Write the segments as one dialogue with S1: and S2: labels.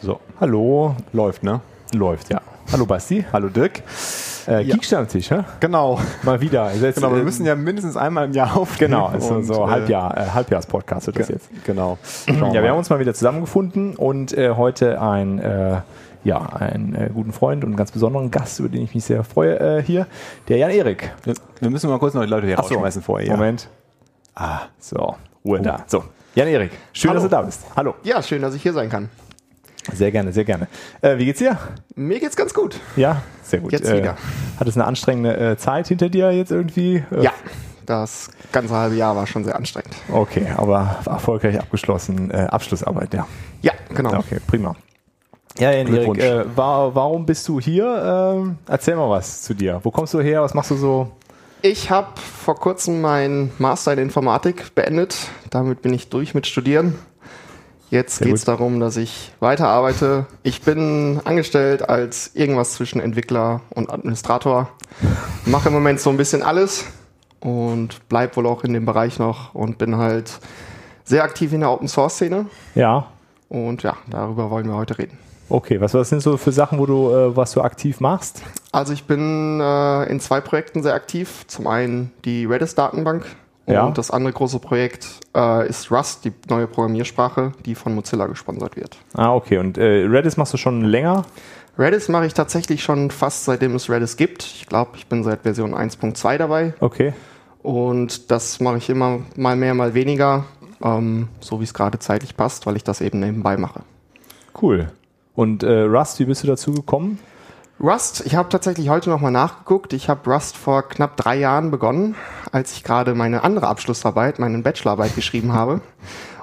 S1: So, hallo, läuft, ne?
S2: Läuft, ja. Hallo Basti.
S1: Hallo Dirk.
S2: Äh, ja. Geekstammtisch, hä?
S1: Genau.
S2: Mal wieder.
S1: Jetzt, genau, wir äh, müssen ja mindestens einmal im Jahr aufnehmen.
S2: Genau, also und, so äh, Halbjahr, äh, Halbjahrs-Podcast wird das jetzt.
S1: Genau.
S2: ja, wir haben uns mal wieder zusammengefunden und äh, heute ein, äh, ja, einen äh, guten Freund und einen ganz besonderen Gast, über den ich mich sehr freue, äh, hier, der Jan Erik.
S1: Wir, wir, müssen mal kurz noch die Leute hier
S2: Ach rausschmeißen so. vorher. Ja. Moment. Ah, so, Ruhe oh. da. So, Jan Erik, schön,
S1: Hallo.
S2: dass du da bist.
S1: Hallo. Ja, schön, dass ich hier sein kann.
S2: Sehr gerne, sehr gerne. Äh, wie geht's dir?
S1: Mir geht's ganz gut.
S2: Ja, sehr gut.
S1: Jetzt wieder. Äh,
S2: hat es eine anstrengende äh, Zeit hinter dir jetzt irgendwie?
S1: Äh, ja, das ganze halbe Jahr war schon sehr anstrengend.
S2: Okay, aber erfolgreich abgeschlossen. Äh, Abschlussarbeit, ja.
S1: Ja, genau.
S2: Okay, prima. Ja, Jan Erik, war, warum bist du hier? Ähm, erzähl mal was zu dir. Wo kommst du her? Was machst du so?
S1: Ich habe vor kurzem meinen Master in Informatik beendet. Damit bin ich durch mit Studieren Jetzt geht es darum, dass ich weiterarbeite. Ich bin angestellt als irgendwas zwischen Entwickler und Administrator. Mache im Moment so ein bisschen alles und bleib wohl auch in dem Bereich noch und bin halt sehr aktiv in der Open Source Szene.
S2: Ja.
S1: Und ja, darüber wollen wir heute reden.
S2: Okay, was, was sind so für Sachen, wo du, äh, was du aktiv machst?
S1: Also ich bin äh, in zwei Projekten sehr aktiv. Zum einen die Redis Datenbank,
S2: ja.
S1: Und das andere große Projekt äh, ist Rust, die neue Programmiersprache, die von Mozilla gesponsert wird.
S2: Ah, okay. Und äh, Redis machst du schon länger?
S1: Redis mache ich tatsächlich schon fast seitdem es Redis gibt. Ich glaube, ich bin seit Version 1.2 dabei.
S2: Okay.
S1: Und das mache ich immer mal mehr, mal weniger, ähm, so wie es gerade zeitlich passt, weil ich das eben nebenbei mache.
S2: Cool. Und äh, Rust, wie bist du dazu gekommen?
S1: Rust, ich habe tatsächlich heute nochmal nachgeguckt. Ich habe Rust vor knapp drei Jahren begonnen, als ich gerade meine andere Abschlussarbeit, meine Bachelorarbeit geschrieben habe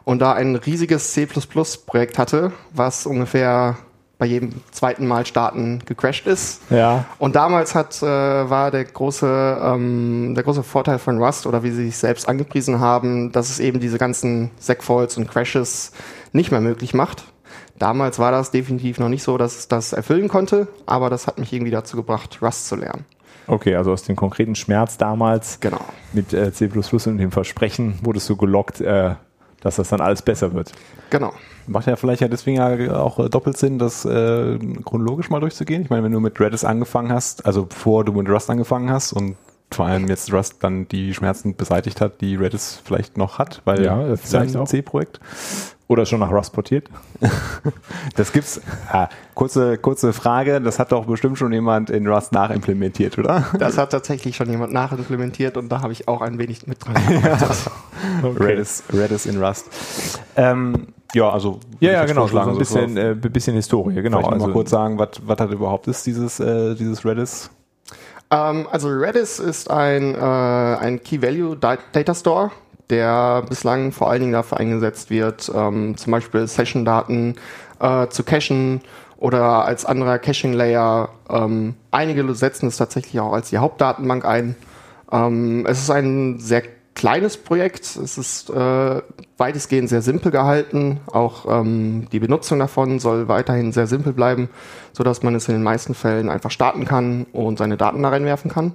S1: und da ein riesiges C++-Projekt hatte, was ungefähr bei jedem zweiten Mal starten gecrashed ist.
S2: Ja.
S1: Und damals hat, äh, war der große, ähm, der große Vorteil von Rust oder wie sie sich selbst angepriesen haben, dass es eben diese ganzen Segfaults und Crashes nicht mehr möglich macht. Damals war das definitiv noch nicht so, dass es das erfüllen konnte, aber das hat mich irgendwie dazu gebracht, Rust zu lernen.
S2: Okay, also aus dem konkreten Schmerz damals
S1: genau.
S2: mit äh, C und dem Versprechen wurdest du gelockt, äh, dass das dann alles besser wird.
S1: Genau.
S2: Macht ja vielleicht ja deswegen ja auch äh, doppelt Sinn, das äh, chronologisch mal durchzugehen. Ich meine, wenn du mit Redis angefangen hast, also bevor du mit Rust angefangen hast und vor allem jetzt Rust dann die Schmerzen beseitigt hat, die Redis vielleicht noch hat, weil
S1: ja,
S2: vielleicht ein C-Projekt. Oder schon nach Rust portiert? das gibt's. Ah, kurze, kurze Frage. Das hat doch bestimmt schon jemand in Rust nachimplementiert, oder?
S1: Das hat tatsächlich schon jemand nachimplementiert und da habe ich auch ein wenig mit dran
S2: gearbeitet. okay. Redis, Redis in Rust. Ähm, ja, also
S1: ja, ja, genau,
S2: so ein bisschen, äh, bisschen Historie, genau.
S1: Also mal kurz sagen, was was hat überhaupt ist dieses äh, dieses Redis? Ähm, also Redis ist ein äh, ein Key Value Data Store der bislang vor allen Dingen dafür eingesetzt wird, ähm, zum Beispiel Session-Daten äh, zu cachen oder als anderer Caching-Layer. Ähm, einige setzen es tatsächlich auch als die Hauptdatenbank ein. Ähm, es ist ein sehr kleines Projekt. Es ist äh, weitestgehend sehr simpel gehalten. Auch ähm, die Benutzung davon soll weiterhin sehr simpel bleiben, so dass man es in den meisten Fällen einfach starten kann und seine Daten da reinwerfen kann.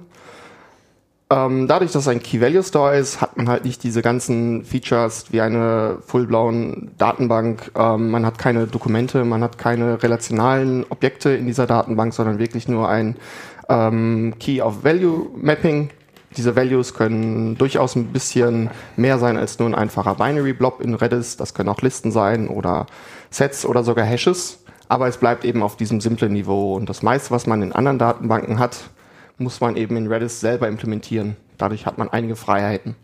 S1: Ähm, dadurch, dass es ein Key-Value-Store ist, hat man halt nicht diese ganzen Features wie eine full-blown Datenbank. Ähm, man hat keine Dokumente, man hat keine relationalen Objekte in dieser Datenbank, sondern wirklich nur ein ähm, Key-of-Value-Mapping. Diese Values können durchaus ein bisschen mehr sein als nur ein einfacher Binary-Blob in Redis. Das können auch Listen sein oder Sets oder sogar Hashes. Aber es bleibt eben auf diesem simplen Niveau. Und das meiste, was man in anderen Datenbanken hat, muss man eben in Redis selber implementieren. Dadurch hat man einige Freiheiten.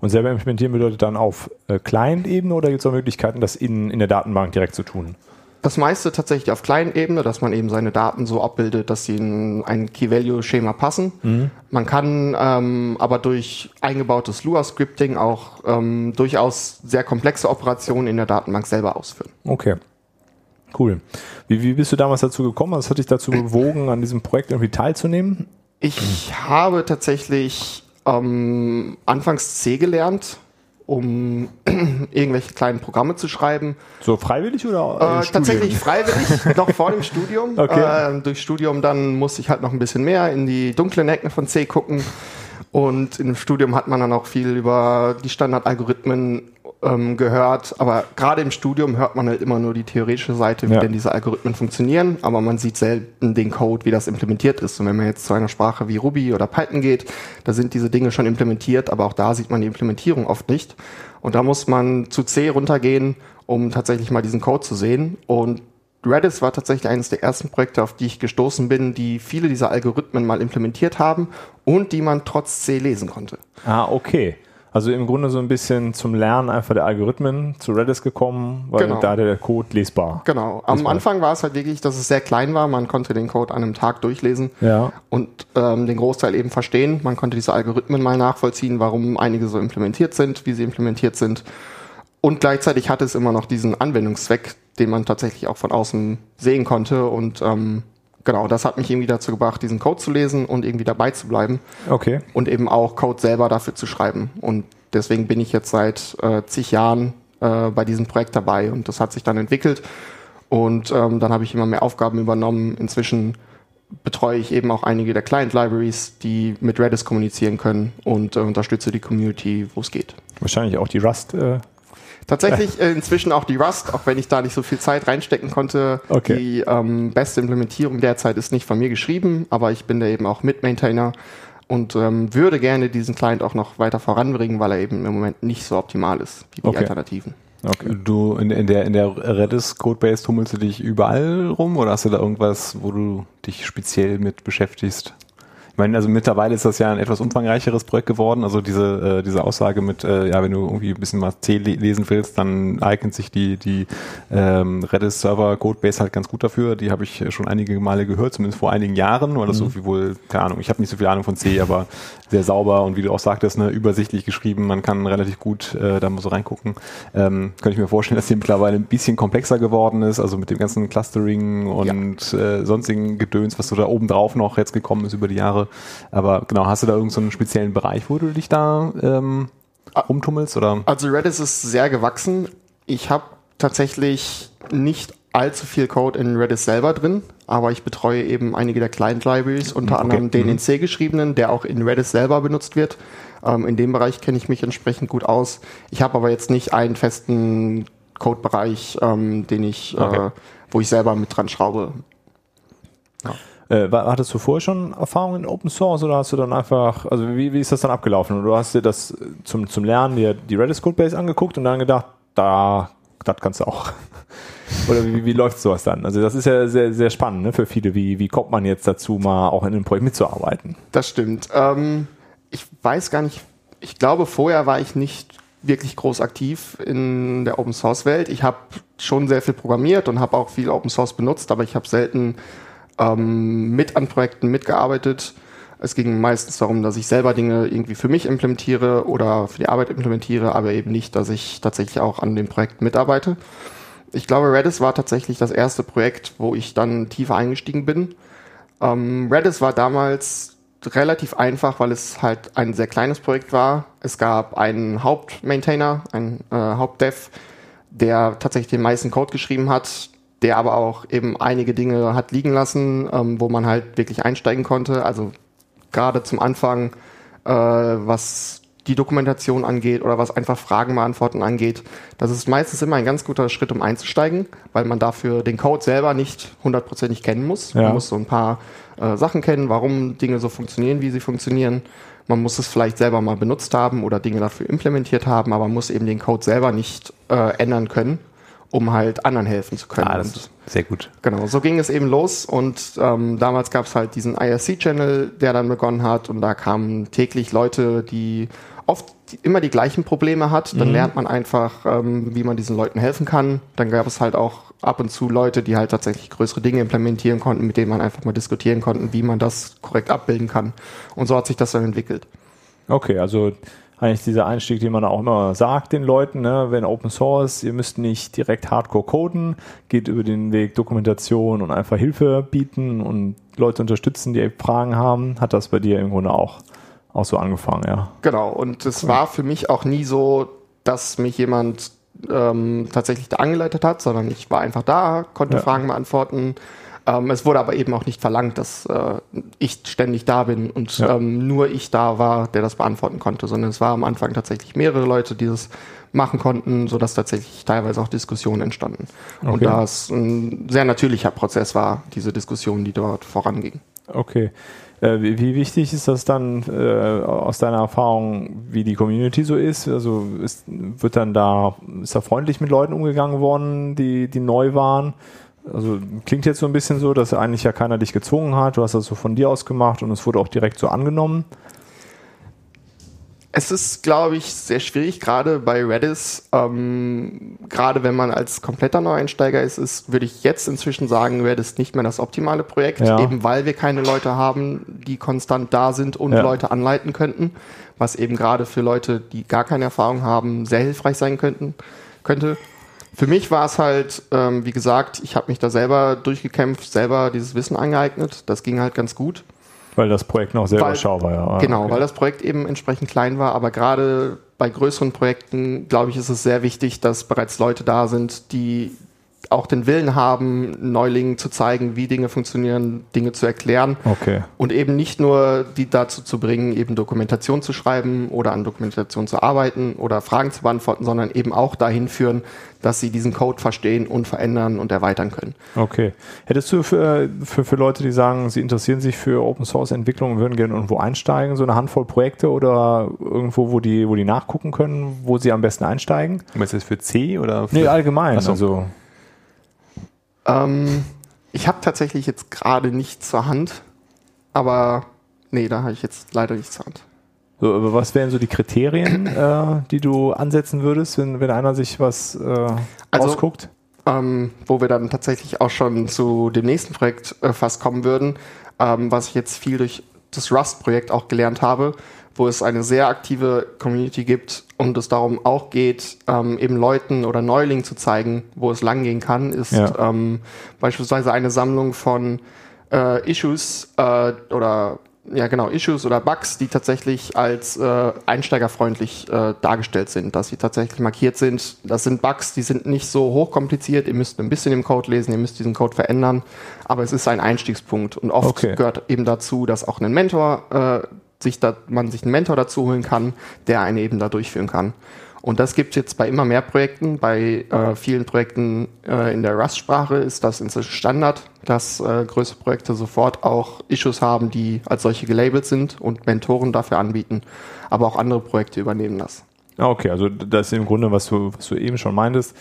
S2: Und selber implementieren bedeutet dann auf äh, Client-Ebene oder gibt es auch Möglichkeiten, das in, in der Datenbank direkt zu tun?
S1: Das meiste tatsächlich auf Client-Ebene, dass man eben seine Daten so abbildet, dass sie in ein Key-Value-Schema passen. Mhm. Man kann ähm, aber durch eingebautes Lua-Scripting auch ähm, durchaus sehr komplexe Operationen in der Datenbank selber ausführen.
S2: Okay. Cool. Wie, wie bist du damals dazu gekommen? Was hat dich dazu bewogen, an diesem Projekt irgendwie teilzunehmen?
S1: Ich habe tatsächlich ähm, anfangs C gelernt, um irgendwelche kleinen Programme zu schreiben.
S2: So freiwillig oder?
S1: Äh, tatsächlich freiwillig, noch vor dem Studium.
S2: Okay.
S1: Äh, durch Studium dann musste ich halt noch ein bisschen mehr in die dunklen Ecken von C gucken. Und im Studium hat man dann auch viel über die Standardalgorithmen ähm, gehört, aber gerade im Studium hört man halt immer nur die theoretische Seite, wie
S3: Ja.
S1: denn diese Algorithmen funktionieren, aber man sieht selten den Code, wie das implementiert ist. Und wenn man jetzt zu einer Sprache wie Ruby oder Python geht, da sind diese Dinge schon implementiert, aber auch da sieht man die Implementierung oft nicht. Und da muss man zu C runtergehen, um tatsächlich mal diesen Code zu sehen. Und Redis war tatsächlich eines der ersten Projekte, auf die ich gestoßen bin, die viele dieser Algorithmen mal implementiert haben und die man trotz C lesen konnte.
S3: Ah, okay. Also im Grunde so ein bisschen zum Lernen einfach der Algorithmen zu Redis gekommen, weil
S1: Genau.
S3: da der Code lesbar.
S1: Genau. Am
S3: war-
S1: Anfang war es halt wirklich, dass es sehr klein war. Man konnte den Code an einem Tag durchlesen
S3: Ja.
S1: und ähm, den Großteil eben verstehen. Man konnte diese Algorithmen mal nachvollziehen, warum einige so implementiert sind, wie sie implementiert sind. Und gleichzeitig hatte es immer noch diesen Anwendungszweck, den man tatsächlich auch von außen sehen konnte. Und ähm, genau, das hat mich irgendwie dazu gebracht, diesen Code zu lesen und irgendwie dabei zu bleiben
S3: Okay.
S1: und eben auch Code selber dafür zu schreiben. Und deswegen bin ich jetzt seit äh, zig Jahren äh, bei diesem Projekt dabei und das hat sich dann entwickelt. Und ähm, dann habe ich immer mehr Aufgaben übernommen. Inzwischen betreue ich eben auch einige der Client-Libraries, die mit Redis kommunizieren können und äh, unterstütze die Community, wo es geht.
S3: Wahrscheinlich auch die Rust. Äh,
S1: Tatsächlich äh, inzwischen auch die Rust, auch wenn ich da nicht so viel Zeit reinstecken konnte.
S3: Okay.
S1: Die ähm, beste Implementierung derzeit ist nicht von mir geschrieben, aber ich bin da eben auch Mitmaintainer und ähm, würde gerne diesen Client auch noch weiter voranbringen, weil er eben im Moment nicht so optimal ist wie die
S3: Okay.
S1: Alternativen.
S3: okay.
S2: Du in, in der in der Redis Codebase tummelst du dich überall rum oder hast du da irgendwas, wo du dich speziell mit beschäftigst? Ich meine, also mittlerweile ist das ja ein etwas umfangreicheres Projekt geworden. Also diese, äh, diese Aussage mit, äh, ja, wenn du irgendwie ein bisschen mal C le lesen willst, dann eignet sich die, die ähm, Redis Server Codebase halt ganz gut dafür. Die habe ich schon einige Male gehört, zumindest vor einigen Jahren, weil das so viel wohl, keine Ahnung, ich habe nicht so viel Ahnung von C, aber sehr sauber und wie du auch sagtest, ne, übersichtlich geschrieben. Man kann relativ gut äh, da mal so reingucken. Ähm, könnte ich mir vorstellen, dass die mittlerweile ein bisschen komplexer geworden ist, also mit dem ganzen Clustering und äh, sonstigen Gedöns, was so da oben drauf noch jetzt gekommen ist über die Jahre. Aber genau, hast du da irgendeinen so einen speziellen Bereich, wo du dich da ähm, rumtummelst oder?
S1: Also Redis ist sehr gewachsen. Ich habe tatsächlich nicht allzu viel Code in Redis selber drin, aber ich betreue eben einige der Client-Libraries, unter
S2: Okay.
S1: anderem den in C geschriebenen, der auch in Redis selber benutzt wird. Ähm, in dem Bereich kenne ich mich entsprechend gut aus. Ich habe aber jetzt nicht einen festen Codebereich, ähm, den ich,
S2: Okay.
S1: äh, wo ich selber mit dran schraube.
S3: Äh, hattest du vorher schon Erfahrungen in Open Source oder hast du dann einfach, also wie, wie ist das dann abgelaufen? Du hast dir das äh, zum, zum Lernen dir die Redis Codebase angeguckt und dann gedacht, da, das kannst du auch. oder wie, wie läuft sowas dann? Also das ist ja sehr, sehr spannend ne, für viele. Wie, wie kommt man jetzt dazu, mal auch in einem Projekt mitzuarbeiten?
S1: Das stimmt. Ähm, ich weiß gar nicht, ich glaube, vorher war ich nicht wirklich groß aktiv in der Open Source Welt. Ich habe schon sehr viel programmiert und habe auch viel Open Source benutzt, aber ich habe selten ähm, mit an Projekten mitgearbeitet. Es ging meistens darum, dass ich selber Dinge irgendwie für mich implementiere oder für die Arbeit implementiere, aber eben nicht, dass ich tatsächlich auch an dem Projekt mitarbeite. Ich glaube, Redis war tatsächlich das erste Projekt, wo ich dann tiefer eingestiegen bin. Ähm, Redis war damals relativ einfach, weil es halt ein sehr kleines Projekt war. Es gab einen Hauptmaintainer, einen äh, Hauptdev, der tatsächlich den meisten Code geschrieben hat, der aber auch eben einige Dinge hat liegen lassen, ähm, wo man halt wirklich einsteigen konnte. Also gerade zum Anfang, äh, was die Dokumentation angeht oder was einfach Fragen beantworten angeht. Das ist meistens immer ein ganz guter Schritt, um einzusteigen, weil man dafür den Code selber nicht hundertprozentig kennen muss.
S3: Ja.
S1: Man muss so ein paar äh, Sachen kennen, warum Dinge so funktionieren, wie sie funktionieren. Man muss es vielleicht selber mal benutzt haben oder Dinge dafür implementiert haben, aber man muss eben den Code selber nicht äh, ändern können, um halt anderen helfen zu können.
S2: Ah, das ist sehr gut.
S1: Genau, so ging es eben los und ähm, damals gab es halt diesen IRC-Channel, der dann begonnen hat und da kamen täglich Leute, die oft immer die gleichen Probleme hat. Dann lernt man einfach, ähm, wie man diesen Leuten helfen kann. Dann gab es halt auch ab und zu Leute, die halt tatsächlich größere Dinge implementieren konnten, mit denen man einfach mal diskutieren konnten, wie man das korrekt abbilden kann. Und so hat sich das dann entwickelt.
S3: Okay, also eigentlich dieser Einstieg, den man auch immer sagt den Leuten, ne, wenn Open Source, ihr müsst nicht direkt Hardcore coden, geht über den Weg Dokumentation und einfach Hilfe bieten und Leute unterstützen, die Fragen haben, hat das bei dir im Grunde auch, auch so angefangen, ja.
S1: Genau, und es war für mich auch nie so, dass mich jemand ähm, tatsächlich da angeleitet hat, sondern ich war einfach da, konnte
S3: Ja.
S1: Fragen beantworten. Ähm, es wurde aber eben auch nicht verlangt, dass äh, ich ständig da bin und
S3: Ja.
S1: ähm, nur ich da war, der das beantworten konnte, sondern es war am Anfang tatsächlich mehrere Leute, die das machen konnten, sodass tatsächlich teilweise auch Diskussionen entstanden. Und
S3: Okay.
S1: da es ein sehr natürlicher Prozess war, diese Diskussion, die dort voranging.
S3: Okay. Äh, wie, wie wichtig ist das dann äh, aus deiner Erfahrung, wie die Community so ist? Also ist, wird dann da, ist da freundlich mit Leuten umgegangen worden, die, die neu waren? Also klingt jetzt so ein bisschen so, dass eigentlich ja keiner dich gezwungen hat, du hast das so von dir aus gemacht und es wurde auch direkt so angenommen.
S1: Es ist, glaube ich, sehr schwierig, gerade bei Redis, ähm, gerade wenn man als kompletter Neueinsteiger ist, ist, würde ich jetzt inzwischen sagen, Redis nicht mehr das optimale Projekt,
S3: Ja.
S1: eben weil wir keine Leute haben, die konstant da sind und
S3: Ja.
S1: Leute anleiten könnten, was eben gerade für Leute, die gar keine Erfahrung haben, sehr hilfreich sein könnten, könnte. Für mich war es halt, ähm, wie gesagt, ich habe mich da selber durchgekämpft, selber dieses Wissen angeeignet. Das ging halt ganz gut.
S3: Weil das Projekt noch sehr überschaubar ja.
S1: Genau,
S3: Okay.
S1: weil das Projekt eben entsprechend klein war, aber gerade bei größeren Projekten, glaube ich, ist es sehr wichtig, dass bereits Leute da sind, die auch den Willen haben, Neulingen zu zeigen, wie Dinge funktionieren, Dinge zu erklären
S3: Okay.
S1: und eben nicht nur die dazu zu bringen, eben Dokumentation zu schreiben oder an Dokumentation zu arbeiten oder Fragen zu beantworten, sondern eben auch dahin führen, dass sie diesen Code verstehen und verändern und erweitern können.
S3: Okay. Hättest du für, für, für Leute, die sagen, sie interessieren sich für Open Source Entwicklung und würden gerne irgendwo einsteigen, so eine Handvoll Projekte oder irgendwo, wo die, wo die nachgucken können, wo sie am besten einsteigen?
S2: Du meinst das für C oder für
S3: Nee, allgemein.
S2: So.
S3: Also,
S1: Ähm, ich habe tatsächlich jetzt gerade nichts zur Hand, aber nee, da habe ich jetzt leider nichts zur Hand.
S3: so, aber was wären so die Kriterien, äh, die du ansetzen würdest, wenn, wenn einer sich was äh,
S1: Also-
S3: ausguckt?
S1: ähm, wo wir dann tatsächlich auch schon zu dem nächsten Projekt äh, fast kommen würden, ähm, was ich jetzt viel durch das Rust-Projekt auch gelernt habe, wo es eine sehr aktive Community gibt und es darum auch geht, ähm, eben Leuten oder Neulingen zu zeigen, wo es langgehen kann, ist
S3: Ja.
S1: ähm, beispielsweise eine Sammlung von äh, Issues äh, oder ja genau Issues oder Bugs, die tatsächlich als äh, einsteigerfreundlich äh, dargestellt sind, dass sie tatsächlich markiert sind. Das sind Bugs, die sind nicht so hochkompliziert. Ihr müsst ein bisschen im Code lesen, ihr müsst diesen Code verändern, aber es ist ein Einstiegspunkt und oft
S3: Okay.
S1: gehört eben dazu, dass auch ein Mentor äh, sich da, man sich einen Mentor dazu holen kann, der einen eben da durchführen kann. Und das gibt es jetzt bei immer mehr Projekten. Bei äh, vielen Projekten äh, in der Rust-Sprache ist das inzwischen Standard, dass äh, größere Projekte sofort auch Issues haben, die als solche gelabelt sind und Mentoren dafür anbieten. Aber auch andere Projekte übernehmen das.
S3: Ah, Okay, also das ist im Grunde, was du, was du eben schon meintest,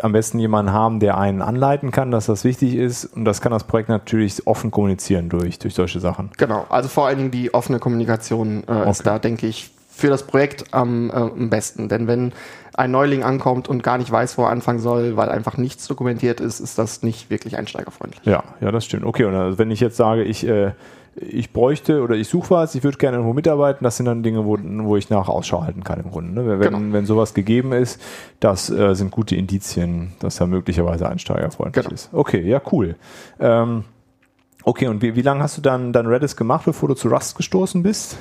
S3: am besten jemanden haben, der einen anleiten kann, dass das wichtig ist und das kann das Projekt natürlich offen kommunizieren durch, durch solche Sachen.
S1: Genau, also vor allen Dingen die offene Kommunikation äh, ist
S3: Okay.
S1: da, denke ich, für das Projekt am, äh, am besten. Denn wenn ein Neuling ankommt und gar nicht weiß, wo er anfangen soll, weil einfach nichts dokumentiert ist, ist das nicht wirklich einsteigerfreundlich.
S3: Ja, ja, das stimmt. Okay, und also wenn ich jetzt sage, ich, äh, ich bräuchte oder ich suche was, ich würde gerne irgendwo mitarbeiten, das sind dann Dinge, wo, wo ich nach Ausschau halten kann im Grunde. Ne? Wenn,
S1: Genau.
S3: wenn sowas gegeben ist, das äh, sind gute Indizien, dass er möglicherweise einsteigerfreundlich
S1: Genau.
S3: ist. Okay, ja, cool. Ähm, okay, und wie, wie lange hast du dann, dann Redis gemacht, bevor du zu Rust gestoßen bist?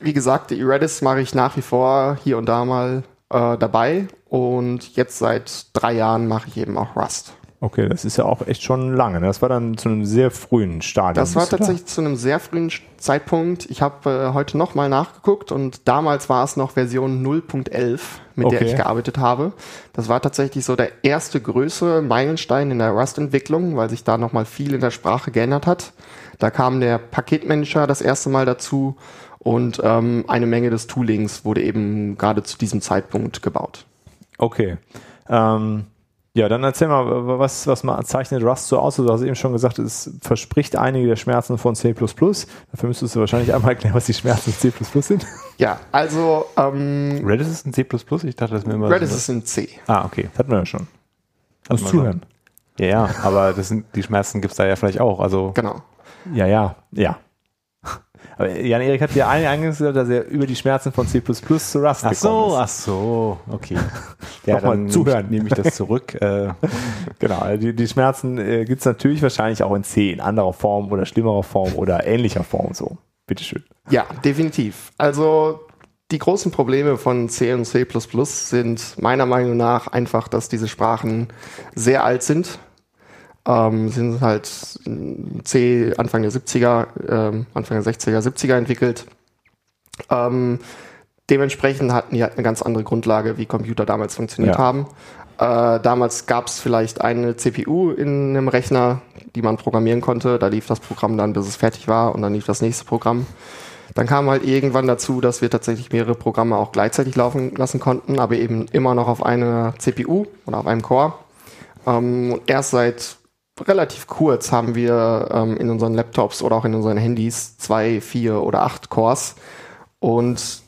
S1: Wie gesagt, die Redis mache ich nach wie vor hier und da mal äh, dabei und jetzt seit drei Jahren mache ich eben auch Rust.
S3: Okay, das ist ja auch echt schon lange. Ne? Das war dann zu einem sehr frühen Stadium.
S1: Das war
S3: du da?
S1: tatsächlich zu einem sehr frühen Zeitpunkt. Ich habe äh, heute nochmal nachgeguckt und damals war es noch Version 0.11, mit der
S3: Okay.
S1: ich gearbeitet habe. Das war tatsächlich so der erste größere Meilenstein in der Rust-Entwicklung, weil sich da nochmal viel in der Sprache geändert hat. Da kam der Paketmanager das erste Mal dazu und ähm, eine Menge des Toolings wurde eben gerade zu diesem Zeitpunkt gebaut.
S3: Okay. Ähm, ja, dann erzähl mal, was, was man zeichnet Rust so aus? Also, Du hast eben schon gesagt, es verspricht einige der Schmerzen von C++. Dafür müsstest du wahrscheinlich einmal erklären, was die Schmerzen von C++ sind.
S1: Ja, also ähm,
S2: Redis ist ein C++? Ich dachte, das wäre immer
S1: Redis
S2: so
S1: ist in C.
S2: Ah, okay.
S3: Das hatten wir ja schon.
S2: Wir
S3: Zuhören.
S2: Ja, ja, aber das sind, die Schmerzen gibt es da ja vielleicht auch. Also
S1: Genau.
S3: Ja, ja, ja. Aber Jan-Erik hat ja eingangs gesagt, dass er über die Schmerzen von C++ zu Rust
S2: Ach so,
S3: gekommen ist.
S2: ach so, okay. Ja,
S3: Nochmal zuhören.
S2: Nehme ich, nehme ich das zurück. äh,
S3: Genau, also die, die Schmerzen äh, gibt es natürlich wahrscheinlich auch in C, in anderer Form oder schlimmerer Form oder ähnlicher Form so. Bitteschön.
S1: Ja, definitiv. Also die großen Probleme von C und C++ sind meiner Meinung nach einfach, dass diese Sprachen sehr alt sind. Ähm, sind halt C Anfang der 70er, ähm, Anfang der 60er, 70er entwickelt. Ähm, dementsprechend hatten die halt eine ganz andere Grundlage, wie Computer damals funktioniert
S3: Ja.
S1: haben. Äh, damals gab es vielleicht eine CPU in einem Rechner, die man programmieren konnte. Da lief das Programm dann, bis es fertig war und dann lief das nächste Programm. Dann kam halt irgendwann dazu, dass wir tatsächlich mehrere Programme auch gleichzeitig laufen lassen konnten, aber eben immer noch auf einer CPU oder auf einem Core. Ähm, erst seit relativ kurz haben wir ähm, in unseren Laptops oder auch in unseren Handys zwei, vier oder acht Cores. Und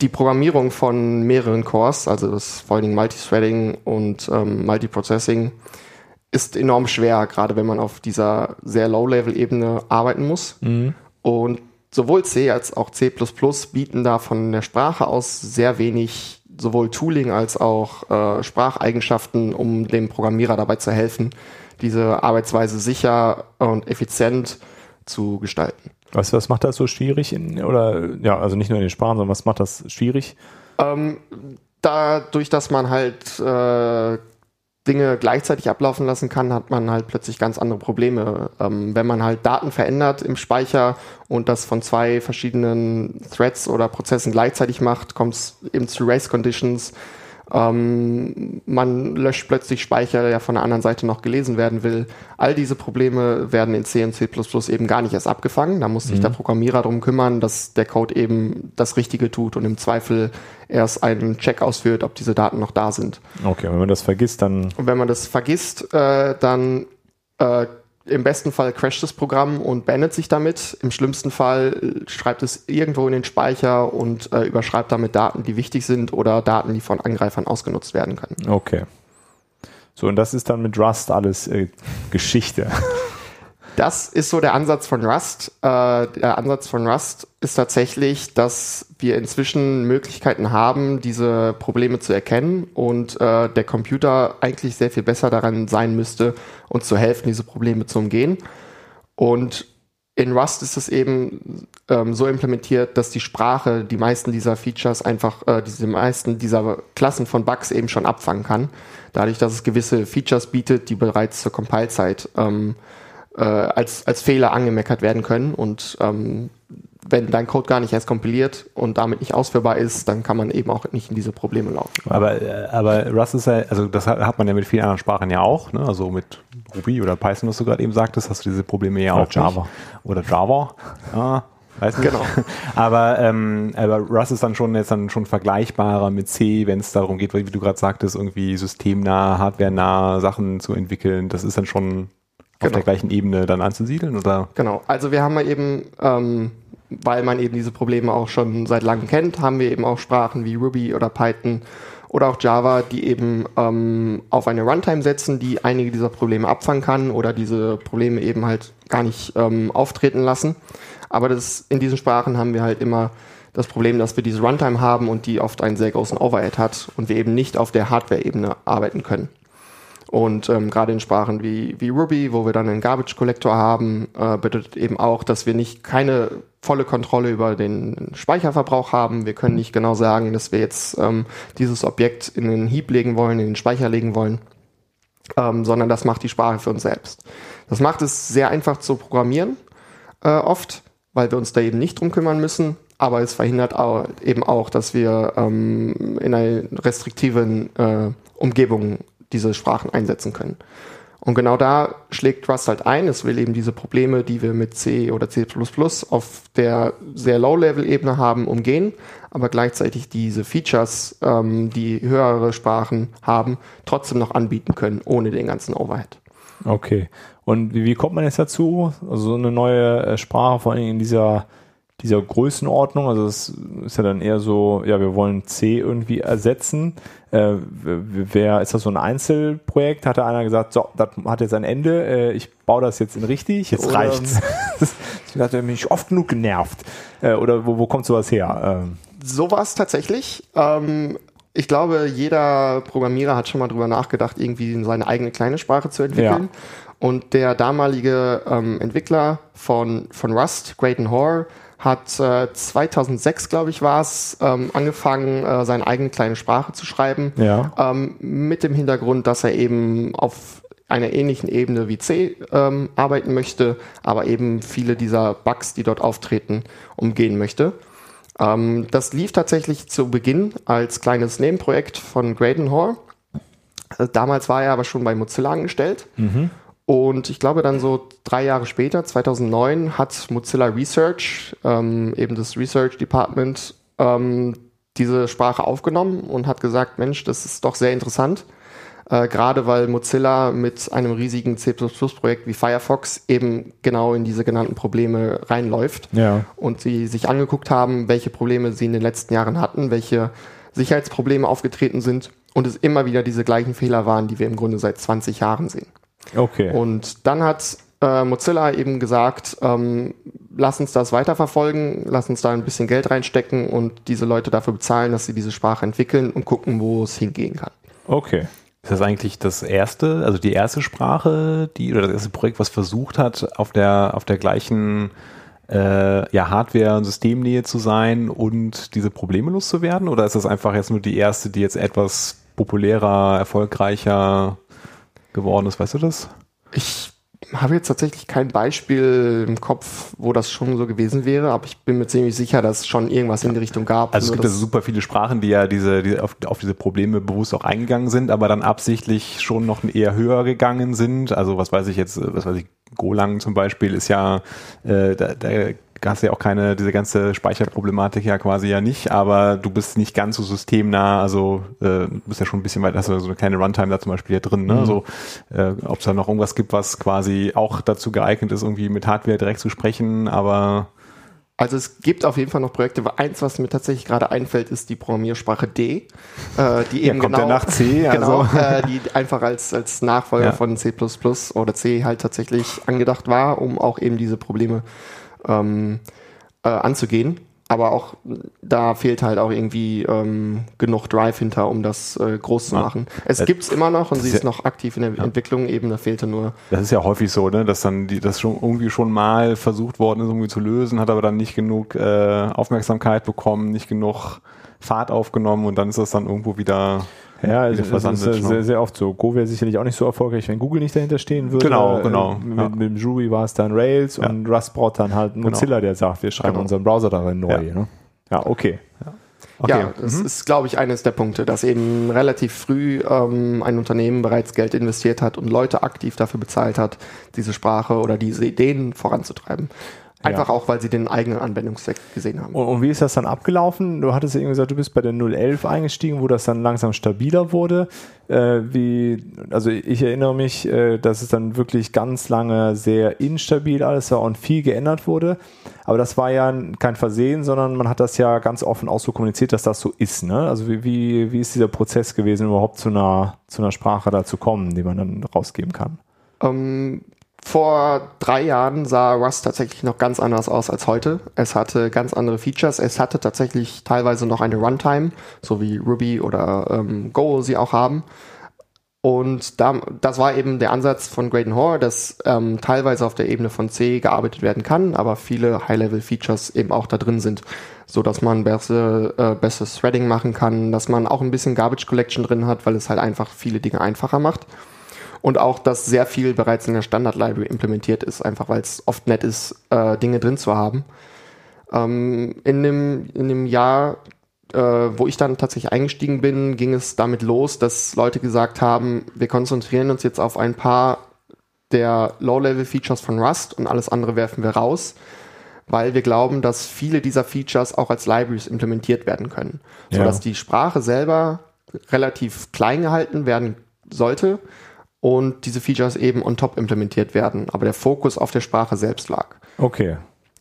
S1: die Programmierung von mehreren Cores, also das vor allen Dingen Multithreading und ähm, Multiprocessing, ist enorm schwer, gerade wenn man auf dieser sehr Low-Level-Ebene arbeiten muss. Und sowohl C als auch C bieten da von der Sprache aus sehr wenig sowohl Tooling als auch äh, Spracheigenschaften, um dem Programmierer dabei zu helfen, diese Arbeitsweise sicher und effizient zu gestalten.
S3: Was, was macht das so schwierig? In, oder ja, also nicht nur in den Sprachen, sondern was macht das schwierig?
S1: Ähm, dadurch, dass man halt äh, Dinge gleichzeitig ablaufen lassen kann, hat man halt plötzlich ganz andere Probleme. Ähm, wenn man halt Daten verändert im Speicher und das von zwei verschiedenen Threads oder Prozessen gleichzeitig macht, kommt es eben zu Race Conditions. Ähm, man löscht plötzlich Speicher, der von der anderen Seite noch gelesen werden will. All diese Probleme werden in C und C++ eben gar nicht erst abgefangen. Da muss sich der Programmierer darum kümmern, dass der Code eben das Richtige tut und im Zweifel erst einen Check ausführt, ob diese Daten noch da sind.
S3: Okay, wenn man das vergisst, dann
S1: Und wenn man das vergisst, äh, dann äh, im besten Fall crasht das Programm und beendet sich damit. Im schlimmsten Fall äh, schreibt es irgendwo in den Speicher und äh, überschreibt damit Daten, die wichtig sind oder Daten, die von Angreifern ausgenutzt werden können.
S3: okay. So, und das ist dann mit Rust alles äh, Geschichte.
S1: Das ist so der Ansatz von Rust. Äh, der Ansatz von Rust ist tatsächlich, dass wir inzwischen Möglichkeiten haben, diese Probleme zu erkennen und äh, der Computer eigentlich sehr viel besser daran sein müsste, uns zu helfen, diese Probleme zu umgehen. Und in Rust ist es eben ähm, so implementiert, dass die Sprache die meisten dieser Features einfach, äh, diese meisten dieser Klassen von Bugs eben schon abfangen kann. Dadurch, dass es gewisse Features bietet, die bereits zur Compile-Zeit ähm, äh, als, als Fehler angemeckert werden können. Und ähm, wenn dein Code gar nicht erst kompiliert und damit nicht ausführbar ist, dann kann man eben auch nicht in diese Probleme laufen.
S2: Aber, äh, aber Rust ist ja, also das hat, hat man ja mit vielen anderen Sprachen ja auch, ne? Also mit Ruby oder Python, was du gerade eben sagtest, hast du diese Probleme ja
S3: Oder
S2: auch.
S3: Java.
S2: Nicht. Oder Java. Ja, weiß nicht.
S1: Genau.
S2: aber, ähm, aber Rust ist dann schon jetzt dann schon vergleichbarer mit C, wenn es darum geht, wie du gerade sagtest, irgendwie systemnah, hardwarenah Sachen zu entwickeln. Das ist dann schon auf
S1: Genau.
S2: der gleichen Ebene dann anzusiedeln, oder?
S1: Genau. Also wir haben ja eben, ähm, weil man eben diese Probleme auch schon seit langem kennt, haben wir eben auch Sprachen wie Ruby oder Python oder auch Java, die eben ähm, auf eine Runtime setzen, die einige dieser Probleme abfangen kann oder diese Probleme eben halt gar nicht ähm, auftreten lassen. Aber das, in diesen Sprachen haben wir halt immer das Problem, dass wir diese Runtime haben und die oft einen sehr großen Overhead hat und wir eben nicht auf der Hardware-Ebene arbeiten können. Und ähm, gerade in Sprachen wie, wie Ruby, wo wir dann einen Garbage Collector haben, äh, bedeutet eben auch, dass wir nicht keine volle Kontrolle über den Speicherverbrauch haben. Wir können nicht genau sagen, dass wir jetzt ähm, dieses Objekt in den Heap legen wollen, in den Speicher legen wollen, ähm, sondern das macht die Sprache für uns selbst. Das macht es sehr einfach zu programmieren, äh, oft, weil wir uns da eben nicht drum kümmern müssen. Aber es verhindert auch, eben auch, dass wir ähm, in einer restriktiven äh, Umgebung diese Sprachen einsetzen können. Und genau da schlägt Rust halt ein. Es will eben diese Probleme, die wir mit C oder C++ auf der sehr Low-Level-Ebene haben, umgehen, aber gleichzeitig diese Features, ähm, die höhere Sprachen haben, trotzdem noch anbieten können, ohne den ganzen Overhead.
S3: Okay. Und wie, kommt man jetzt dazu? Also so eine neue äh, Sprache, vor allem in dieser, dieser Größenordnung. Also es ist ja dann eher so, ja, wir wollen C irgendwie ersetzen. Äh, wer ist das so ein Einzelprojekt? Hat da einer gesagt, so, das hat jetzt ein Ende, äh, ich baue das jetzt in richtig.
S2: Jetzt
S3: Oder-
S2: reicht's.
S3: ich hatte mich oft genug genervt. Äh, oder wo, wo kommt sowas her? Ähm,
S1: So war es tatsächlich. Ähm, ich glaube, jeder Programmierer hat schon mal drüber nachgedacht, irgendwie seine eigene kleine Sprache zu entwickeln. Und der damalige ähm, Entwickler von, von Rust, Graydon Hoare, hat äh, 2006, glaube ich, war es, ähm, angefangen, äh, seine eigene kleine Sprache zu schreiben.
S3: Ja.
S1: Ähm, mit dem Hintergrund, dass er eben auf einer ähnlichen Ebene wie C ähm, arbeiten möchte, aber eben viele dieser Bugs, die dort auftreten, umgehen möchte. Ähm, das lief tatsächlich zu Beginn als kleines Nebenprojekt von Graydon Hall. Äh, damals war er aber schon bei Mozilla angestellt. Mhm. Und ich glaube, dann so drei Jahre später, 2009, hat Mozilla Research, ähm, eben das Research Department, ähm, diese Sprache aufgenommen und hat gesagt, Mensch, das ist doch sehr interessant. Äh, gerade weil Mozilla mit einem riesigen C++-Projekt wie Firefox eben genau in diese genannten Probleme reinläuft.
S3: Ja.
S1: Und sie sich angeguckt haben, welche Probleme sie in den letzten Jahren hatten, welche Sicherheitsprobleme aufgetreten sind und es immer wieder diese gleichen Fehler waren, die wir im Grunde seit 20 Jahren sehen.
S3: Okay.
S1: Und dann hat äh, Mozilla eben gesagt, ähm, lass uns das weiterverfolgen, lass uns da ein bisschen Geld reinstecken und diese Leute dafür bezahlen, dass sie diese Sprache entwickeln und gucken, wo es hingehen kann.
S3: Okay.
S2: Ist das eigentlich das erste, also die erste Sprache, die oder das erste Projekt, was versucht hat, auf der auf der gleichen äh, ja, Hardware- und Systemnähe zu sein und diese Probleme loszuwerden? Oder ist das einfach jetzt nur die erste, die jetzt etwas populärer, erfolgreicher geworden ist? Weißt du das?
S1: Ich habe jetzt tatsächlich kein Beispiel im Kopf, wo das schon so gewesen wäre, aber ich bin mir ziemlich sicher, dass es schon irgendwas in die Richtung gab.
S2: Also es gibt also super viele Sprachen, die ja diese, die auf, auf, diese Probleme bewusst auch eingegangen sind, aber dann absichtlich schon noch eher höher gegangen sind. Also was weiß ich jetzt, was weiß ich, Golang zum Beispiel ist ja, äh, da, da hast ja auch keine, diese ganze Speicherproblematik ja quasi ja nicht, aber du bist nicht ganz so systemnah, also äh, du bist ja schon ein bisschen weit, hast du so eine kleine Runtime da zum Beispiel hier drin, ne? Mhm. Also äh, ob es da noch irgendwas gibt, was quasi auch dazu geeignet ist, irgendwie mit Hardware direkt zu sprechen, aber
S1: also es gibt auf jeden Fall noch Projekte. Eins, was mir tatsächlich gerade einfällt, ist die Programmiersprache D, äh, die eben
S2: ja, kommt
S1: genau,
S2: nach C,
S1: genau, also. äh, die einfach als als Nachfolger ja. von C++ oder C halt tatsächlich angedacht war, um auch eben diese Probleme ähm, äh, anzugehen. Aber auch da fehlt halt auch irgendwie ähm, genug Drive hinter, um das äh, groß zu machen. Es äh, gibt's immer noch und sie ist noch aktiv in der ja. Entwicklung, eben da fehlte nur.
S2: Das ist ja häufig so, ne, dass dann die, das schon irgendwie schon mal versucht worden ist, irgendwie zu lösen, hat aber dann nicht genug äh, Aufmerksamkeit bekommen, nicht genug Fahrt aufgenommen und dann ist das dann irgendwo wieder
S3: ja, also das ist sehr, sehr, sehr oft so. Go wäre sicherlich auch nicht so erfolgreich, wenn Google nicht dahinter stehen würde.
S2: Genau, genau.
S3: Mit, ja. mit dem Jury war es dann Rails ja. und Rust braucht dann halt genau. Mozilla, der sagt, wir schreiben genau. unseren Browser darin neu. Ja, ne? ja okay.
S1: Okay. Ja, das mhm. ist, glaube ich, eines der Punkte, dass eben relativ früh ähm, ein Unternehmen bereits Geld investiert hat und Leute aktiv dafür bezahlt hat, diese Sprache oder diese Ideen voranzutreiben. Einfach ja. auch, weil sie den eigenen Anwendungszweck gesehen haben.
S3: Und, und, wie ist das dann abgelaufen? Du hattest ja irgendwie gesagt, du bist bei der 011 eingestiegen, wo das dann langsam stabiler wurde. Äh, wie, also ich erinnere mich, äh, dass es dann wirklich ganz lange sehr instabil alles war und viel geändert wurde. Aber das war ja kein Versehen, sondern man hat das ja ganz offen auch so kommuniziert, dass das so ist. Ne? Also wie, wie, wie ist dieser Prozess gewesen, überhaupt zu einer, zu einer Sprache da zu kommen, die man dann rausgeben kann?
S1: Ähm, vor drei Jahren sah Rust tatsächlich noch ganz anders aus als heute. Es hatte ganz andere Features. Es hatte tatsächlich teilweise noch eine Runtime, so wie Ruby oder ähm, Go sie auch haben. Und da, das war eben der Ansatz von Graydon Hoare, dass ähm, teilweise auf der Ebene von C gearbeitet werden kann, aber viele High-Level-Features eben auch da drin sind, so dass man bessere, äh, besseres Threading machen kann, dass man auch ein bisschen Garbage Collection drin hat, weil es halt einfach viele Dinge einfacher macht und auch, dass sehr viel bereits in der Standard-Library implementiert ist, einfach weil es oft nett ist, äh, Dinge drin zu haben. Ähm, in, dem, in dem Jahr, äh, wo ich dann tatsächlich eingestiegen bin, ging es damit los, dass Leute gesagt haben, wir konzentrieren uns jetzt auf ein paar der Low-Level-Features von Rust und alles andere werfen wir raus, weil wir glauben, dass viele dieser Features auch als Libraries implementiert werden können, sodass ja. die Sprache selber relativ klein gehalten werden sollte und diese Features eben on top implementiert werden, aber der Fokus auf der Sprache selbst lag.
S3: Okay.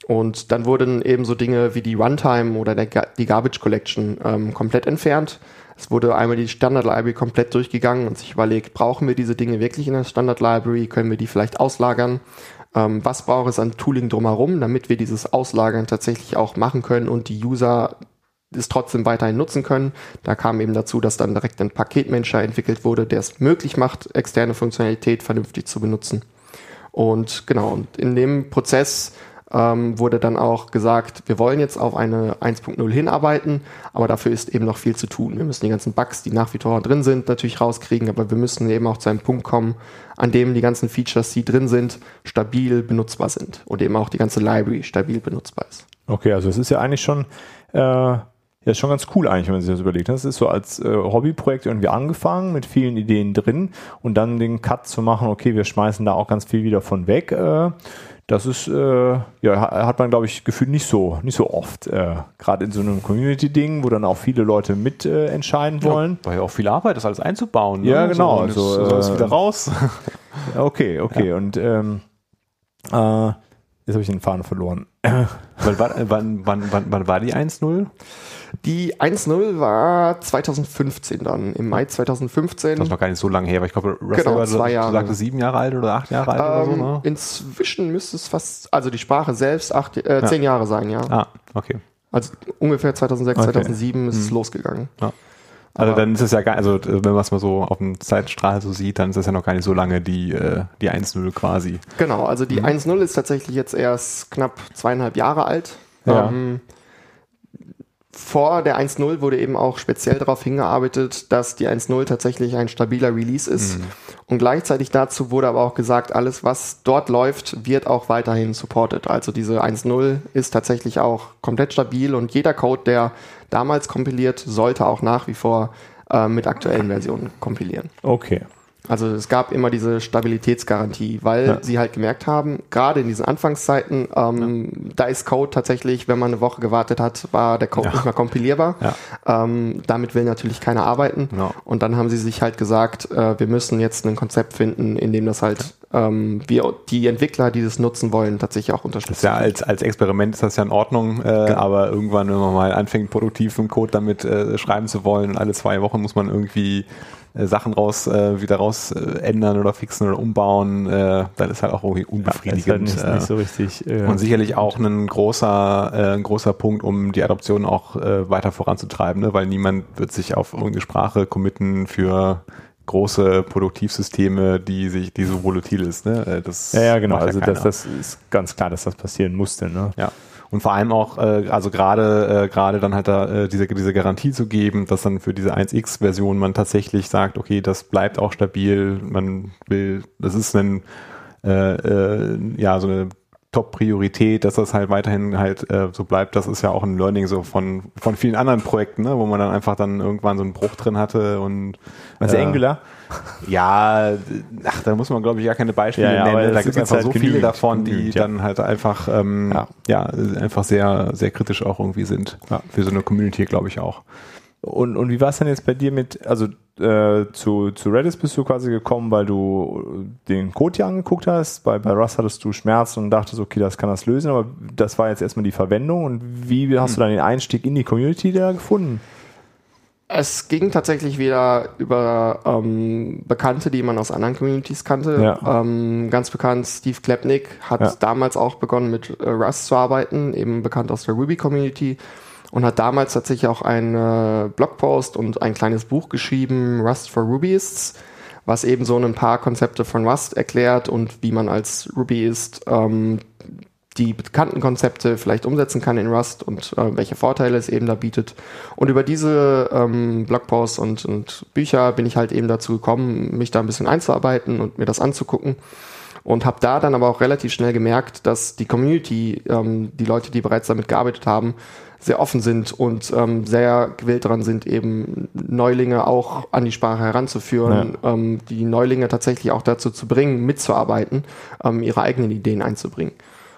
S1: Und dann wurden eben so Dinge wie die Runtime oder der, die Garbage Collection ähm, komplett entfernt. Es wurde einmal die Standard Library komplett durchgegangen und sich überlegt, brauchen wir diese Dinge wirklich in der Standard Library? Können wir die vielleicht auslagern? Ähm, was braucht es an Tooling drumherum, damit wir dieses Auslagern tatsächlich auch machen können und die User es trotzdem weiterhin nutzen können. Da kam eben dazu, dass dann direkt ein Paketmanager entwickelt wurde, der es möglich macht, externe Funktionalität vernünftig zu benutzen. Und genau, und in dem Prozess ähm, wurde dann auch gesagt, wir wollen jetzt auf eine 1.0 hinarbeiten, aber dafür ist eben noch viel zu tun. Wir müssen die ganzen Bugs, die nach wie vor drin sind, natürlich rauskriegen, aber wir müssen eben auch zu einem Punkt kommen, an dem die ganzen Features, die drin sind, stabil benutzbar sind und eben auch die ganze Library stabil benutzbar ist.
S3: Okay, also es ist ja eigentlich schon äh, ja, schon ganz cool eigentlich, wenn man sich das überlegt. Das ist so als äh, Hobbyprojekt irgendwie angefangen mit vielen Ideen drin und dann den Cut zu machen, okay, wir schmeißen da auch ganz viel wieder von weg. Äh, das ist, äh, ja, hat man, glaube ich, gefühlt nicht so, nicht so oft. Äh, Gerade in so einem Community-Ding, wo dann auch viele Leute mit äh, entscheiden wollen.
S2: Ja, weil ja auch viel Arbeit ist, alles einzubauen.
S3: Ne? Ja, genau.
S2: So, also, soll es wieder raus.
S3: okay, okay. Ja. Und ähm, äh, jetzt habe ich den Faden verloren.
S2: wann, wann, wann, wann, wann war die 1-0?
S1: Die 1-0 war 2015 dann, im Mai 2015.
S2: Das ist noch gar nicht so lange her, aber ich glaube,
S1: Russell genau, war zwei Jahre.
S2: Sagte sieben Jahre alt oder acht Jahre alt ähm, oder so, ähm, ne?
S1: Inzwischen müsste es fast, also die Sprache selbst acht, äh, ja. zehn Jahre sein, ja.
S2: Ah, okay.
S1: Also ungefähr 2006, okay. 2007 ist hm. es losgegangen.
S2: Ja. Also dann ist es ja gar, also wenn man es mal so auf dem Zeitstrahl so sieht, dann ist es ja noch gar nicht so lange die, äh, die 1-0 quasi.
S1: Genau, also die mhm. 1-0 ist tatsächlich jetzt erst knapp zweieinhalb Jahre alt. Ja. Ähm, vor der 1.0 wurde eben auch speziell darauf hingearbeitet, dass die 1.0 tatsächlich ein stabiler Release ist. Mhm. Und gleichzeitig dazu wurde aber auch gesagt, alles, was dort läuft, wird auch weiterhin supported. Also diese 1.0 ist tatsächlich auch komplett stabil und jeder Code, der damals kompiliert, sollte auch nach wie vor äh, mit aktuellen Versionen kompilieren.
S3: Okay.
S1: Also es gab immer diese Stabilitätsgarantie, weil ja. sie halt gemerkt haben, gerade in diesen Anfangszeiten, ähm, ja. da ist Code tatsächlich, wenn man eine Woche gewartet hat, war der Code ja. nicht mehr kompilierbar. Ähm, damit will natürlich keiner arbeiten. Und dann haben sie sich halt gesagt, äh, wir müssen jetzt ein Konzept finden, in dem das halt ähm, wir die Entwickler, die das nutzen wollen, tatsächlich auch unterstützen.
S2: Ja, als, als Experiment ist das ja in Ordnung, äh, genau. aber irgendwann, wenn man mal anfängt, produktiven Code damit äh, schreiben zu wollen, alle zwei Wochen muss man irgendwie äh, Sachen raus, äh, wieder raus äh, ändern oder fixen oder umbauen, äh, dann ist halt auch irgendwie unbefriedigend. Ja,
S3: ist halt nicht, nicht so richtig.
S2: Äh, und sicherlich auch ein großer, äh, ein großer Punkt, um die Adoption auch äh, weiter voranzutreiben, ne? weil niemand wird sich auf irgendeine Sprache committen für große Produktivsysteme, die sich, die so volatil ist. Ne?
S3: Äh, das ja, ja, genau. Also ja das, das ist ganz klar, dass das passieren musste. Ne?
S2: Ja. Und vor allem auch, äh, also gerade äh, gerade dann halt da äh, diese, diese Garantie zu geben, dass dann für diese 1X-Version man tatsächlich sagt, okay, das bleibt auch stabil, man will, das ist ein äh, äh, ja so eine Top-Priorität, dass das halt weiterhin halt äh, so bleibt. Das ist ja auch ein Learning so von, von vielen anderen Projekten, ne? wo man dann einfach dann irgendwann so einen Bruch drin hatte und
S3: Was äh, Angular?
S2: Ja, ach, da muss man glaube ich gar keine Beispiele ja, ja, nennen. Da gibt es einfach halt so viele davon, die ja. dann halt einfach ähm, ja. ja. einfach sehr, sehr kritisch auch irgendwie sind. Für so eine Community, glaube ich auch.
S3: Und, und wie war es denn jetzt bei dir mit, also äh, zu, zu Redis bist du quasi gekommen, weil du den Code hier angeguckt hast. Bei, bei Rust hattest du Schmerzen und dachtest, okay, das kann das lösen, aber das war jetzt erstmal die Verwendung. Und wie hast hm. du dann den Einstieg in die Community da gefunden?
S1: Es ging tatsächlich wieder über ähm, Bekannte, die man aus anderen Communities kannte. Ja. Ähm, ganz bekannt, Steve Klepnick hat ja. damals auch begonnen mit äh, Rust zu arbeiten, eben bekannt aus der Ruby Community und hat damals tatsächlich auch einen äh, Blogpost und ein kleines Buch geschrieben, Rust for Rubyists, was eben so ein paar Konzepte von Rust erklärt und wie man als Rubyist ähm, die bekannten Konzepte vielleicht umsetzen kann in Rust und äh, welche Vorteile es eben da bietet. Und über diese ähm, Blogposts und, und Bücher bin ich halt eben dazu gekommen, mich da ein bisschen einzuarbeiten und mir das anzugucken. Und habe da dann aber auch relativ schnell gemerkt, dass die Community, ähm, die Leute, die bereits damit gearbeitet haben, sehr offen sind und ähm, sehr gewillt daran sind, eben Neulinge auch an die Sprache heranzuführen, ja. ähm, die Neulinge tatsächlich auch dazu zu bringen, mitzuarbeiten, ähm, ihre eigenen Ideen einzubringen.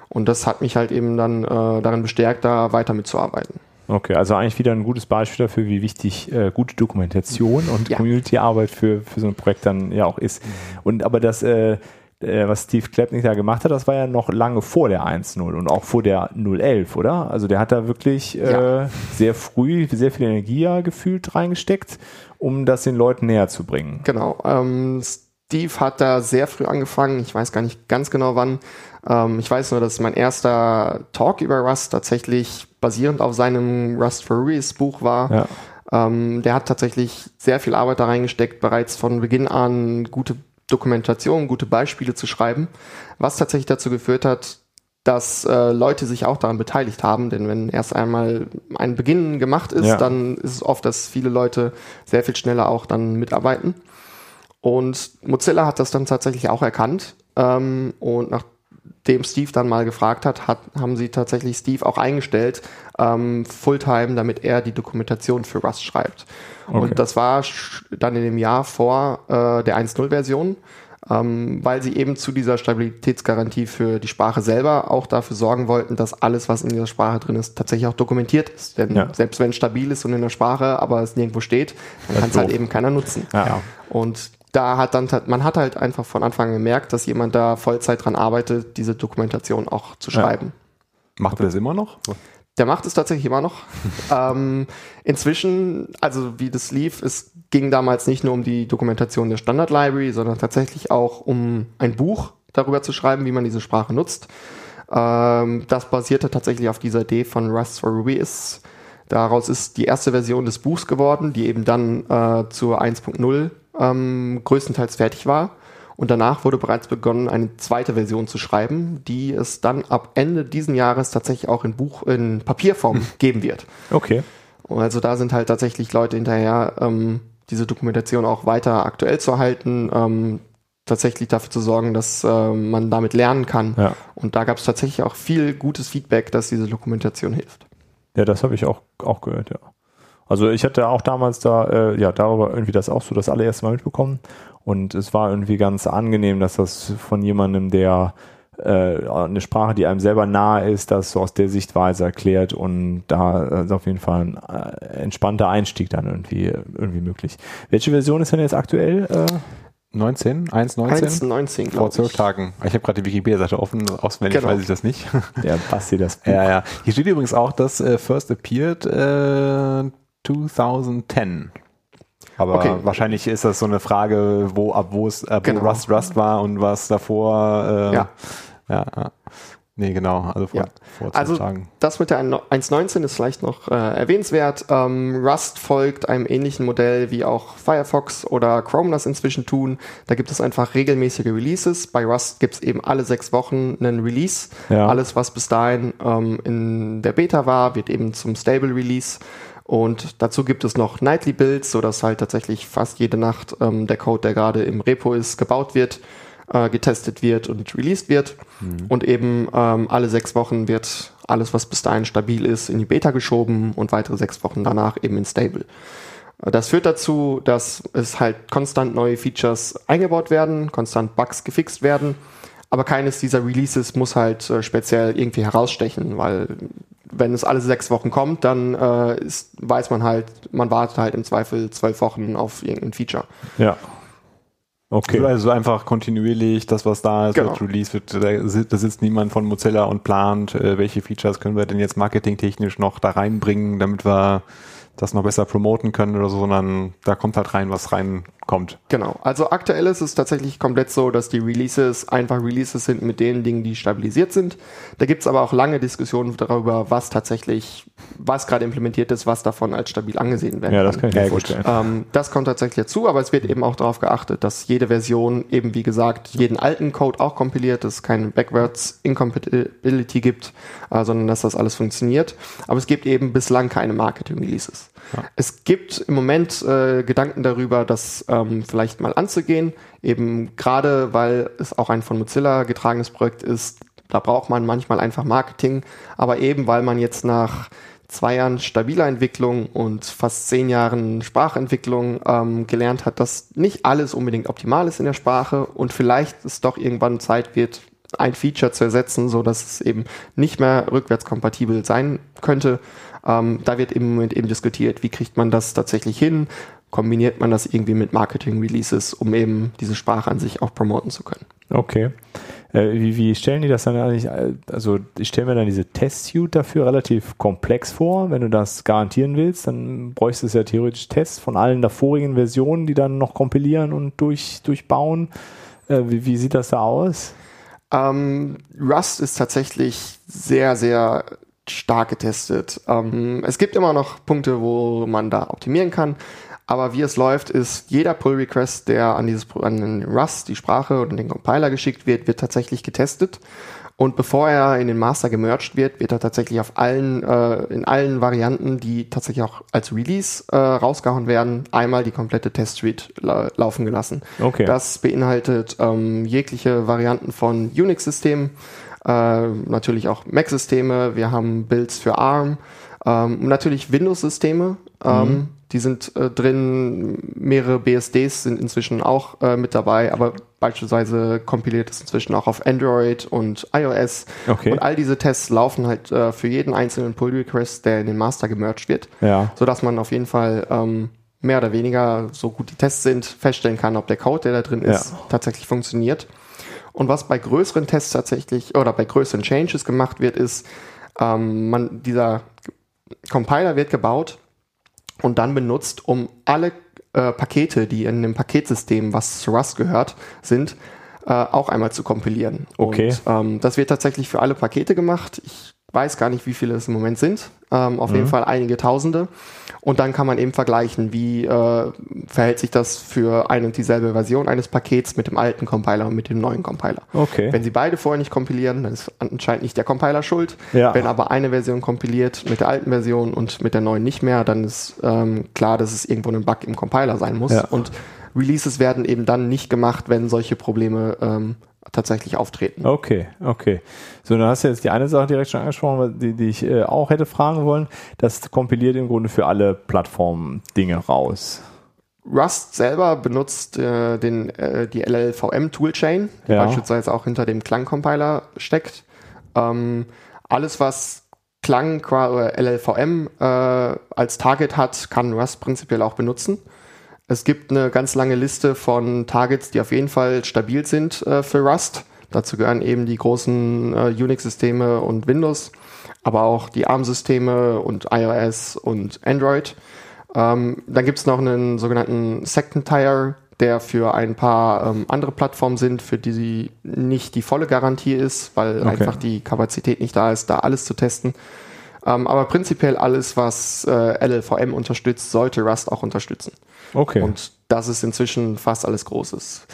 S1: Und das hat mich halt eben dann äh, darin bestärkt, da weiter mitzuarbeiten.
S3: Okay, also eigentlich wieder ein gutes Beispiel dafür, wie wichtig äh, gute Dokumentation und ja. Community-Arbeit für, für so ein Projekt dann ja auch ist. Mhm. Und aber das äh, äh, was Steve Klebnik da gemacht hat, das war ja noch lange vor der 1.0 und auch vor der 0.11, oder? Also der hat da wirklich äh, ja. sehr früh sehr viel Energie ja gefühlt reingesteckt, um das den Leuten näher zu bringen.
S1: Genau. Ähm, Steve hat da sehr früh angefangen. Ich weiß gar nicht ganz genau wann. Ähm, ich weiß nur, dass mein erster Talk über Rust tatsächlich basierend auf seinem Rust for Ruiz Buch war. Ja. Ähm, der hat tatsächlich sehr viel Arbeit da reingesteckt, bereits von Beginn an gute Dokumentation, gute Beispiele zu schreiben, was tatsächlich dazu geführt hat, dass äh, Leute sich auch daran beteiligt haben, denn wenn erst einmal ein Beginn gemacht ist,
S3: Ja.
S1: dann ist es oft, dass viele Leute sehr viel schneller auch dann mitarbeiten. Und Mozilla hat das dann tatsächlich auch erkannt. Ähm, und nachdem Steve dann mal gefragt hat, hat haben sie tatsächlich Steve auch eingestellt, ähm, Fulltime, damit er die Dokumentation für Rust schreibt.
S3: Okay.
S1: Und das war dann in dem Jahr vor äh, der 1.0-Version, ähm, weil sie eben zu dieser Stabilitätsgarantie für die Sprache selber auch dafür sorgen wollten, dass alles, was in dieser Sprache drin ist, tatsächlich auch dokumentiert ist. Denn
S3: Ja.
S1: selbst wenn es stabil ist und in der Sprache, aber es nirgendwo steht, dann kann es halt eben keiner nutzen.
S3: Ja.
S1: Und da hat dann, man hat halt einfach von Anfang an gemerkt, dass jemand da Vollzeit dran arbeitet, diese Dokumentation auch zu
S3: Ja.
S1: schreiben.
S2: Macht er das immer noch?
S1: Der macht es tatsächlich immer noch. ähm, inzwischen, also wie das lief, es ging damals nicht nur um die Dokumentation der Standard Library, sondern tatsächlich auch um ein Buch darüber zu schreiben, wie man diese Sprache nutzt. Ähm, das basierte tatsächlich auf dieser Idee von Rust for Ruby ist. Daraus ist die erste Version des Buchs geworden, die eben dann äh, zur 1.0 ähm, größtenteils fertig war. Und danach wurde bereits begonnen, eine zweite Version zu schreiben, die es dann ab Ende diesen Jahres tatsächlich auch in Buch, in Papierform geben wird.
S3: Okay.
S1: Und also da sind halt tatsächlich Leute hinterher, ähm, diese Dokumentation auch weiter aktuell zu halten, ähm, tatsächlich dafür zu sorgen, dass ähm, man damit lernen kann.
S3: Ja.
S1: Und da gab es tatsächlich auch viel gutes Feedback, dass diese Dokumentation hilft.
S3: Ja, das habe ich auch, auch gehört, ja. Also ich hatte auch damals da, äh, ja, darüber irgendwie das auch so das allererste Mal mitbekommen. Und es war irgendwie ganz angenehm, dass das von jemandem, der äh, eine Sprache, die einem selber nahe ist, das so aus der Sichtweise erklärt und da ist auf jeden Fall ein äh, entspannter Einstieg dann irgendwie, irgendwie möglich. Welche Version ist denn jetzt aktuell? Äh?
S2: 19? 1.19?
S1: 1.19,
S2: Vor
S1: glaube
S2: zwölf. Tagen. Ich habe gerade die Wikipedia-Seite offen, auswendig
S1: Genau.
S2: weiß ich das nicht.
S3: Der Basti das Buch.
S2: ja, ja. Hier steht übrigens auch, dass äh, First Appeared äh, 2010. Aber
S1: Okay.
S2: wahrscheinlich ist das so eine Frage, wo ab wo es ab
S1: Genau.
S2: wo Rust Rust war und was davor. Äh,
S1: Ja.
S2: ja. ja. Nee, genau. Also vor,
S1: Ja.
S2: vor
S1: Also
S2: Tagen.
S1: das mit der 1.19 ist vielleicht noch äh, erwähnenswert. Ähm, Rust folgt einem ähnlichen Modell wie auch Firefox oder Chrome das inzwischen tun. Da gibt es einfach regelmäßige Releases. Bei Rust gibt es eben alle sechs Wochen einen Release.
S3: Ja.
S1: Alles, was bis dahin ähm, in der Beta war, wird eben zum Stable Release. Und dazu gibt es noch Nightly Builds, sodass halt tatsächlich fast jede Nacht ähm, der Code, der gerade im Repo ist, gebaut wird, äh, getestet wird und released wird. Und eben ähm, alle sechs Wochen wird alles, was bis dahin stabil ist, in die Beta geschoben und weitere sechs Wochen danach eben in Stable. Das führt dazu, dass es halt konstant neue Features eingebaut werden, konstant Bugs gefixt werden, aber keines dieser Releases muss halt äh, speziell irgendwie herausstechen, weil wenn es alle sechs Wochen kommt, dann äh, ist, weiß man halt, man wartet halt im Zweifel zwölf Wochen auf irgendein Feature.
S3: Ja. Okay.
S2: Also einfach kontinuierlich, das was da ist,
S1: Genau.
S2: wird released wird, da sitzt niemand von Mozilla und plant, äh, welche Features können wir denn jetzt marketingtechnisch noch da reinbringen, damit wir das noch besser promoten können oder so, sondern da kommt halt rein, was reinkommt.
S1: Genau. Also aktuell ist es tatsächlich komplett so, dass die Releases einfach Releases sind mit den Dingen, die stabilisiert sind. Da gibt's aber auch lange Diskussionen darüber, was tatsächlich, was gerade implementiert ist, was davon als stabil angesehen werden
S3: Ja, das
S1: kann.
S3: kann ich mir vorstellen.
S1: Ähm, das kommt tatsächlich dazu, aber es wird eben auch darauf geachtet, dass jede Version eben, wie gesagt, jeden alten Code auch kompiliert, dass es keine Backwards Incompatibility gibt, äh, sondern dass das alles funktioniert. Aber es gibt eben bislang keine Es gibt im Moment äh, Gedanken darüber, das ähm, vielleicht mal anzugehen, eben gerade weil es auch ein von Mozilla getragenes Projekt ist, da braucht man manchmal einfach Marketing, aber eben weil man jetzt nach zwei Jahren stabiler Entwicklung und fast zehn Jahren Sprachentwicklung ähm, gelernt hat, dass nicht alles unbedingt optimal ist in der Sprache und vielleicht es doch irgendwann Zeit wird, ein Feature zu ersetzen, so dass es eben nicht mehr rückwärtskompatibel sein könnte. Ähm, da wird im Moment eben diskutiert, wie kriegt man das tatsächlich hin? Kombiniert man das irgendwie mit Marketing-Releases, um eben diese Sprache an sich auch promoten zu können?
S3: Okay. Äh, wie, wie stellen die das dann eigentlich? äh, Also ich stelle mir dann diese Test-Suite dafür relativ komplex vor. Wenn du das garantieren willst, dann bräuchtest du ja theoretisch Tests von allen davorigen Versionen, die dann noch kompilieren und durch, durchbauen. Äh, wie, wie sieht das da aus?
S1: Ähm, Rust ist tatsächlich sehr, sehr stark getestet. Ähm, es gibt immer noch Punkte, wo man da optimieren kann, Aber wie es läuft, ist jeder Pull-Request, der an dieses an den Rust, die Sprache oder den Compiler geschickt wird, wird tatsächlich getestet. Und bevor er in den Master gemerged wird, wird er tatsächlich auf allen, äh, in allen Varianten, die tatsächlich auch als Release äh, rausgehauen werden, einmal die komplette Test-Suite la laufen gelassen.
S3: Okay.
S1: Das beinhaltet ähm, jegliche Varianten von Unix-Systemen, äh, natürlich auch Mac-Systeme, wir haben Builds für ARM, ähm, natürlich Windows-Systeme, ähm, mhm. die sind äh, drin, mehrere BSDs sind inzwischen auch äh, mit dabei, aber beispielsweise kompiliert es inzwischen auch auf Android und iOS.
S3: Okay.
S1: Und all diese Tests laufen halt äh, für jeden einzelnen Pull-Request, der in den Master gemerged wird,
S3: Ja.
S1: sodass man auf jeden Fall ähm, mehr oder weniger, so gut die Tests sind, feststellen kann, ob der Code, der da drin ist,
S3: Ja.
S1: tatsächlich funktioniert. Und was bei größeren Tests tatsächlich oder bei größeren Changes gemacht wird, ist, ähm, man, dieser Compiler wird gebaut und dann benutzt, um alle äh, Pakete, die in dem Paketsystem, was zu Rust gehört, sind, äh, auch einmal zu kompilieren.
S3: Okay.
S1: Und ähm, das wird tatsächlich für alle Pakete gemacht. Ich weiß gar nicht, wie viele es im Moment sind. Ähm, auf jeden Fall einige Tausende. Und dann kann man eben vergleichen, wie äh, verhält sich das für eine und dieselbe Version eines Pakets mit dem alten Compiler und mit dem neuen Compiler.
S3: Okay.
S1: Wenn sie beide vorher nicht kompilieren, dann ist anscheinend nicht der Compiler schuld.
S3: Ja.
S1: Wenn aber eine Version kompiliert mit der alten Version und mit der neuen nicht mehr, dann ist ähm, klar, dass es irgendwo ein Bug im Compiler sein muss.
S3: Ja.
S1: Und Releases werden eben dann nicht gemacht, wenn solche Probleme ähm, tatsächlich auftreten.
S3: Okay, okay. So, dann hast du jetzt die eine Sache direkt schon angesprochen, die, die ich äh, auch hätte fragen wollen. Das kompiliert im Grunde für alle Plattformen Dinge raus.
S1: Rust selber benutzt äh, den, äh, die LLVM-Toolchain, die
S3: Ja.
S1: beispielsweise auch hinter dem Klang-Compiler steckt. Ähm, alles, was Klang oder LLVM äh, als Target hat, kann Rust prinzipiell auch benutzen. Es gibt eine ganz lange Liste von Targets, die auf jeden Fall stabil sind äh, für Rust. Dazu gehören eben die großen äh, Unix-Systeme und Windows, aber auch die ARM-Systeme und iOS und Android. Ähm, dann gibt es noch einen sogenannten Second Tier, der für ein paar ähm, andere Plattformen sind, für die sie nicht die volle Garantie ist, weil
S3: Okay.
S1: einfach die Kapazität nicht da ist, da alles zu testen. Ähm, aber prinzipiell alles, was äh, LLVM unterstützt, sollte Rust auch unterstützen.
S3: Okay.
S1: Und das ist inzwischen fast alles Großes.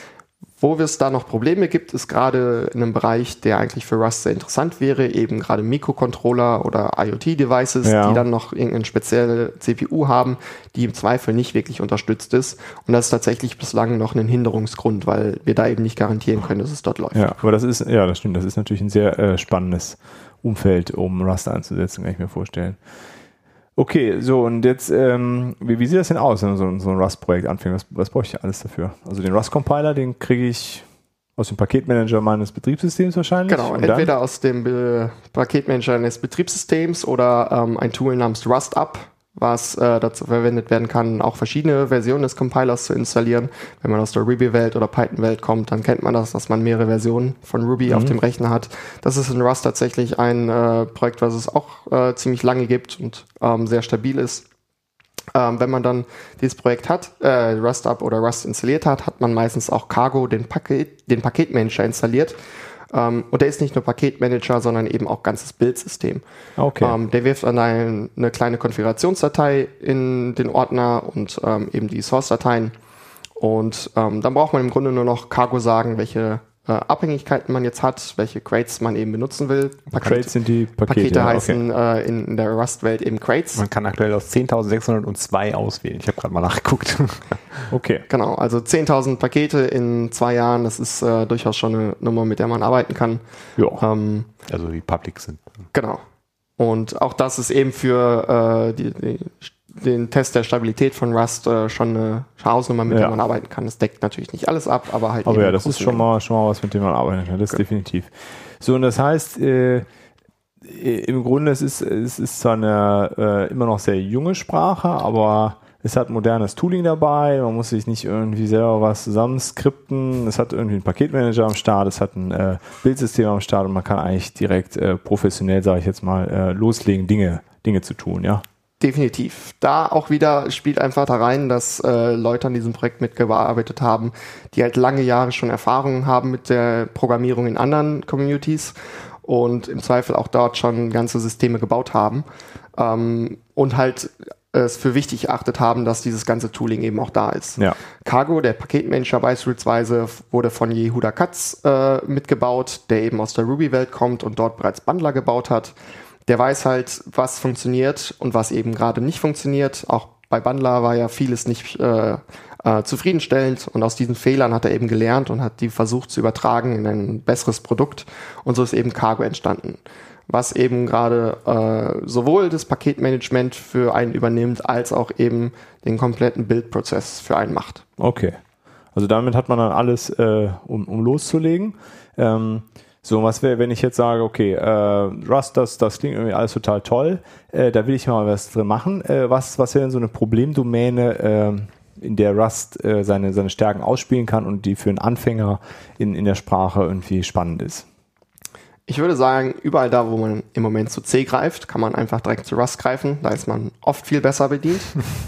S1: Wo es da noch Probleme gibt, ist gerade in einem Bereich, der eigentlich für Rust sehr interessant wäre, eben gerade Mikrocontroller oder IoT-Devices,
S3: Ja.
S1: die dann noch irgendeine spezielle CPU haben, die im Zweifel nicht wirklich unterstützt ist. Und das ist tatsächlich bislang noch ein Hinderungsgrund, weil wir da eben nicht garantieren können, dass es dort läuft.
S3: Ja, aber das ist, ja, das stimmt. Das ist natürlich ein sehr äh, spannendes Umfeld, um Rust einzusetzen, kann ich mir vorstellen. Okay, so und jetzt, ähm, wie, wie sieht das denn aus, wenn so, so ein Rust-Projekt anfängt? Was, was brauche ich alles dafür? Also den Rust-Compiler, den kriege ich aus dem Paketmanager meines Betriebssystems wahrscheinlich.
S1: Genau,
S3: und
S1: entweder aus dem Be Paketmanager eines Betriebssystems oder ähm, ein Tool namens RustUp, was äh, dazu verwendet werden kann, auch verschiedene Versionen des Compilers zu installieren. Wenn man aus der Ruby-Welt oder Python-Welt kommt, dann kennt man das, dass man mehrere Versionen von Ruby auf dem Rechner hat. Das ist in Rust tatsächlich ein äh, Projekt, was es auch äh, ziemlich lange gibt und ähm, sehr stabil ist. Ähm, wenn man dann dieses Projekt hat, äh, Rust Up oder Rust installiert hat, hat man meistens auch Cargo, den, Paket, den Paketmanager installiert. Ähm, und der ist nicht nur Paketmanager, sondern eben auch ganzes Bildsystem.
S3: Okay.
S1: Ähm, der wirft dann ein, eine kleine Konfigurationsdatei in den Ordner und ähm, eben die Source-Dateien. Und ähm, dann braucht man im Grunde nur noch Cargo sagen, welche äh, Abhängigkeiten man jetzt hat, welche Crates man eben benutzen will.
S3: Crates sind die Pakete.
S1: Pakete
S3: ja, okay.
S1: heißen äh, in, in der Rust-Welt eben Crates.
S2: Man kann aktuell aus 10.602 auswählen. Ich habe gerade mal nachgeguckt.
S3: Okay.
S1: Genau, also 10.000 Pakete in zwei Jahren, das ist äh, durchaus schon eine Nummer, mit der man arbeiten kann.
S3: Ja.
S1: Ähm,
S2: Also die Public sind.
S1: genau. Und auch das ist eben für äh, die, die, den Test der Stabilität von Rust äh, schon eine Hausnummer, mit
S3: Ja.
S1: der man arbeiten kann. Das deckt natürlich nicht alles ab, aber halt.
S3: Aber ja, das ist schon mal, schon mal was, mit dem man arbeiten kann. Das ist definitiv. So, und das heißt, äh, im Grunde es ist es ist zwar eine äh, immer noch sehr junge Sprache, aber es hat modernes Tooling dabei. Man muss sich nicht irgendwie selber was zusammenskripten. Es hat irgendwie einen Paketmanager am Start, es hat ein äh, Bildsystem am Start und man kann eigentlich direkt äh, professionell, sage ich jetzt mal, äh, loslegen, Dinge Dinge zu tun. Ja.
S1: Definitiv. Da auch wieder spielt einfach da rein, dass äh, Leute an diesem Projekt mitgearbeitet haben, die halt lange Jahre schon Erfahrungen haben mit der Programmierung in anderen Communities und im Zweifel auch dort schon ganze Systeme gebaut haben. Ähm, und halt es für wichtig erachtet haben, dass dieses ganze Tooling eben auch da ist.
S3: Ja.
S1: Cargo, der Paketmanager beispielsweise, wurde von Yehuda Katz äh, mitgebaut, der eben aus der Ruby-Welt kommt und dort bereits Bundler gebaut hat. Der weiß halt, was funktioniert und was eben gerade nicht funktioniert. Auch bei Bundler war ja vieles nicht äh, äh, zufriedenstellend und aus diesen Fehlern hat er eben gelernt und hat die versucht zu übertragen in ein besseres Produkt und so ist eben Cargo entstanden was eben gerade äh, sowohl das Paketmanagement für einen übernimmt, als auch eben den kompletten Bildprozess für einen macht.
S3: Okay. Also damit hat man dann alles, äh, um, um loszulegen. Ähm, so, was wäre, wenn ich jetzt sage, okay, äh, Rust, das, das klingt irgendwie alles total toll, äh, da will ich mal was drin machen. Äh, was was wäre denn so eine Problemdomäne, äh, in der Rust äh, seine, seine Stärken ausspielen kann und die für einen Anfänger in, in der Sprache irgendwie spannend ist?
S1: Ich würde sagen, überall da, wo man im Moment zu C greift, kann man einfach direkt zu Rust greifen. Da ist man oft viel besser bedient.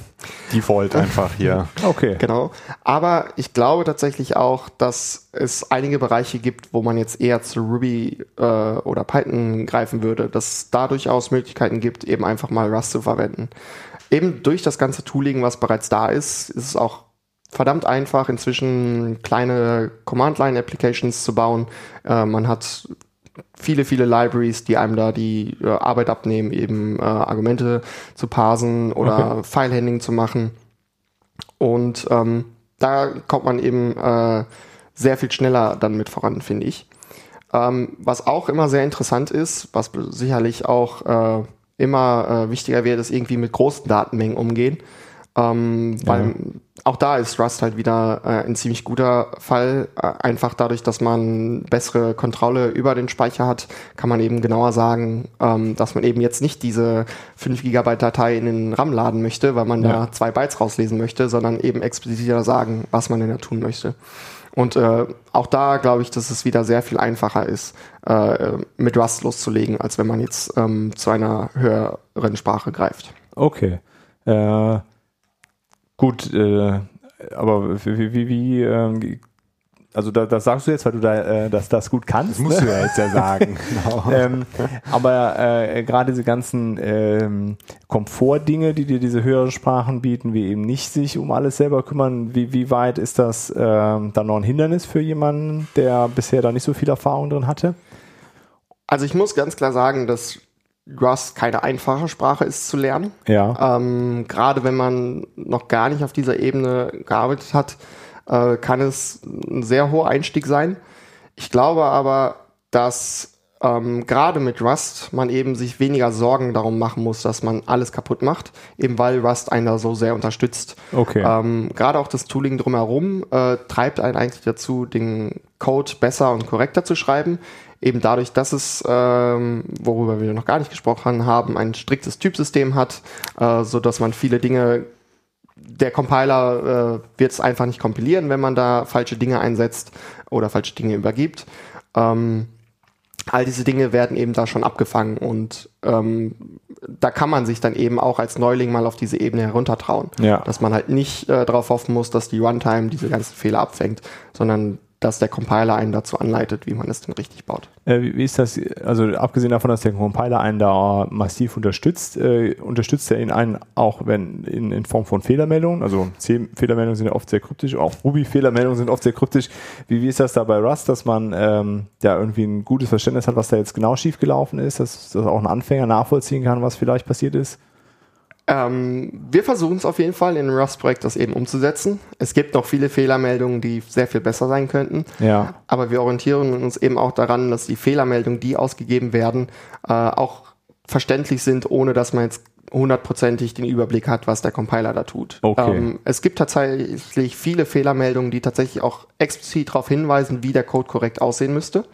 S2: Default einfach hier.
S3: Okay.
S1: Genau. Aber ich glaube tatsächlich auch, dass es einige Bereiche gibt, wo man jetzt eher zu Ruby äh, oder Python greifen würde, dass es da durchaus Möglichkeiten gibt, eben einfach mal Rust zu verwenden. Eben durch das ganze Tooling, was bereits da ist, ist es auch verdammt einfach, inzwischen kleine Command-Line-Applications zu bauen. Äh, man hat viele, viele Libraries, die einem da die äh, Arbeit abnehmen, eben äh, Argumente zu parsen oder okay. File-Handling zu machen. Und ähm, da kommt man eben äh, sehr viel schneller dann mit voran, finde ich. Ähm, was auch immer sehr interessant ist, was sicherlich auch äh, immer äh, wichtiger wird, ist irgendwie mit großen Datenmengen umgehen. Ähm, ja. Weil auch da ist Rust halt wieder äh, ein ziemlich guter Fall. Äh, einfach dadurch, dass man bessere Kontrolle über den Speicher hat, kann man eben genauer sagen, ähm, dass man eben jetzt nicht diese 5 GB Datei in den RAM laden möchte, weil man ja. da zwei Bytes rauslesen möchte, sondern eben expliziter sagen, was man denn da tun möchte. Und äh, auch da glaube ich, dass es wieder sehr viel einfacher ist, äh, mit Rust loszulegen, als wenn man jetzt ähm, zu einer höheren Sprache greift.
S3: Okay. Äh, Gut, äh, aber wie, wie, wie ähm, also da, das sagst du jetzt, weil du da, äh, dass das gut kannst.
S2: Das musst ne? du ja jetzt ja sagen.
S3: genau. ähm, aber äh, gerade diese ganzen ähm, Komfortdinge, die dir diese höheren Sprachen bieten, wie eben nicht sich um alles selber kümmern, wie, wie weit ist das äh, dann noch ein Hindernis für jemanden, der bisher da nicht so viel Erfahrung drin hatte?
S1: Also ich muss ganz klar sagen, dass Rust keine einfache Sprache ist zu lernen.
S3: Ja.
S1: Ähm, Gerade wenn man noch gar nicht auf dieser Ebene gearbeitet hat, äh, kann es ein sehr hoher Einstieg sein. Ich glaube aber, dass ähm, gerade mit Rust man eben sich weniger Sorgen darum machen muss, dass man alles kaputt macht, eben weil Rust einen da so sehr unterstützt.
S3: Okay.
S1: Ähm, gerade auch das Tooling drumherum äh, treibt einen eigentlich dazu, den Code besser und korrekter zu schreiben eben dadurch, dass es, ähm, worüber wir noch gar nicht gesprochen haben, ein striktes Typsystem hat, äh, so dass man viele Dinge der Compiler äh, wird es einfach nicht kompilieren, wenn man da falsche Dinge einsetzt oder falsche Dinge übergibt. Ähm, all diese Dinge werden eben da schon abgefangen und ähm, da kann man sich dann eben auch als Neuling mal auf diese Ebene heruntertrauen.
S3: Ja.
S1: Dass man halt nicht äh, darauf hoffen muss, dass die Runtime diese ganzen Fehler abfängt, sondern dass der Compiler einen dazu anleitet, wie man es denn richtig baut.
S3: Äh, wie, ist das, also abgesehen davon, dass der Compiler einen da massiv unterstützt, äh, unterstützt er ihn einen auch wenn in, in Form von Fehlermeldungen, also C-Fehlermeldungen sind ja oft sehr kryptisch, auch Ruby-Fehlermeldungen sind oft sehr kryptisch. Wie, wie ist das da bei Rust, dass man ähm, ja irgendwie ein gutes Verständnis hat, was da jetzt genau schiefgelaufen ist, dass, dass auch ein Anfänger nachvollziehen kann, was vielleicht passiert ist?
S1: Ähm, wir versuchen es auf jeden Fall in Rust-Projekt das eben umzusetzen. Es gibt noch viele Fehlermeldungen, die sehr viel besser sein könnten.
S3: Ja.
S1: Aber wir orientieren uns eben auch daran, dass die Fehlermeldungen, die ausgegeben werden, äh, auch verständlich sind, ohne dass man jetzt hundertprozentig den Überblick hat, was der Compiler da tut.
S3: Okay. Ähm,
S1: es gibt tatsächlich viele Fehlermeldungen, die tatsächlich auch explizit darauf hinweisen, wie der Code korrekt aussehen müsste.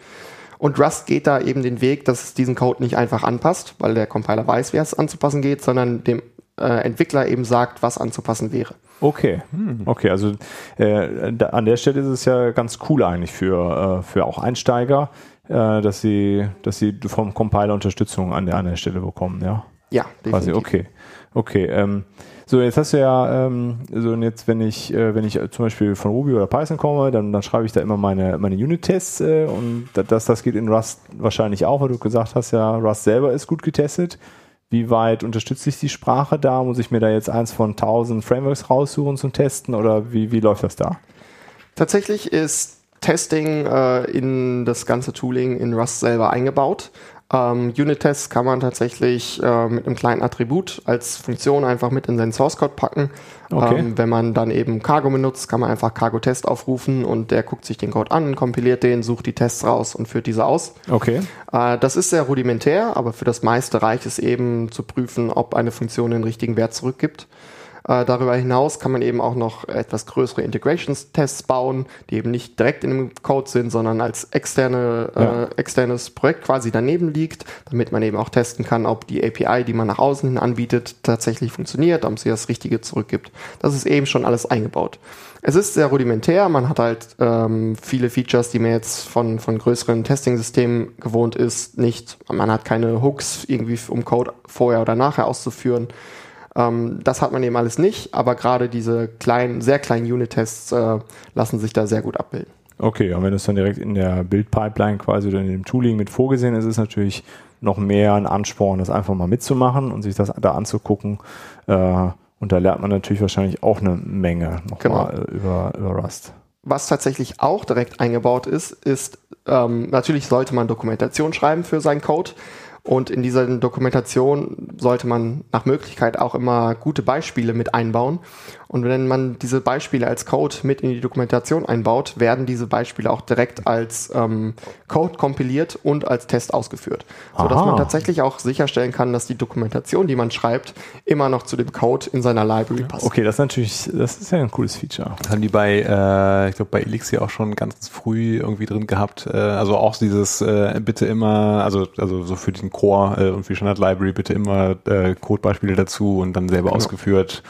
S1: Und Rust geht da eben den Weg, dass es diesen Code nicht einfach anpasst, weil der Compiler weiß, wie es anzupassen geht, sondern dem äh, Entwickler eben sagt, was anzupassen wäre.
S3: Okay, hm. okay, also äh, da, an der Stelle ist es ja ganz cool eigentlich für, äh, für auch Einsteiger, äh, dass sie, dass sie vom Compiler Unterstützung an der, an der Stelle bekommen, ja.
S1: Ja,
S3: definitiv. Quasi, okay, okay. Ähm, so, jetzt hast du ja, ähm, so und jetzt, wenn ich, äh, wenn ich zum Beispiel von Ruby oder Python komme, dann, dann schreibe ich da immer meine, meine Unit-Tests äh, und das, das geht in Rust wahrscheinlich auch, weil du gesagt hast, ja, Rust selber ist gut getestet. Wie weit unterstützt sich die Sprache da? Muss ich mir da jetzt eins von 1000 Frameworks raussuchen zum Testen oder wie, wie läuft das da?
S1: Tatsächlich ist Testing äh, in das ganze Tooling in Rust selber eingebaut. Ähm, Unit-Tests kann man tatsächlich äh, mit einem kleinen Attribut als Funktion einfach mit in seinen Source-Code packen. Okay. Ähm, wenn man dann eben Cargo benutzt, kann man einfach Cargo-Test aufrufen und der guckt sich den Code an, kompiliert den, sucht die Tests raus und führt diese aus.
S3: Okay.
S1: Äh, das ist sehr rudimentär, aber für das meiste reicht es eben zu prüfen, ob eine Funktion den richtigen Wert zurückgibt. Äh, darüber hinaus kann man eben auch noch etwas größere Integrations-Tests bauen, die eben nicht direkt in dem Code sind, sondern als externe, äh, ja. äh, externes Projekt quasi daneben liegt, damit man eben auch testen kann, ob die API, die man nach außen hin anbietet, tatsächlich funktioniert, ob sie das Richtige zurückgibt. Das ist eben schon alles eingebaut. Es ist sehr rudimentär, man hat halt ähm, viele Features, die man jetzt von, von größeren Testing-Systemen gewohnt ist, nicht. Man hat keine Hooks irgendwie, um Code vorher oder nachher auszuführen. Ähm, das hat man eben alles nicht, aber gerade diese kleinen, sehr kleinen Unit-Tests äh, lassen sich da sehr gut abbilden.
S3: Okay, und wenn es dann direkt in der Build-Pipeline quasi oder in dem Tooling mit vorgesehen ist, ist es natürlich noch mehr ein Ansporn, das einfach mal mitzumachen und sich das da anzugucken. Äh, und da lernt man natürlich wahrscheinlich auch eine Menge nochmal genau. über, über Rust.
S1: Was tatsächlich auch direkt eingebaut ist, ist, ähm, natürlich sollte man Dokumentation schreiben für seinen Code. Und in dieser Dokumentation sollte man nach Möglichkeit auch immer gute Beispiele mit einbauen. Und wenn man diese Beispiele als Code mit in die Dokumentation einbaut, werden diese Beispiele auch direkt als ähm, Code kompiliert und als Test ausgeführt. Sodass Aha. man tatsächlich auch sicherstellen kann, dass die Dokumentation, die man schreibt, immer noch zu dem Code in seiner Library passt.
S3: Okay, das ist natürlich, das ist ja ein cooles Feature.
S2: Das haben die bei, äh, ich glaube, bei Elixir auch schon ganz früh irgendwie drin gehabt. Äh, also auch dieses äh, bitte immer, also, also so für den Core äh, und für die Standard Library bitte immer äh, Codebeispiele dazu und dann selber genau. ausgeführt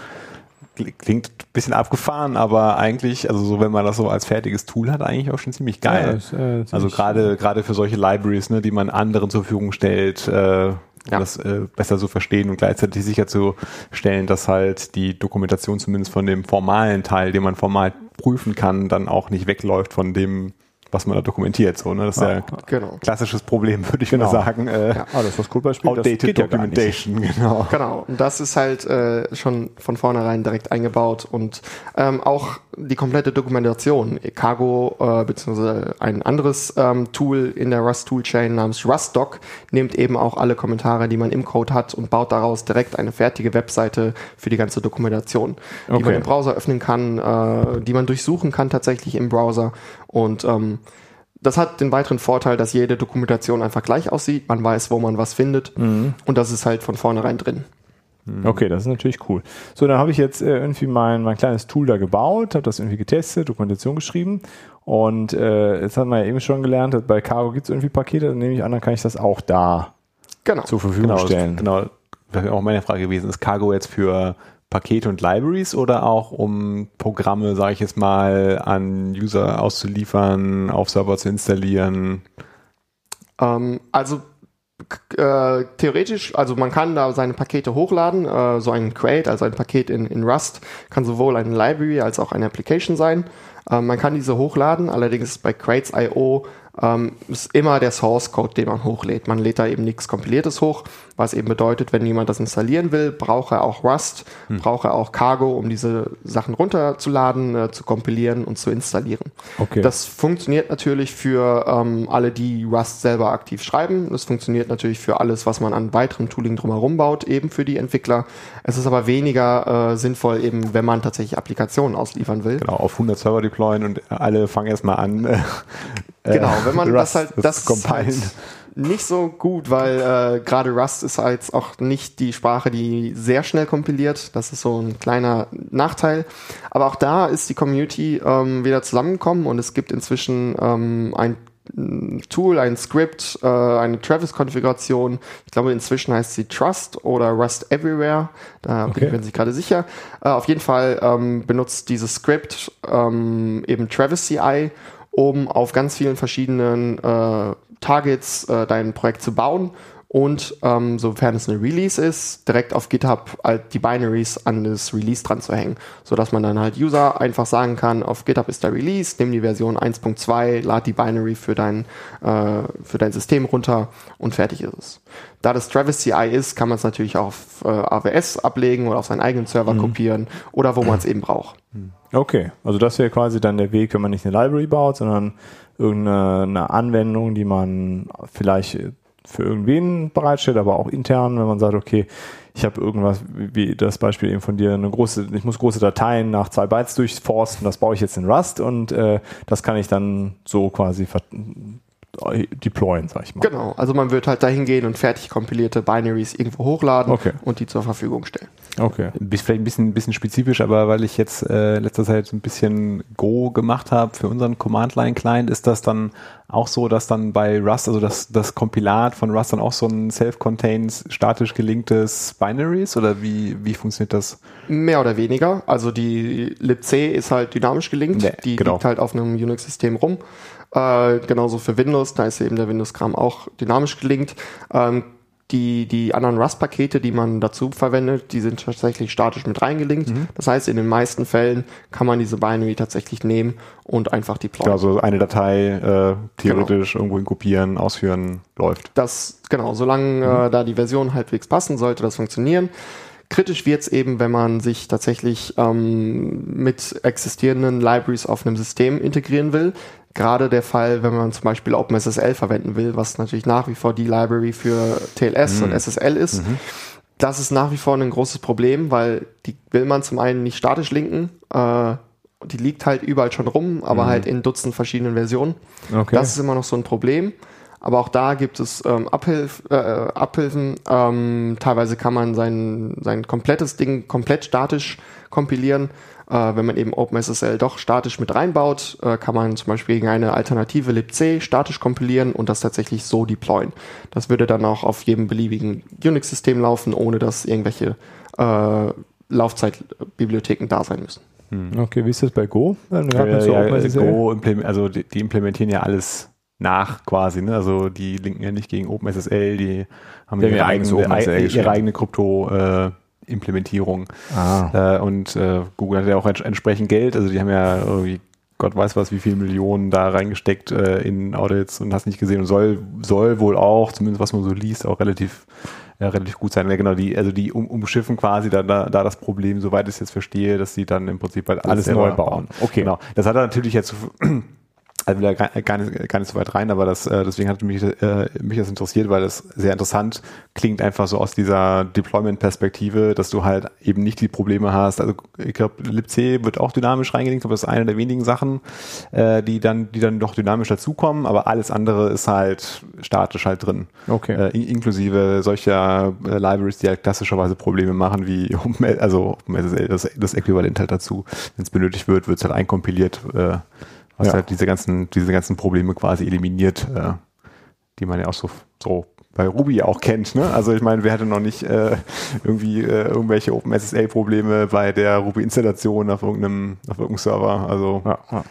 S2: klingt ein bisschen abgefahren, aber eigentlich, also so wenn man das so als fertiges Tool hat, eigentlich auch schon ziemlich geil. Ja, ist, äh, also gerade gerade für solche Libraries, ne, die man anderen zur Verfügung stellt, äh, ja. das äh, besser zu verstehen und gleichzeitig sicherzustellen, dass halt die Dokumentation zumindest von dem formalen Teil, den man formal prüfen kann, dann auch nicht wegläuft von dem was man da dokumentiert. So, ne? Das ist ja, ja genau. klassisches Problem, würde ich genau. mal sagen. Äh, ja.
S3: Ah, das ist was cool Beispiel.
S1: Outdated Documentation, ja genau. Genau. Und das ist halt äh, schon von vornherein direkt eingebaut und ähm, auch die komplette Dokumentation. Cargo äh, beziehungsweise ein anderes ähm, Tool in der Rust Toolchain namens RustDoc nimmt eben auch alle Kommentare, die man im Code hat und baut daraus direkt eine fertige Webseite für die ganze Dokumentation, die okay. man im Browser öffnen kann, äh, die man durchsuchen kann tatsächlich im Browser und ähm, das hat den weiteren Vorteil, dass jede Dokumentation einfach gleich aussieht. Man weiß, wo man was findet. Mhm. Und das ist halt von vornherein drin.
S3: Mhm. Okay, das ist natürlich cool. So, dann habe ich jetzt äh, irgendwie mein, mein kleines Tool da gebaut, habe das irgendwie getestet, Dokumentation geschrieben. Und äh, jetzt hat man ja eben schon gelernt, dass bei Cargo gibt es irgendwie Pakete, dann nehme ich an, dann kann ich das auch da genau. zur Verfügung
S2: genau,
S3: stellen.
S2: Genau, das wäre auch meine Frage gewesen. Ist Cargo jetzt für Pakete und Libraries oder auch um Programme, sage ich jetzt mal, an User auszuliefern, auf Server zu installieren?
S1: Ähm, also äh, theoretisch, also man kann da seine Pakete hochladen, äh, so ein Crate, also ein Paket in, in Rust, kann sowohl eine Library als auch eine Application sein. Äh, man kann diese hochladen, allerdings bei Crates.io ähm, ist immer der Source Code, den man hochlädt. Man lädt da eben nichts Kompiliertes hoch, was eben bedeutet, wenn jemand das installieren will, braucht er auch Rust, hm. braucht er auch Cargo, um diese Sachen runterzuladen, äh, zu kompilieren und zu installieren. Okay. Das funktioniert natürlich für ähm, alle, die Rust selber aktiv schreiben. Das funktioniert natürlich für alles, was man an weiterem Tooling drumherum baut, eben für die Entwickler. Es ist aber weniger äh, sinnvoll, eben wenn man tatsächlich Applikationen ausliefern will.
S2: Genau, auf 100 Server deployen und alle fangen erstmal an. Äh,
S1: genau, wenn man Rust, das halt, das, das halt nicht so gut, weil äh, gerade Rust ist halt auch nicht die Sprache, die sehr schnell kompiliert. Das ist so ein kleiner Nachteil. Aber auch da ist die Community ähm, wieder zusammengekommen und es gibt inzwischen ähm, ein Tool, ein Script, äh, eine Travis-Konfiguration. Ich glaube, inzwischen heißt sie Trust oder Rust Everywhere. Da okay. bin ich mir nicht gerade sicher. Äh, auf jeden Fall ähm, benutzt dieses Script ähm, eben Travis CI, um auf ganz vielen verschiedenen äh, Targets äh, dein Projekt zu bauen und ähm, sofern es eine Release ist, direkt auf GitHub halt die Binaries an das Release dran zu hängen, sodass man dann halt User einfach sagen kann, auf GitHub ist der Release, nimm die Version 1.2, lad die Binary für dein, äh, für dein System runter und fertig ist es. Da das Travis CI ist, kann man es natürlich auch auf äh, AWS ablegen oder auf seinen eigenen Server mhm. kopieren oder wo man es eben braucht.
S3: Okay, also das wäre quasi dann der Weg, wenn man nicht eine Library baut, sondern irgendeine Anwendung, die man vielleicht für irgendwen bereitstellt, aber auch intern, wenn man sagt, okay, ich habe irgendwas, wie das Beispiel eben von dir, eine große, ich muss große Dateien nach zwei Bytes durchforsten, das baue ich jetzt in Rust und äh, das kann ich dann so quasi deployen, sag ich mal.
S1: Genau, also man wird halt dahin gehen und fertig kompilierte Binaries irgendwo hochladen okay. und die zur Verfügung stellen.
S2: Okay. Bist vielleicht ein bisschen, ein bisschen spezifisch, aber weil ich jetzt äh, letzter Zeit ein bisschen Go gemacht habe für unseren Command-Line-Client, ist das dann auch so, dass dann bei Rust, also das, das Kompilat von Rust dann auch so ein self-contained, statisch gelinktes Binary ist oder wie, wie funktioniert das?
S1: Mehr oder weniger. Also die libc ist halt dynamisch gelinkt, nee, die genau. liegt halt auf einem Unix-System rum. Äh, genauso für Windows, da ist eben der Windows-Kram auch dynamisch gelinkt. Ähm, die, die anderen Rust-Pakete, die man dazu verwendet, die sind tatsächlich statisch mit reingelinkt. Mhm. Das heißt, in den meisten Fällen kann man diese Binary tatsächlich nehmen und einfach deployen.
S2: Also eine Datei äh, theoretisch genau. irgendwohin kopieren, ausführen, läuft.
S1: Das, genau, solange mhm. äh, da die Version halbwegs passen, sollte das funktionieren. Kritisch wird es eben, wenn man sich tatsächlich ähm, mit existierenden Libraries auf einem System integrieren will. Gerade der Fall, wenn man zum Beispiel OpenSSL verwenden will, was natürlich nach wie vor die Library für TLS mhm. und SSL ist. Mhm. Das ist nach wie vor ein großes Problem, weil die will man zum einen nicht statisch linken. Äh, die liegt halt überall schon rum, aber mhm. halt in Dutzend verschiedenen Versionen. Okay. Das ist immer noch so ein Problem. Aber auch da gibt es ähm, Abhilf, äh, Abhilfen. Ähm, teilweise kann man sein, sein komplettes Ding komplett statisch kompilieren. Äh, wenn man eben OpenSSL doch statisch mit reinbaut, äh, kann man zum Beispiel gegen eine alternative libc statisch kompilieren und das tatsächlich so deployen. Das würde dann auch auf jedem beliebigen Unix-System laufen, ohne dass irgendwelche äh, Laufzeitbibliotheken da sein müssen.
S3: Hm. Okay, wie ist das bei Go?
S2: Ja, ja, Go also die, die implementieren ja alles nach quasi. Ne? Also die linken ja nicht gegen OpenSSL, die haben ihre, eigene, ihre eigene Krypto-Implementierung. Äh, ah. äh, und äh, Google hat ja auch ents entsprechend Geld, also die haben ja irgendwie Gott weiß was, wie viele Millionen da reingesteckt äh, in Audits und hast nicht gesehen und soll, soll wohl auch, zumindest was man so liest, auch relativ, äh, relativ gut sein. Ja, genau, die, also die um, umschiffen quasi da, da, da das Problem, soweit ich es jetzt verstehe, dass sie dann im Prinzip halt alles, neu bauen. Okay. Genau. Das hat er natürlich jetzt also wieder gar, gar, nicht, gar nicht so weit rein, aber das, äh, deswegen hat mich, äh, mich das interessiert, weil das sehr interessant klingt, einfach so aus dieser Deployment-Perspektive, dass du halt eben nicht die Probleme hast. Also ich glaube, libc wird auch dynamisch reingelinkt, aber das ist eine der wenigen Sachen, äh, die dann, die dann doch dynamisch dazukommen, aber alles andere ist halt statisch halt drin. Okay. Äh, in, inklusive solcher äh, Libraries, die halt klassischerweise Probleme machen, wie also das, das Äquivalent halt dazu. Wenn es benötigt wird, wird es halt einkompiliert. Äh, was ja. halt diese ganzen, diese ganzen Probleme quasi eliminiert, äh, die man ja auch so, so bei Ruby auch kennt. Ne? Also ich meine, wer hatte noch nicht äh, irgendwie äh, irgendwelche OpenSSL-Probleme bei der Ruby-Installation auf irgendeinem, auf irgendeinem Server? Also ja, ja.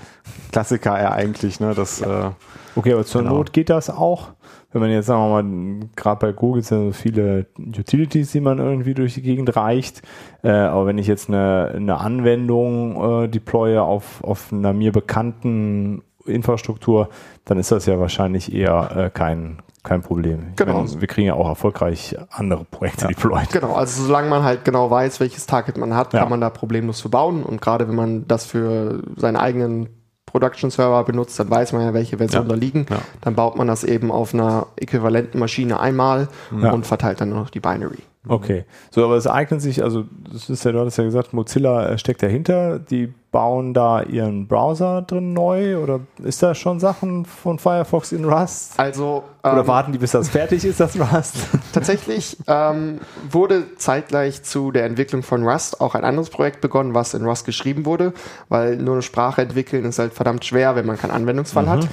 S2: Klassiker ja eigentlich. Ne? Das, ja.
S3: okay, aber zur genau. Not geht das auch wenn man jetzt, sagen wir mal, gerade bei Google sind so viele Utilities, die man irgendwie durch die Gegend reicht. Äh, aber wenn ich jetzt eine, eine Anwendung äh, deploye auf, auf einer mir bekannten Infrastruktur, dann ist das ja wahrscheinlich eher äh, kein, kein Problem. Genau. Meine, wir kriegen ja auch erfolgreich andere Projekte ja. deployed.
S1: Genau, also solange man halt genau weiß, welches Target man hat, ja. kann man da problemlos verbauen. Und gerade wenn man das für seine eigenen Production Server benutzt, dann weiß man ja, welche Versionen ja. da liegen. Ja. Dann baut man das eben auf einer äquivalenten Maschine einmal ja. und verteilt dann noch die Binary.
S3: Okay. So, aber es eignet sich, also das ist ja, du hattest ja gesagt, Mozilla äh, steckt dahinter. Die bauen da ihren Browser drin neu oder ist da schon Sachen von Firefox in Rust?
S1: Also
S3: oder ähm, warten die, bis das fertig ist, das Rust?
S1: Tatsächlich ähm, wurde zeitgleich zu der Entwicklung von Rust auch ein anderes Projekt begonnen, was in Rust geschrieben wurde, weil nur eine Sprache entwickeln ist halt verdammt schwer, wenn man keinen Anwendungsfall mhm. hat.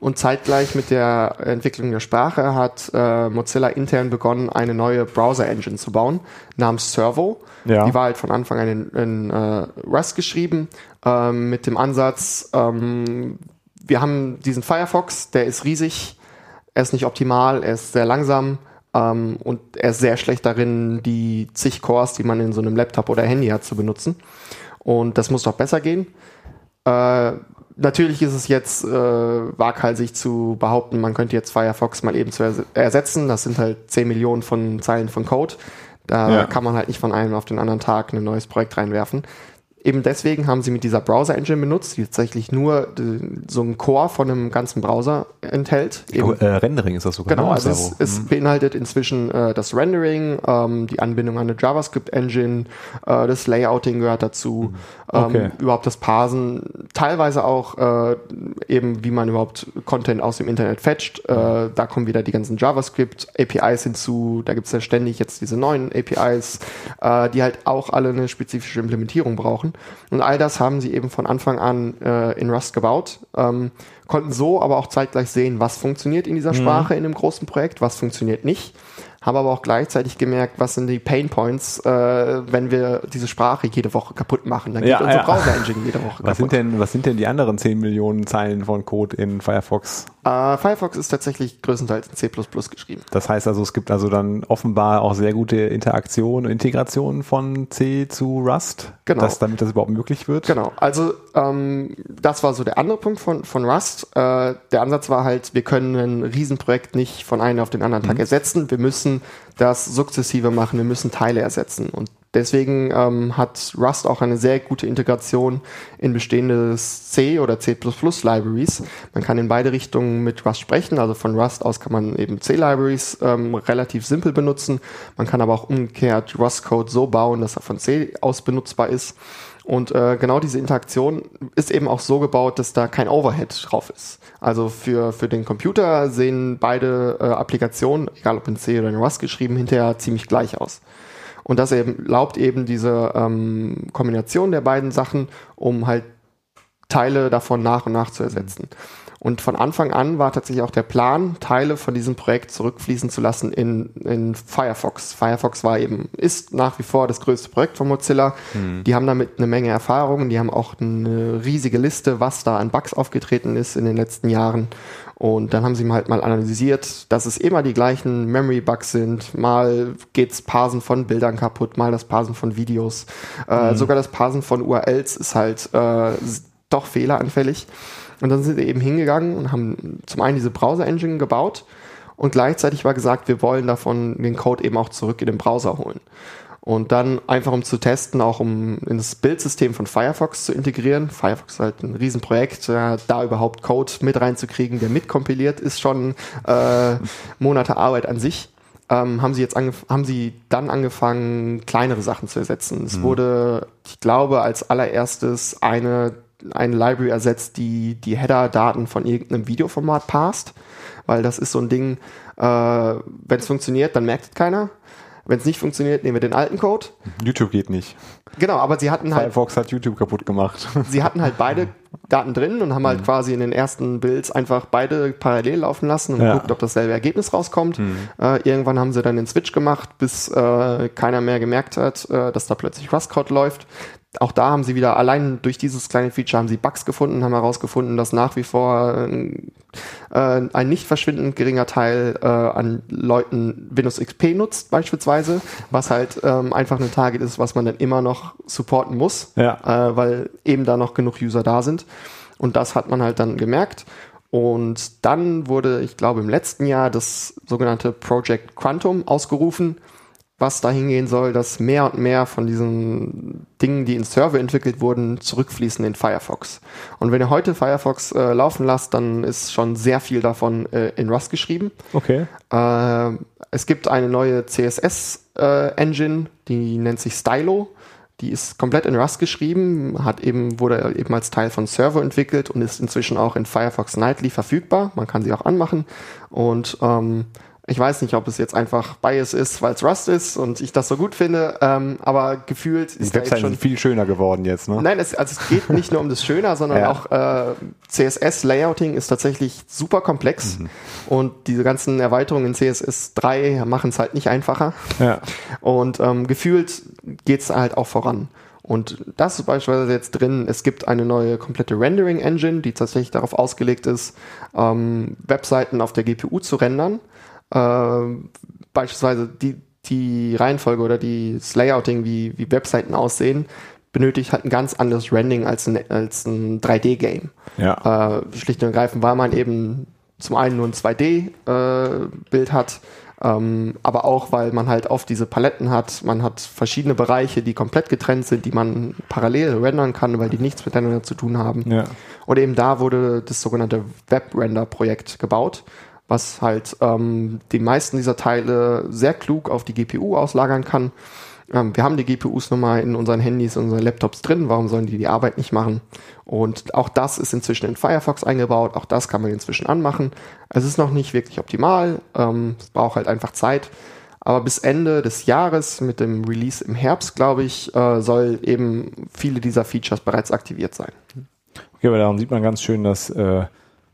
S1: Und zeitgleich mit der Entwicklung der Sprache hat äh, Mozilla intern begonnen, eine neue Browser-Engine zu bauen, namens Servo. Ja. Die war halt von Anfang an in, in äh, Rust geschrieben, äh, mit dem Ansatz, ähm, wir haben diesen Firefox, der ist riesig, er ist nicht optimal, er ist sehr langsam, äh, Ähm, und er ist sehr schlecht darin, die zig Cores, die man in so einem Laptop oder Handy hat, zu benutzen. Und das muss doch besser gehen. Äh, natürlich ist es jetzt äh, waghalsig zu behaupten, man könnte jetzt Firefox mal eben zu ers ersetzen. Das sind halt 10 Millionen von Zeilen von Code. Da ja. kann man halt nicht von einem auf den anderen Tag ein neues Projekt reinwerfen eben deswegen haben sie mit dieser Browser-Engine benutzt, die tatsächlich nur äh, so einen Core von einem ganzen Browser enthält.
S2: Eben, äh, Rendering ist das sogar.
S1: Genau, ne? also es, es mhm. beinhaltet inzwischen äh, das Rendering, ähm, die Anbindung an eine JavaScript-Engine, äh, das Layouting gehört dazu, mhm. okay. ähm, überhaupt das Parsen, teilweise auch äh, eben, wie man überhaupt Content aus dem Internet fetcht. Äh, mhm. da kommen wieder die ganzen JavaScript-APIs hinzu, da gibt es ja ständig jetzt diese neuen APIs, die halt auch alle eine spezifische Implementierung brauchen brauchen. Und all das haben sie eben von Anfang an äh, in Rust gebaut, ähm, konnten so aber auch zeitgleich sehen, was funktioniert in dieser mhm. Sprache mhm. in einem großen Projekt, was funktioniert nicht habe aber auch gleichzeitig gemerkt, was sind die Pain Points, äh, wenn wir diese Sprache jede Woche kaputt machen. Dann geht ja, unsere ja. Browser-Engine jede Woche
S2: was kaputt. Sind denn, was sind denn die anderen 10 Millionen Zeilen von Code in Firefox?
S1: Äh, Firefox ist tatsächlich größtenteils in C++ geschrieben.
S2: Das heißt also, es gibt also dann offenbar auch sehr gute Interaktion und Integration von C zu Rust,
S1: genau.
S2: dass, damit das überhaupt möglich wird.
S1: Genau, also ähm, das war so der andere Punkt von, von Rust. Äh, der Ansatz war halt, wir können ein Riesenprojekt nicht von einem auf den anderen Tag mhm. ersetzen. Wir müssen das sukzessive machen, wir müssen Teile ersetzen. Und deswegen ähm, hat Rust auch eine sehr gute Integration in bestehende C oder C++ Libraries. Man kann in beide Richtungen mit Rust sprechen. Also von Rust aus kann man eben C-Libraries ähm, relativ simpel benutzen. Man kann aber auch umgekehrt Rust-Code so bauen, dass er von C aus benutzbar ist. Und äh, genau diese Interaktion ist eben auch so gebaut, dass da kein Overhead drauf ist. Also für, für den Computer sehen beide äh, Applikationen, egal ob in C oder in Rust geschrieben, hinterher ziemlich gleich aus. Und das eben erlaubt eben diese ähm, Kombination der beiden Sachen, um halt Teile davon nach und nach zu ersetzen. Und von Anfang an war tatsächlich auch der Plan, Teile von diesem Projekt zurückfließen zu lassen in, in Firefox. Firefox war eben, ist nach wie vor das größte Projekt von Mozilla. Mhm. Die haben damit eine Menge Erfahrung, die haben auch eine riesige Liste, was da an Bugs aufgetreten ist in den letzten Jahren. Und dann haben sie halt mal analysiert, dass es immer die gleichen Memory-Bugs sind. Mal geht's Parsen von Bildern kaputt, mal das Parsen von Videos. Äh, mhm. Sogar das Parsen von URLs ist halt äh, doch fehleranfällig. Und dann sind wir eben hingegangen und haben zum einen diese Browser-Engine gebaut und gleichzeitig war gesagt, wir wollen davon den Code eben auch zurück in den Browser holen. Und dann einfach um zu testen, auch um ins Bildsystem von Firefox zu integrieren. Firefox ist halt ein Riesenprojekt, da überhaupt Code mit reinzukriegen, der mitkompiliert, ist schon äh, Monate Arbeit an sich. Ähm, haben sie jetzt haben sie dann angefangen, kleinere Sachen zu ersetzen. Es mhm. wurde, ich glaube, als allererstes eine eine Library ersetzt, die die Header-Daten von irgendeinem Videoformat passt, weil das ist so ein Ding, äh, wenn es funktioniert, dann merkt es keiner. Wenn es nicht funktioniert, nehmen wir den alten Code.
S2: YouTube geht nicht.
S1: Genau, aber sie hatten
S2: halt. Firefox hat YouTube kaputt gemacht.
S1: Sie hatten halt beide Daten drin und haben halt mhm. quasi in den ersten Builds einfach beide parallel laufen lassen und ja. geguckt, ob dasselbe Ergebnis rauskommt. Mhm. Äh, irgendwann haben sie dann den Switch gemacht, bis äh, keiner mehr gemerkt hat, äh, dass da plötzlich Rust-Code läuft auch da haben sie wieder allein durch dieses kleine Feature haben sie Bugs gefunden, haben herausgefunden, dass nach wie vor äh, ein nicht verschwindend geringer Teil äh, an Leuten Windows XP nutzt beispielsweise, was halt ähm, einfach ein Target ist, was man dann immer noch supporten muss,
S2: ja.
S1: äh, weil eben da noch genug User da sind. Und das hat man halt dann gemerkt. Und dann wurde, ich glaube, im letzten Jahr das sogenannte Project Quantum ausgerufen was dahin gehen soll, dass mehr und mehr von diesen Dingen, die in Server entwickelt wurden, zurückfließen in Firefox. Und wenn ihr heute Firefox äh, laufen lasst, dann ist schon sehr viel davon äh, in Rust geschrieben.
S2: Okay.
S1: Äh, es gibt eine neue CSS-Engine, äh, die nennt sich Stylo. Die ist komplett in Rust geschrieben, hat eben, wurde eben als Teil von Server entwickelt und ist inzwischen auch in Firefox Nightly verfügbar. Man kann sie auch anmachen. Und ähm, ich weiß nicht, ob es jetzt einfach Bias ist, weil es Rust ist und ich das so gut finde, ähm, aber gefühlt
S2: ist Die Webseiten schon viel schöner geworden jetzt, ne?
S1: Nein, es, also es geht nicht nur um das Schöner, sondern ja. auch äh, CSS-Layouting ist tatsächlich super komplex mhm. und diese ganzen Erweiterungen in CSS 3 machen es halt nicht einfacher.
S2: Ja.
S1: Und ähm, gefühlt geht es halt auch voran. Und das ist beispielsweise jetzt drin. Es gibt eine neue komplette Rendering Engine, die tatsächlich darauf ausgelegt ist, ähm, Webseiten auf der GPU zu rendern. Äh, beispielsweise die, die Reihenfolge oder die, das Layouting, wie, wie Webseiten aussehen, benötigt halt ein ganz anderes Rendering als ein, als ein 3D-Game.
S3: Ja.
S1: Äh, schlicht und ergreifend, weil man eben zum einen nur ein 2D-Bild äh, hat, ähm, aber auch, weil man halt oft diese Paletten hat. Man hat verschiedene Bereiche, die komplett getrennt sind, die man parallel rendern kann, weil die nichts miteinander zu tun haben.
S3: Ja.
S1: Und eben da wurde das sogenannte Web-Render-Projekt gebaut, was halt ähm, die meisten dieser Teile sehr klug auf die GPU auslagern kann. Ähm, wir haben die GPUs nun mal in unseren Handys, in unseren Laptops drin. Warum sollen die die Arbeit nicht machen? Und auch das ist inzwischen in Firefox eingebaut. Auch das kann man inzwischen anmachen. Es ist noch nicht wirklich optimal. Ähm, es braucht halt einfach Zeit. Aber bis Ende des Jahres mit dem Release im Herbst, glaube ich, äh, soll eben viele dieser Features bereits aktiviert sein.
S3: Okay, aber daran sieht man ganz schön, dass äh,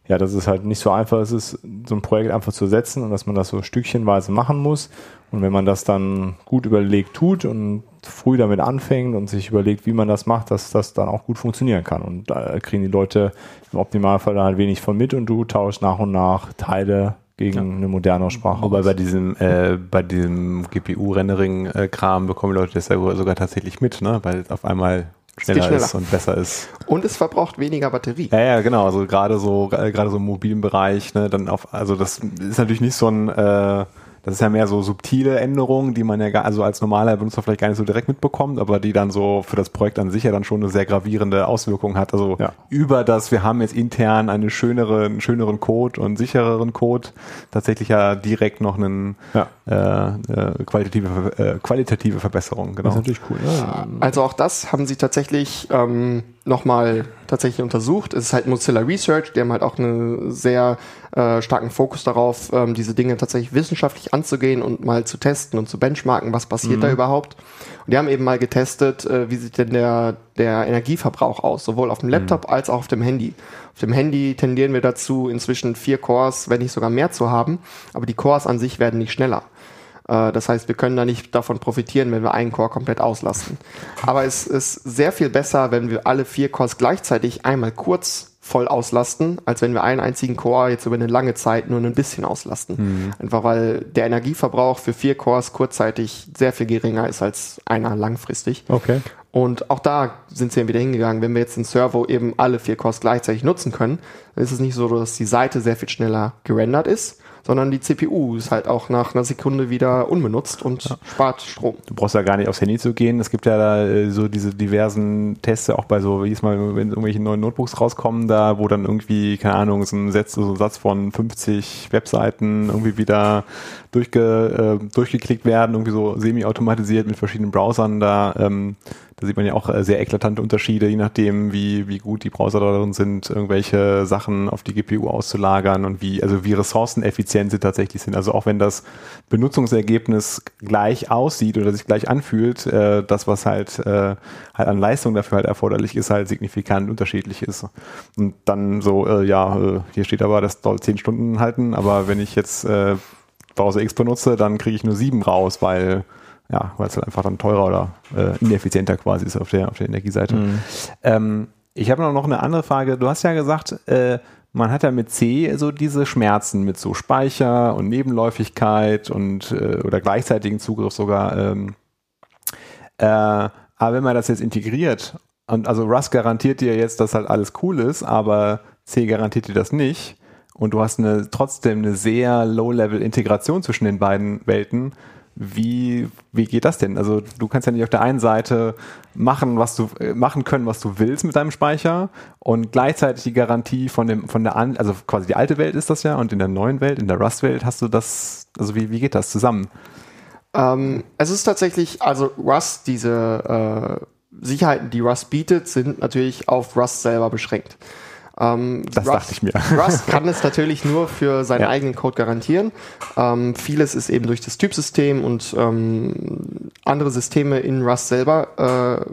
S3: ja, dass es halt nicht so einfach ist, so ein Projekt einfach zu setzen und dass man das so stückchenweise machen muss. Und wenn man das dann gut überlegt tut und früh damit anfängt und sich überlegt, wie man das macht, dass das dann auch gut funktionieren kann. Und da kriegen die Leute im Optimalfall dann halt wenig von mit und du tauschst nach und nach Teile gegen ja. eine moderne Sprache.
S2: Wobei bei diesem, äh, bei diesem GPU-Rendering-Kram bekommen die Leute das ja sogar tatsächlich mit, ne? weil auf einmal schneller, schneller, ist und besser ist.
S1: Und es verbraucht weniger Batterie.
S2: Ja, ja, genau. Also gerade so, gerade so im mobilen Bereich, ne, dann auf, also das ist natürlich nicht so ein äh, das ist ja mehr so subtile Änderungen, die man ja gar, also als normaler Benutzer vielleicht gar nicht so direkt mitbekommt, aber die dann so für das Projekt an sich ja dann schon eine sehr gravierende Auswirkung hat. Also ja. über das, wir haben jetzt intern eine schönere, einen schöneren Code und sichereren Code, tatsächlich ja direkt noch einen ja. Äh, äh, qualitative, äh, qualitative Verbesserung.
S3: Genau. Das ist natürlich cool.
S1: Ja. Also auch das haben sie tatsächlich ähm, nochmal tatsächlich untersucht. Es ist halt Mozilla Research, die haben halt auch einen sehr äh, starken Fokus darauf, ähm, diese Dinge tatsächlich wissenschaftlich anzugehen und mal zu testen und zu benchmarken, was passiert mhm. da überhaupt. Und die haben eben mal getestet, äh, wie sieht denn der, der Energieverbrauch aus, sowohl auf dem Laptop mhm. als auch auf dem Handy. Auf dem Handy tendieren wir dazu, inzwischen vier Cores, wenn nicht sogar mehr zu haben, aber die Cores an sich werden nicht schneller. Äh, das heißt, wir können da nicht davon profitieren, wenn wir einen Core komplett auslasten. Aber es ist sehr viel besser, wenn wir alle vier Cores gleichzeitig einmal kurz voll auslasten, als wenn wir einen einzigen Core jetzt über eine lange Zeit nur ein bisschen auslasten. Mhm. Einfach weil der Energieverbrauch für vier Cores kurzzeitig sehr viel geringer ist als einer langfristig.
S3: Okay.
S1: Und auch da sind sie dann wieder hingegangen. Wenn wir jetzt einen Servo eben alle vier Cores gleichzeitig nutzen können, dann ist es nicht so, dass die Seite sehr viel schneller gerendert ist, sondern die CPU ist halt auch nach einer Sekunde wieder unbenutzt und ja. spart Strom.
S2: Du brauchst ja gar nicht aufs Handy zu gehen. Es gibt ja da äh, so diese diversen Tests, auch bei so, wie es mal, wenn irgendwelche neuen Notebooks rauskommen, da, wo dann irgendwie, keine Ahnung, so ein Satz, so ein Satz von 50 Webseiten irgendwie wieder durchge, äh, durchgeklickt werden, irgendwie so semi-automatisiert mit verschiedenen Browsern da. Ähm, da sieht man ja auch äh, sehr eklatante Unterschiede, je nachdem, wie, wie gut die Browser darin sind, irgendwelche Sachen auf die GPU auszulagern und wie, also wie ressourceneffizient sie tatsächlich sind. Also auch wenn das Benutzungsergebnis gleich aussieht oder sich gleich anfühlt, äh, das, was halt, äh, halt an Leistung dafür halt erforderlich ist, halt signifikant unterschiedlich ist. Und dann so, äh, ja, äh, hier steht aber, das soll zehn Stunden halten, aber wenn ich jetzt äh, Browser X benutze, dann kriege ich nur sieben raus, weil ja, weil es halt einfach dann teurer oder äh, ineffizienter quasi ist auf der, auf der Energieseite. Mhm. Ähm, ich habe noch eine andere Frage. Du hast ja gesagt, äh, man hat ja mit C so diese Schmerzen mit so Speicher und Nebenläufigkeit und äh, oder gleichzeitigen Zugriff sogar. Ähm, äh, aber wenn man das jetzt integriert und also Rust garantiert dir jetzt, dass halt alles cool ist, aber C garantiert dir das nicht und du hast eine trotzdem eine sehr Low-Level-Integration zwischen den beiden Welten, wie, wie geht das denn? Also du kannst ja nicht auf der einen Seite machen, was du äh, machen können, was du willst mit deinem Speicher und gleichzeitig die Garantie von dem von der also quasi die alte Welt ist das ja und in der neuen Welt, in der Rust-Welt hast du das. Also wie, wie geht das zusammen?
S1: Ähm, es ist tatsächlich, also Rust, diese äh, Sicherheiten, die Rust bietet, sind natürlich auf Rust selber beschränkt.
S2: Ähm, das Rust, dachte ich mir.
S1: Rust kann es natürlich nur für seinen ja. eigenen Code garantieren. Ähm, vieles ist eben durch das Typsystem und ähm, andere Systeme in Rust selber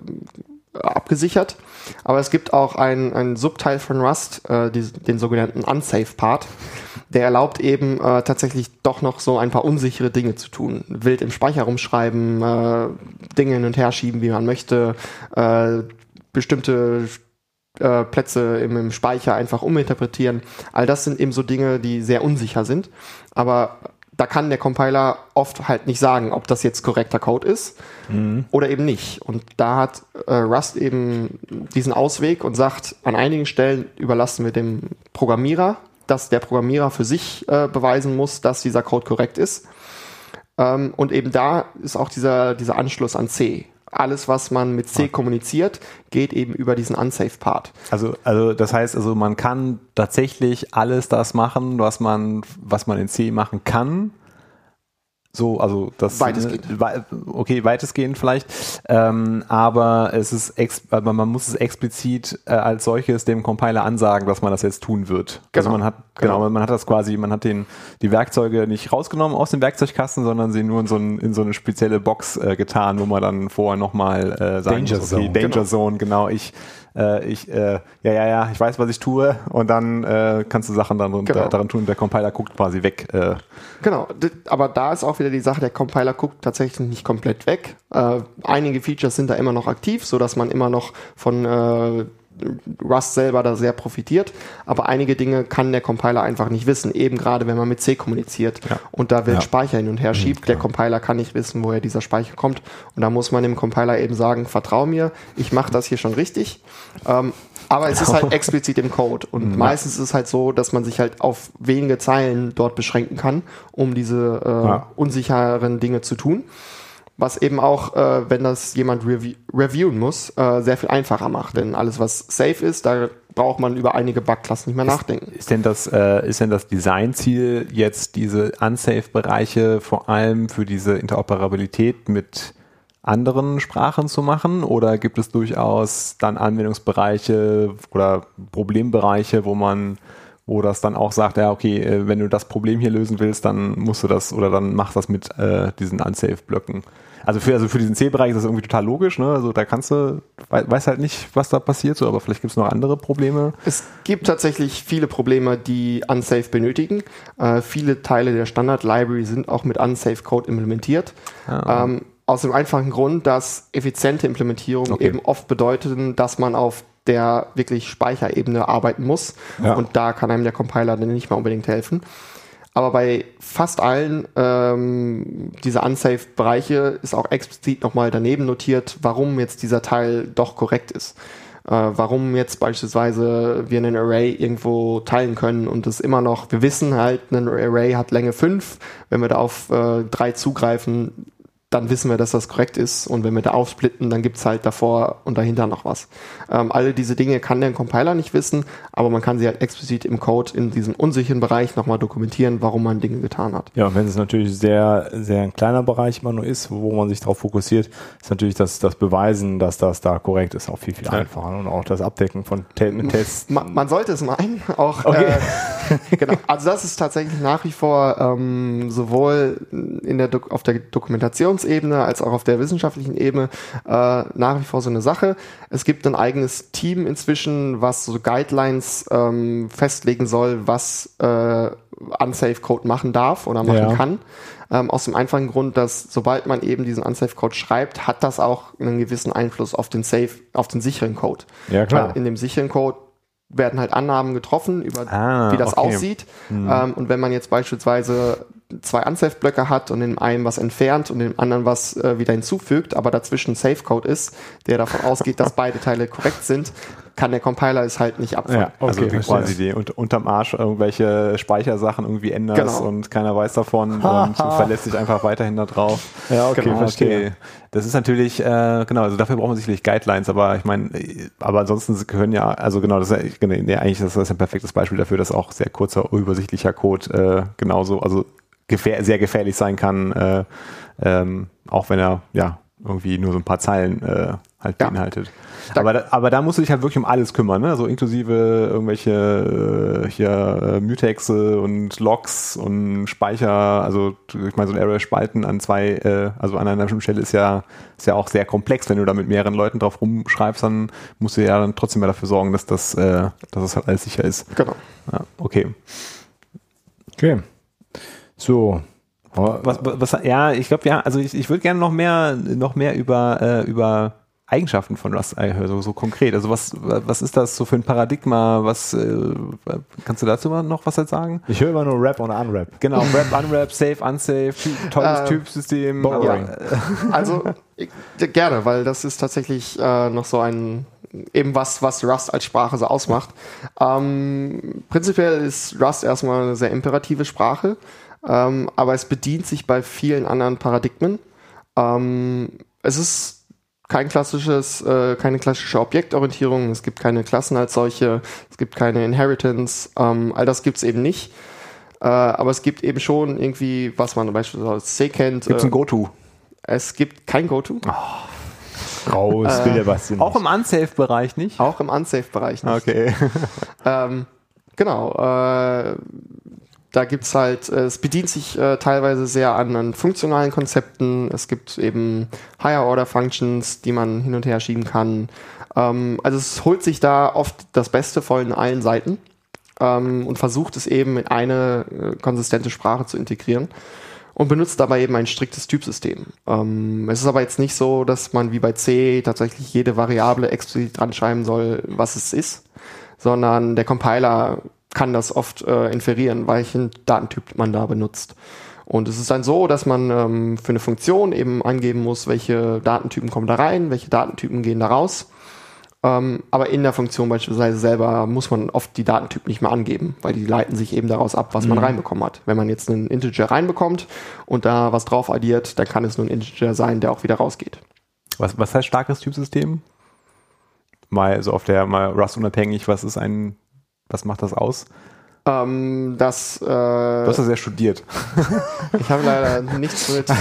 S1: äh, abgesichert. Aber es gibt auch einen Subteil von Rust, äh, die, den sogenannten Unsafe Part. Der erlaubt eben äh, tatsächlich doch noch so ein paar unsichere Dinge zu tun. Wild im Speicher rumschreiben, äh, Dinge hin und her schieben, wie man möchte, äh, bestimmte äh, Plätze im, im, Speicher einfach uminterpretieren. All das sind eben so Dinge, die sehr unsicher sind. Aber da kann der Compiler oft halt nicht sagen, ob das jetzt korrekter Code ist mhm. oder eben nicht. Und da hat äh, Rust eben diesen Ausweg und sagt, an einigen Stellen überlassen wir dem Programmierer, dass der Programmierer für sich äh, beweisen muss, dass dieser Code korrekt ist. Ähm, und eben da ist auch dieser, dieser Anschluss an C alles, was man mit C kommuniziert, geht eben über diesen Unsafe-Part.
S2: Also, also das heißt, also man kann tatsächlich alles das machen, was man, was man in C machen kann, so, also das
S1: weitestgehend.
S2: okay, weitestgehend vielleicht, ähm, aber es ist ex, aber man muss es explizit äh, als solches dem Compiler ansagen, dass man das jetzt tun wird. Also genau. Also man hat genau. genau, man hat das quasi, man hat den die Werkzeuge nicht rausgenommen aus dem Werkzeugkasten, sondern sie nur in so, ein, in so eine spezielle Box äh, getan, wo man dann vorher nochmal äh, sagen
S3: Danger muss, okay,
S2: Zone. Danger genau. Zone, genau, ich äh, ich, äh, ja, ja, ja, ich weiß, was ich tue und dann äh, kannst du Sachen dann genau. daran tun und der Compiler guckt quasi weg. Äh.
S1: Genau, aber da ist auch wieder die Sache, der Compiler guckt tatsächlich nicht komplett weg. Äh, einige Features sind da immer noch aktiv, so dass man immer noch von äh, Rust selber da sehr profitiert, aber einige Dinge kann der Compiler einfach nicht wissen, eben gerade wenn man mit C kommuniziert ja. und da wird ja. Speicher hin und her mhm, schiebt. Mhm, der Compiler kann nicht wissen, woher dieser Speicher kommt und da muss man dem Compiler eben sagen, vertrau mir, ich mache das hier schon richtig. Ähm, aber es ist halt explizit im Code und mhm. meistens ist es halt so, dass man sich halt auf wenige Zeilen dort beschränken kann, um diese äh, ja. unsicheren Dinge zu tun was eben auch, äh, wenn das jemand rev reviewen muss, äh, sehr viel einfacher macht. Denn alles, was safe ist, da braucht man über einige Bugklassen nicht mehr nachdenken.
S2: Ist denn das, äh, ist denn das Designziel jetzt diese unsafe-Bereiche vor allem für diese Interoperabilität mit anderen Sprachen zu machen? Oder gibt es durchaus dann Anwendungsbereiche oder Problembereiche, wo man wo das dann auch sagt, ja, okay, äh, wenn du das Problem hier lösen willst, dann musst du das oder dann mach das mit äh, diesen Unsafe-Blöcken. Also für, also für diesen C-Bereich ist das irgendwie total logisch, ne? Also da kannst du, weiß halt nicht, was da passiert, so, aber vielleicht gibt es noch andere Probleme.
S1: Es gibt tatsächlich viele Probleme, die Unsafe benötigen. Äh, viele Teile der Standard-Library sind auch mit Unsafe-Code implementiert. Ja. Ähm, aus dem einfachen Grund, dass effiziente Implementierung okay. eben oft bedeuten, dass man auf der wirklich Speicherebene arbeiten muss. Ja. Und da kann einem der Compiler dann nicht mehr unbedingt helfen. Aber bei fast allen ähm, dieser Unsafe-Bereiche ist auch explizit nochmal daneben notiert, warum jetzt dieser Teil doch korrekt ist. Äh, warum jetzt beispielsweise wir einen Array irgendwo teilen können und es immer noch, wir wissen halt, ein Array hat Länge 5, wenn wir da auf äh, 3 zugreifen, dann wissen wir, dass das korrekt ist. Und wenn wir da aufsplitten, dann gibt's halt davor und dahinter noch was. Ähm, alle diese Dinge kann der Compiler nicht wissen, aber man kann sie halt explizit im Code in diesem unsicheren Bereich nochmal dokumentieren, warum man Dinge getan hat.
S3: Ja, wenn es natürlich sehr, sehr ein kleiner Bereich immer nur ist, wo man sich darauf fokussiert, ist natürlich das, das Beweisen, dass das da korrekt ist, auch viel, viel ja. einfacher. Und auch das Abdecken von Tests.
S1: Man, man sollte es meinen, auch okay. äh, genau. Also das ist tatsächlich nach wie vor ähm, sowohl in der auf der Dokumentation Informationsebene als auch auf der wissenschaftlichen Ebene äh, nach wie vor so eine Sache. Es gibt ein eigenes Team inzwischen, was so Guidelines ähm, festlegen soll, was äh, Unsafe Code machen darf oder machen ja. kann. Ähm, aus dem einfachen Grund, dass sobald man eben diesen Unsafe Code schreibt, hat das auch einen gewissen Einfluss auf den Safe, auf den sicheren Code.
S3: Ja, klar.
S1: Weil in dem sicheren Code werden halt Annahmen getroffen über ah, wie das okay. aussieht. Hm. Ähm, und wenn man jetzt beispielsweise zwei Unsafe-Blöcke hat und in einem was entfernt und in dem anderen was äh, wieder hinzufügt, aber dazwischen Safe-Code ist, der davon ausgeht, dass beide Teile korrekt sind, kann der Compiler es halt nicht abfangen. Ja,
S2: also okay, quasi die und, unterm Arsch irgendwelche Speichersachen irgendwie änderst genau. und keiner weiß davon und du verlässt dich einfach weiterhin da drauf.
S3: Ja, okay, genau, verstehe. Okay.
S2: Das ist natürlich, äh, genau, also dafür braucht man sicherlich Guidelines, aber ich meine, aber ansonsten gehören ja, also genau, das ist ja, nee, eigentlich das ein perfektes Beispiel dafür, dass auch sehr kurzer, übersichtlicher Code äh, genauso, also gefähr sehr gefährlich sein kann, äh, ähm, auch wenn er ja irgendwie nur so ein paar Zeilen äh, halt ja. beinhaltet. aber, da, aber da musst du dich halt wirklich um alles kümmern, ne? So inklusive irgendwelche äh, hier äh, Mutexe und Logs und Speicher, also ich meine, so ein Array spalten an zwei, äh, also an einer bestimmten Stelle ist ja, ist ja auch sehr komplex. Wenn du da mit mehreren Leuten drauf rumschreibst, dann musst du ja dann trotzdem mal dafür sorgen, dass das, äh, dass das halt alles sicher ist.
S1: Genau.
S2: Ja, okay.
S3: Okay. So.
S2: Was, was, was, ja, ich glaube, ja, also ich, ich würde gerne noch mehr, noch mehr über, äh, über Eigenschaften von Rust so, so konkret? Also was, was ist das so für ein Paradigma? Was äh, kannst du dazu noch was jetzt sagen?
S3: Ich höre immer nur Rap und Unrap.
S2: Genau, Rap, Unrap, Safe, Unsafe, tolles äh, Typsystem. Ja.
S1: Also ich, gerne, weil das ist tatsächlich äh, noch so ein eben was, was Rust als Sprache so ausmacht. Ähm, prinzipiell ist Rust erstmal eine sehr imperative Sprache, ähm, aber es bedient sich bei vielen anderen Paradigmen. Ähm, es ist kein klassisches, äh, keine klassische Objektorientierung, es gibt keine Klassen als solche, es gibt keine Inheritance, ähm, all das gibt es eben nicht. Äh, aber es gibt eben schon irgendwie, was man beispielsweise als C kennt.
S2: Gibt es äh, ein Goto?
S1: Es gibt kein Goto. Oh.
S3: Raus,
S2: äh, will der was Auch im Unsafe-Bereich nicht?
S1: Auch im Unsafe-Bereich nicht.
S2: Okay.
S1: ähm, genau. Äh, da gibt's halt, äh, es bedient sich äh, teilweise sehr an, an funktionalen Konzepten. Es gibt eben Higher-Order-Functions, die man hin und her schieben kann. Ähm, also es holt sich da oft das Beste von allen Seiten ähm, und versucht es eben in eine äh, konsistente Sprache zu integrieren und benutzt dabei eben ein striktes Typsystem. Ähm, es ist aber jetzt nicht so, dass man wie bei C tatsächlich jede Variable explizit dran schreiben soll, was es ist, sondern der Compiler kann das oft äh, inferieren, welchen Datentyp man da benutzt. Und es ist dann so, dass man ähm, für eine Funktion eben angeben muss, welche Datentypen kommen da rein, welche Datentypen gehen da raus. Ähm, aber in der Funktion beispielsweise selber muss man oft die Datentypen nicht mehr angeben, weil die leiten sich eben daraus ab, was mhm. man reinbekommen hat. Wenn man jetzt einen Integer reinbekommt und da was drauf addiert, dann kann es nur ein Integer sein, der auch wieder rausgeht.
S2: Was, was heißt starkes Typsystem? Mal so auf der, mal Rust unabhängig, was ist ein was macht das aus?
S1: Ähm, das, äh,
S2: du hast das ja studiert.
S1: ich habe leider nichts mit äh,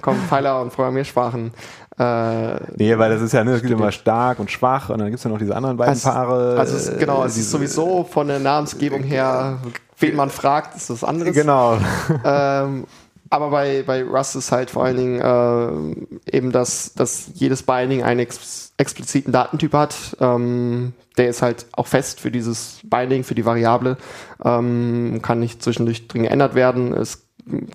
S1: Compiler und Programmiersprachen.
S2: Äh, nee, weil das ist ja, ne, es gibt immer stark und schwach und dann gibt es ja noch diese anderen beiden
S1: also,
S2: Paare.
S1: Also es, genau, es ist sowieso von der Namensgebung her, wen man fragt, ist das anderes.
S2: Genau.
S1: Ähm, aber bei, bei Rust ist halt vor allen Dingen äh, eben, dass, dass jedes Binding einen ex expliziten Datentyp hat. Ähm, der ist halt auch fest für dieses Binding, für die Variable. Ähm, kann nicht zwischendurch drin geändert werden. Es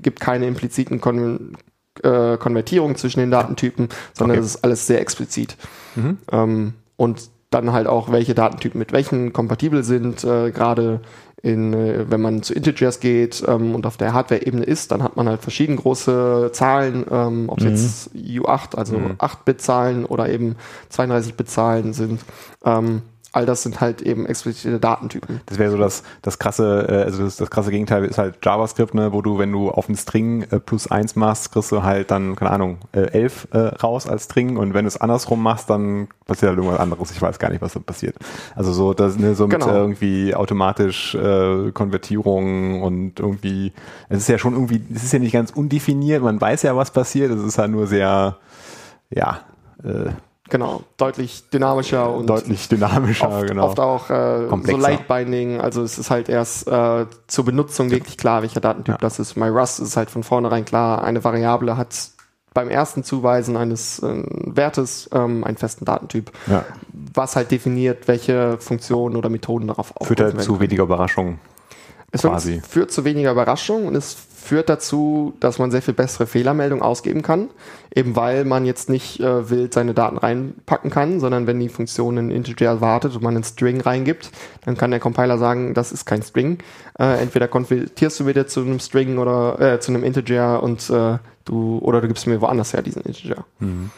S1: gibt keine impliziten Kon äh, Konvertierungen zwischen den Datentypen, sondern okay. es ist alles sehr explizit. Mhm. Ähm, und dann halt auch, welche Datentypen mit welchen kompatibel sind, äh, gerade in, äh, wenn man zu Integers geht ähm, und auf der Hardware-Ebene ist, dann hat man halt verschiedene große Zahlen, ähm, ob es mhm. jetzt U8, also mhm. 8-Bit-Zahlen oder eben 32-Bit-Zahlen sind. Ähm, all das sind halt eben explizite Datentypen.
S2: Das wäre so das, das krasse, äh, also das, das krasse Gegenteil ist halt JavaScript, ne, wo du, wenn du auf einen String äh, plus eins machst, kriegst du halt dann, keine Ahnung, äh, elf äh, raus als String und wenn du es andersrum machst, dann passiert halt irgendwas anderes. Ich weiß gar nicht, was da passiert. Also so, das, ne, so mit genau. äh, irgendwie automatisch äh, Konvertierung und irgendwie, es ist ja schon irgendwie, es ist ja nicht ganz undefiniert, man weiß ja, was passiert, es ist halt nur sehr, ja,
S1: äh, Genau, deutlich dynamischer und
S2: deutlich dynamischer,
S1: oft,
S2: genau.
S1: Oft auch äh, so Lightbinding, also es ist halt erst äh, zur Benutzung wirklich klar, welcher Datentyp ja. das ist. My Rust ist halt von vornherein klar, eine Variable hat beim ersten Zuweisen eines äh, Wertes ähm, einen festen Datentyp, ja. was halt definiert, welche Funktionen oder Methoden darauf
S2: aufgerufen Führt halt zu weniger Überraschungen.
S1: Es quasi. führt zu weniger Überraschungen und es führt dazu, dass man sehr viel bessere Fehlermeldungen ausgeben kann, eben weil man jetzt nicht äh, wild seine Daten reinpacken kann, sondern wenn die Funktion einen Integer erwartet und man einen String reingibt, dann kann der Compiler sagen, das ist kein String. Äh, entweder konvertierst du wieder zu einem String oder äh, zu einem Integer und äh, du oder du gibst mir woanders her diesen Integer. Mhm.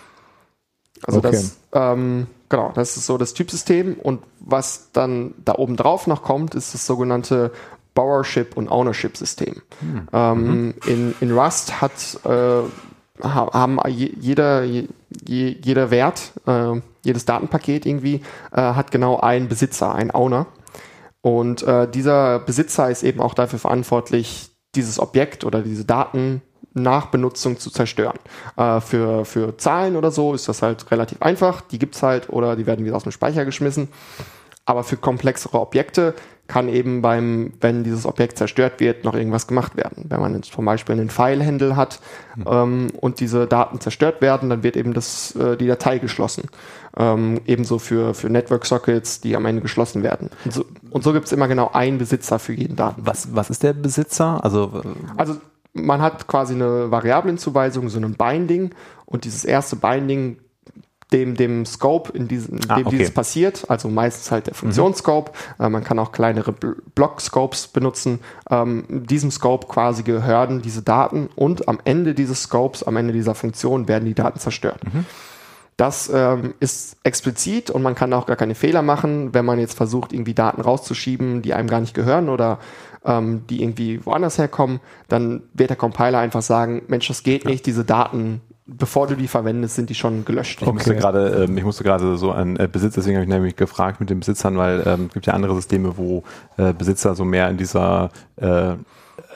S1: Also okay. das ähm, genau, das ist so das Typsystem und was dann da oben drauf noch kommt, ist das sogenannte Borrowership und Ownership-System. Hm. Ähm, mhm. in, in Rust hat äh, haben jeder, jeder Wert, äh, jedes Datenpaket irgendwie, äh, hat genau einen Besitzer, einen Owner. Und äh, dieser Besitzer ist eben auch dafür verantwortlich, dieses Objekt oder diese Daten nach Benutzung zu zerstören. Äh, für, für Zahlen oder so ist das halt relativ einfach. Die gibt es halt oder die werden wieder aus dem Speicher geschmissen. Aber für komplexere Objekte kann eben beim, wenn dieses Objekt zerstört wird, noch irgendwas gemacht werden. Wenn man jetzt zum Beispiel einen File-Handle hat mhm. ähm, und diese Daten zerstört werden, dann wird eben das, äh, die Datei geschlossen. Ähm, ebenso für, für Network-Sockets, die am Ende geschlossen werden. Und so, und so gibt es immer genau einen Besitzer für jeden Daten.
S2: Was, was ist der Besitzer? Also,
S1: also man hat quasi eine Variablenzuweisung, so ein Binding und dieses erste Binding dem, dem Scope, in diesem, in
S2: Ah,
S1: dem
S2: okay.
S1: dieses passiert, also meistens halt der Funktionsscope. Äh, man kann auch kleinere Bl- Block-Scopes benutzen. Ähm, diesem Scope quasi gehören diese Daten und am Ende dieses Scopes, am Ende dieser Funktion werden die Daten zerstört. Das ähm, ist explizit und man kann auch gar keine Fehler machen, wenn man jetzt versucht, irgendwie Daten rauszuschieben, die einem gar nicht gehören oder ähm, die irgendwie woanders herkommen, dann wird der Compiler einfach sagen, Mensch, das geht nicht, diese Daten, bevor du die verwendest, sind die schon gelöscht.
S2: Ich musste gerade, ähm, ich musste gerade so an äh, Besitz, deswegen habe ich nämlich gefragt mit den Besitzern, weil ähm, es gibt ja andere Systeme, wo äh, Besitzer so mehr in dieser äh,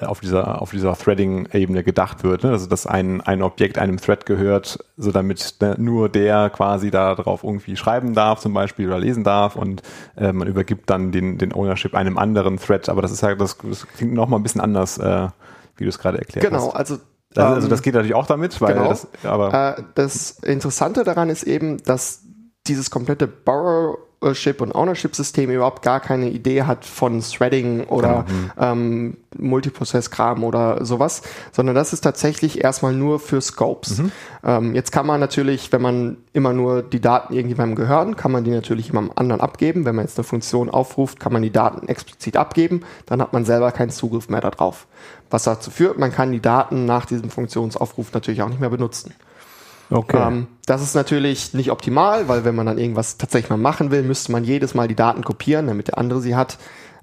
S2: auf dieser auf dieser Threading-Ebene gedacht wird, ne? also dass ein ein Objekt einem Thread gehört, so damit ne, nur der quasi da drauf irgendwie schreiben darf zum Beispiel oder lesen darf und äh, man übergibt dann den den Ownership einem anderen Thread, aber das ist ja das, das klingt noch mal ein bisschen anders, äh, wie du es gerade erklärt
S1: Genau,
S2: hast.
S1: also
S2: Also, also
S1: ähm,
S2: das geht natürlich auch damit, weil
S1: genau.
S2: das aber
S1: Äh, das Interessante daran ist eben, dass dieses komplette Borrowership und Ownership-System überhaupt gar keine Idee hat von Threading oder ähm, Multiprozess-Kram oder sowas, sondern das ist tatsächlich erstmal nur für Scopes. Ähm, jetzt kann man natürlich, wenn man immer nur die Daten irgendjemandem gehören, kann man die natürlich jemandem anderen abgeben. Wenn man jetzt eine Funktion aufruft, kann man die Daten explizit abgeben, dann hat man selber keinen Zugriff mehr darauf. Was dazu führt, man kann die Daten nach diesem Funktionsaufruf natürlich auch nicht mehr benutzen.
S3: Okay.
S1: Ähm, das ist natürlich nicht optimal, weil wenn man dann irgendwas tatsächlich mal machen will, müsste man jedes Mal die Daten kopieren, damit der andere sie hat.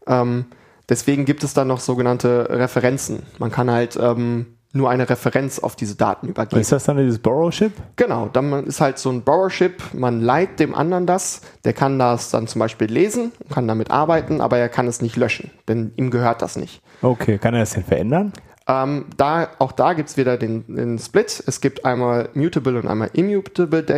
S1: Ähm, deswegen gibt es dann noch sogenannte Referenzen. Man kann halt ähm, nur eine Referenz auf diese Daten übergeben.
S3: ist das dann dieses Borrowship?
S1: Genau, dann ist halt so ein Borrowship, man leiht dem anderen das, der kann das dann zum Beispiel lesen, kann damit arbeiten, aber er kann es nicht löschen, denn ihm gehört das nicht.
S3: Okay, kann er das denn verändern?
S1: Ähm, da, auch da gibt's wieder den, den Split. Es gibt einmal Mutable und einmal Immutable da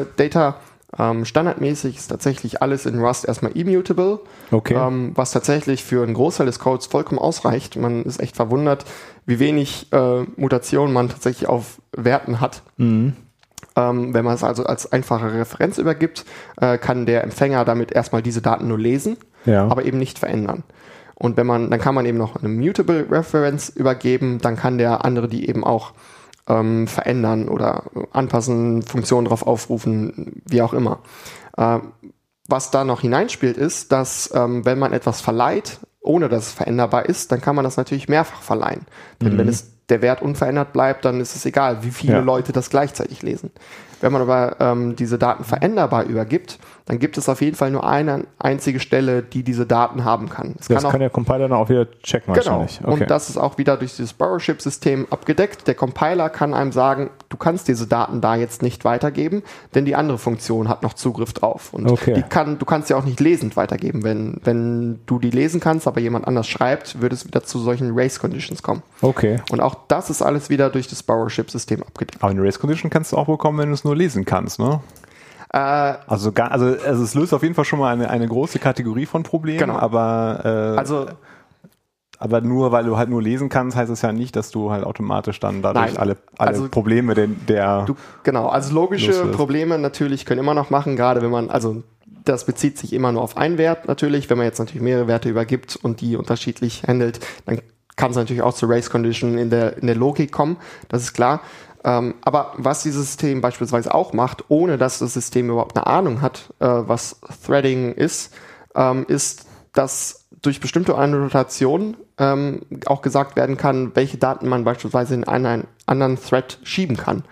S1: äh, Data. Ähm, standardmäßig ist tatsächlich alles in Rust erstmal immutable,
S3: Okay.
S1: ähm, was tatsächlich für einen Großteil des Codes vollkommen ausreicht. Man ist echt verwundert, wie wenig äh, Mutationen man tatsächlich auf Werten hat. Ähm, wenn man es also als einfache Referenz übergibt, äh, kann der Empfänger damit erstmal diese Daten nur lesen
S3: Ja.
S1: aber eben nicht verändern. Und wenn man, dann kann man eben noch eine Mutable Reference übergeben, dann kann der andere die eben auch ähm, verändern oder anpassen, Funktionen drauf aufrufen, wie auch immer. Ähm, was da noch hineinspielt, ist, dass ähm, wenn man etwas verleiht, ohne dass es veränderbar ist, dann kann man das natürlich mehrfach verleihen. Denn wenn es der Wert unverändert bleibt, dann ist es egal, wie viele
S3: Ja.
S1: Leute das gleichzeitig lesen. Wenn man aber ähm, diese Daten veränderbar übergibt, dann gibt es auf jeden Fall nur eine einzige Stelle, die diese Daten haben kann. Es
S3: das
S1: kann
S3: kann, der Compiler dann auch wieder checken
S1: Genau.
S3: wahrscheinlich. Okay.
S1: Und das ist auch wieder durch dieses Borrowship-System abgedeckt. Der Compiler kann einem sagen, du kannst diese Daten da jetzt nicht weitergeben, denn die andere Funktion hat noch Zugriff drauf. Und
S3: Okay.
S1: die kann, du kannst sie auch nicht lesend weitergeben. Wenn, wenn du die lesen kannst, aber jemand anders schreibt, würde es wieder zu solchen Race-Conditions kommen.
S3: okay.
S1: Und auch das ist alles wieder durch das Borrowship-System abgedeckt.
S2: Aber eine Race Condition kannst du auch bekommen, wenn du es nur lesen kannst, ne?
S1: Äh,
S2: Also, gar, also, also es löst auf jeden Fall schon mal eine, eine große Kategorie von Problemen,
S1: Genau.
S2: aber, äh,
S1: also
S2: aber nur weil du halt nur lesen kannst, heißt es ja nicht, dass du halt automatisch dann dadurch
S1: Nein.
S2: alle, alle
S1: Also-
S2: Probleme der, der
S1: Du, genau, also logische
S2: Loswirst.
S1: Probleme natürlich können immer noch machen, gerade wenn man, also das bezieht sich immer nur auf einen Wert natürlich. Wenn man jetzt natürlich mehrere Werte übergibt und die unterschiedlich handelt, dann kann es natürlich auch zu Race Condition in der, in der Logik kommen, das ist klar. Ähm, aber was dieses System beispielsweise auch macht, ohne dass das System überhaupt eine Ahnung hat, äh, was Threading ist, ähm, ist, dass durch bestimmte Annotationen ähm, auch gesagt werden kann, welche Daten man beispielsweise in einen anderen Thread schieben kann.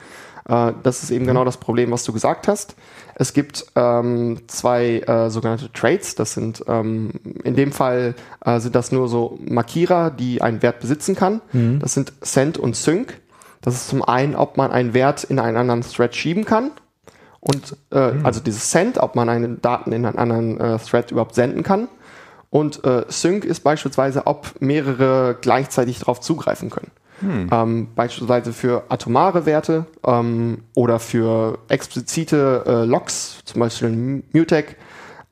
S1: Äh, das ist eben genau das Problem, was du gesagt hast. Es gibt ähm, zwei äh, sogenannte Traits. Das sind ähm, in dem Fall äh, sind das nur so Markierer, die einen Wert besitzen kann. Das sind Send und Sync. Das ist zum einen, ob man einen Wert in einen anderen Thread schieben kann. Und äh, also dieses Send, ob man einen Daten in einen anderen äh, Thread überhaupt senden kann. Und äh, Sync ist beispielsweise, ob mehrere gleichzeitig darauf zugreifen können. Ähm, beispielsweise für atomare Werte ähm, oder für explizite äh, Logs, zum Beispiel ein Mutex,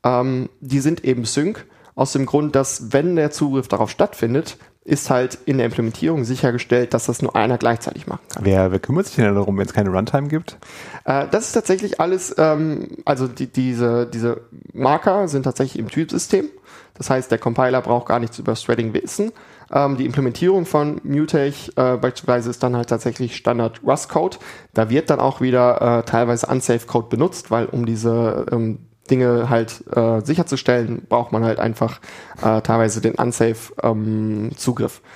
S1: ähm, die sind eben Sync aus dem Grund, dass wenn der Zugriff darauf stattfindet, ist halt in der Implementierung sichergestellt, dass das nur einer gleichzeitig machen kann.
S2: wer, wer kümmert sich denn darum, wenn es keine Runtime gibt?
S1: Äh, das ist tatsächlich alles, ähm, also die, diese, diese Marker sind tatsächlich im Typsystem. Das heißt, der Compiler braucht gar nichts über Threading wissen. Ähm, die Implementierung von Mutech äh, beispielsweise ist dann halt tatsächlich Standard Rust-Code. Da wird dann auch wieder äh, teilweise Unsafe-Code benutzt, weil um diese ähm, Dinge halt äh, sicherzustellen, braucht man halt einfach äh, teilweise den Unsafe-Zugriff. Ähm,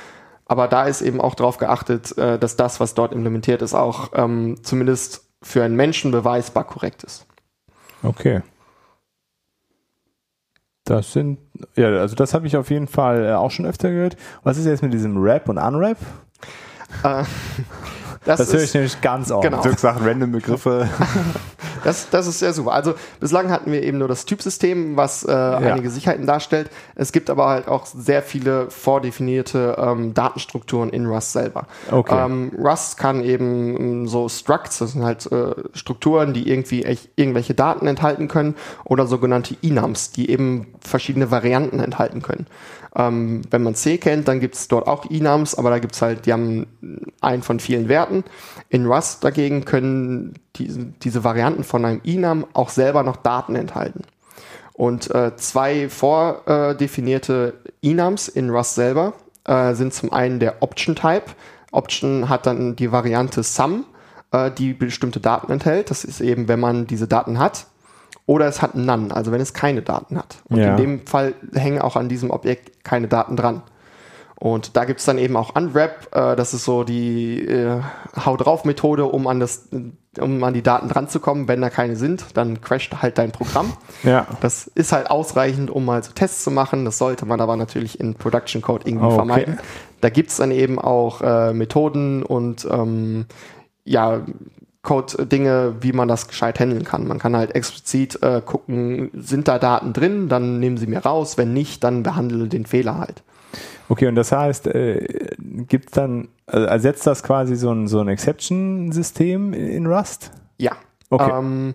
S1: Aber da ist eben auch darauf geachtet, äh, dass das, was dort implementiert ist, auch ähm, zumindest für einen Menschen beweisbar korrekt ist.
S3: Okay. Das sind, ja, also das habe ich auf jeden Fall äh, auch schon öfter gehört. Was ist jetzt mit diesem Rap und Unrap? Das, das höre ich nämlich ganz oft.
S2: Genau. Dirk sagt random Begriffe.
S1: Das, das ist sehr super. Also bislang hatten wir eben nur das Typsystem, was äh, ja. einige Sicherheiten darstellt. Es gibt aber halt auch sehr viele vordefinierte ähm, Datenstrukturen in Rust selber.
S3: Okay.
S1: Ähm, Rust kann eben ähm, so Structs, das sind halt äh, Strukturen, die irgendwie echt irgendwelche Daten enthalten können oder sogenannte Enums, die eben verschiedene Varianten enthalten können. Ähm, wenn man C kennt, dann gibt es dort auch Enums, aber da gibt es halt, die haben einen von vielen Werten. In Rust dagegen können die, diese Varianten von einem Enum auch selber noch Daten enthalten. Und äh, zwei vordefinierte Enums in Rust selber äh, sind zum einen der Option Type. Option hat dann die Variante Sum, äh, die bestimmte Daten enthält. Das ist eben, wenn man diese Daten hat, oder es hat None, also wenn es keine Daten hat. Und ja. in dem Fall hängen auch an diesem Objekt keine Daten dran. Und da gibt es dann eben auch Unwrap, äh, das ist so die äh, Hau drauf Methode, um an das, um an die Daten dran zu kommen. Wenn da keine sind, dann crasht halt dein Programm.
S3: Ja.
S1: Das ist halt ausreichend, um mal so Tests zu machen. Das sollte man aber natürlich in Production Code irgendwie
S3: okay.
S1: vermeiden. Da gibt es dann eben auch äh, Methoden und ähm, ja, Code-Dinge, wie man das gescheit handeln kann. Man kann halt explizit äh, gucken, sind da Daten drin, dann nehmen sie mir raus, wenn nicht, dann behandle den Fehler halt.
S3: Okay, und das heißt, äh, gibt dann, also ersetzt das quasi so ein, so ein Exception-System in Rust?
S1: Ja.
S3: Okay.
S1: Ähm,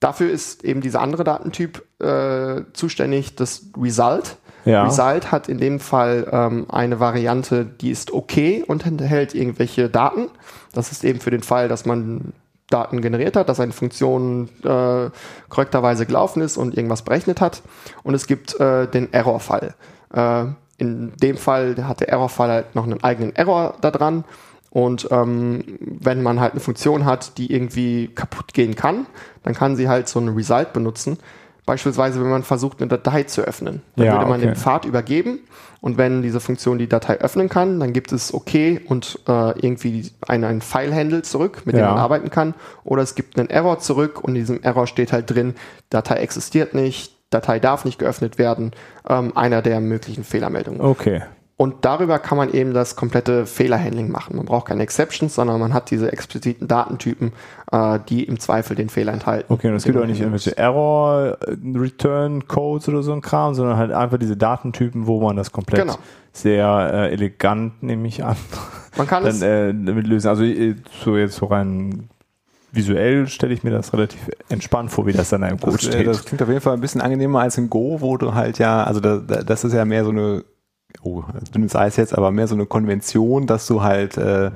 S1: dafür ist eben dieser andere Datentyp äh, zuständig, das Result.
S3: Ja.
S1: Result hat in dem Fall ähm, eine Variante, die ist okay und enthält irgendwelche Daten. Das ist eben für den Fall, dass man Daten generiert hat, dass eine Funktion äh, korrekterweise gelaufen ist und irgendwas berechnet hat. Und es gibt äh, den Error-Fall. Äh, in dem Fall hat der Error-Fall halt noch einen eigenen Error da dran. Und ähm, wenn man halt eine Funktion hat, die irgendwie kaputt gehen kann, dann kann sie halt so ein Result benutzen. Beispielsweise, wenn man versucht, eine Datei zu öffnen. Dann
S3: ja,
S1: würde man
S3: okay.
S1: den Pfad übergeben und wenn diese Funktion die Datei öffnen kann, dann gibt es OK und äh, irgendwie einen, einen File-Handle zurück, mit dem
S3: Ja.
S1: man arbeiten kann. Oder es gibt einen Error zurück und in diesem Error steht halt drin, Datei existiert nicht, Datei darf nicht geöffnet werden, ähm, einer der möglichen Fehlermeldungen.
S3: Okay.
S1: Und darüber kann man eben das komplette Fehlerhandling machen. Man braucht keine Exceptions, sondern man hat diese expliziten Datentypen, äh, die im Zweifel den Fehler enthalten.
S3: Okay, und es gibt auch nicht irgendwelche Error-Return-Codes oder so ein Kram, sondern halt einfach diese Datentypen, wo man das komplett
S1: Genau.
S3: sehr äh, elegant, nehme ich an,
S1: Man kann es
S3: dann äh, damit lösen. Also äh, so jetzt so rein visuell stelle ich mir das relativ entspannt vor, wie das dann in einem Code
S2: Das, äh,
S3: steht.
S2: das klingt auf jeden Fall ein bisschen angenehmer als in Go, wo du halt ja, also da, da, das ist ja mehr so eine, oh, dünnes Eis jetzt, aber mehr so eine Konvention, dass du halt, äh,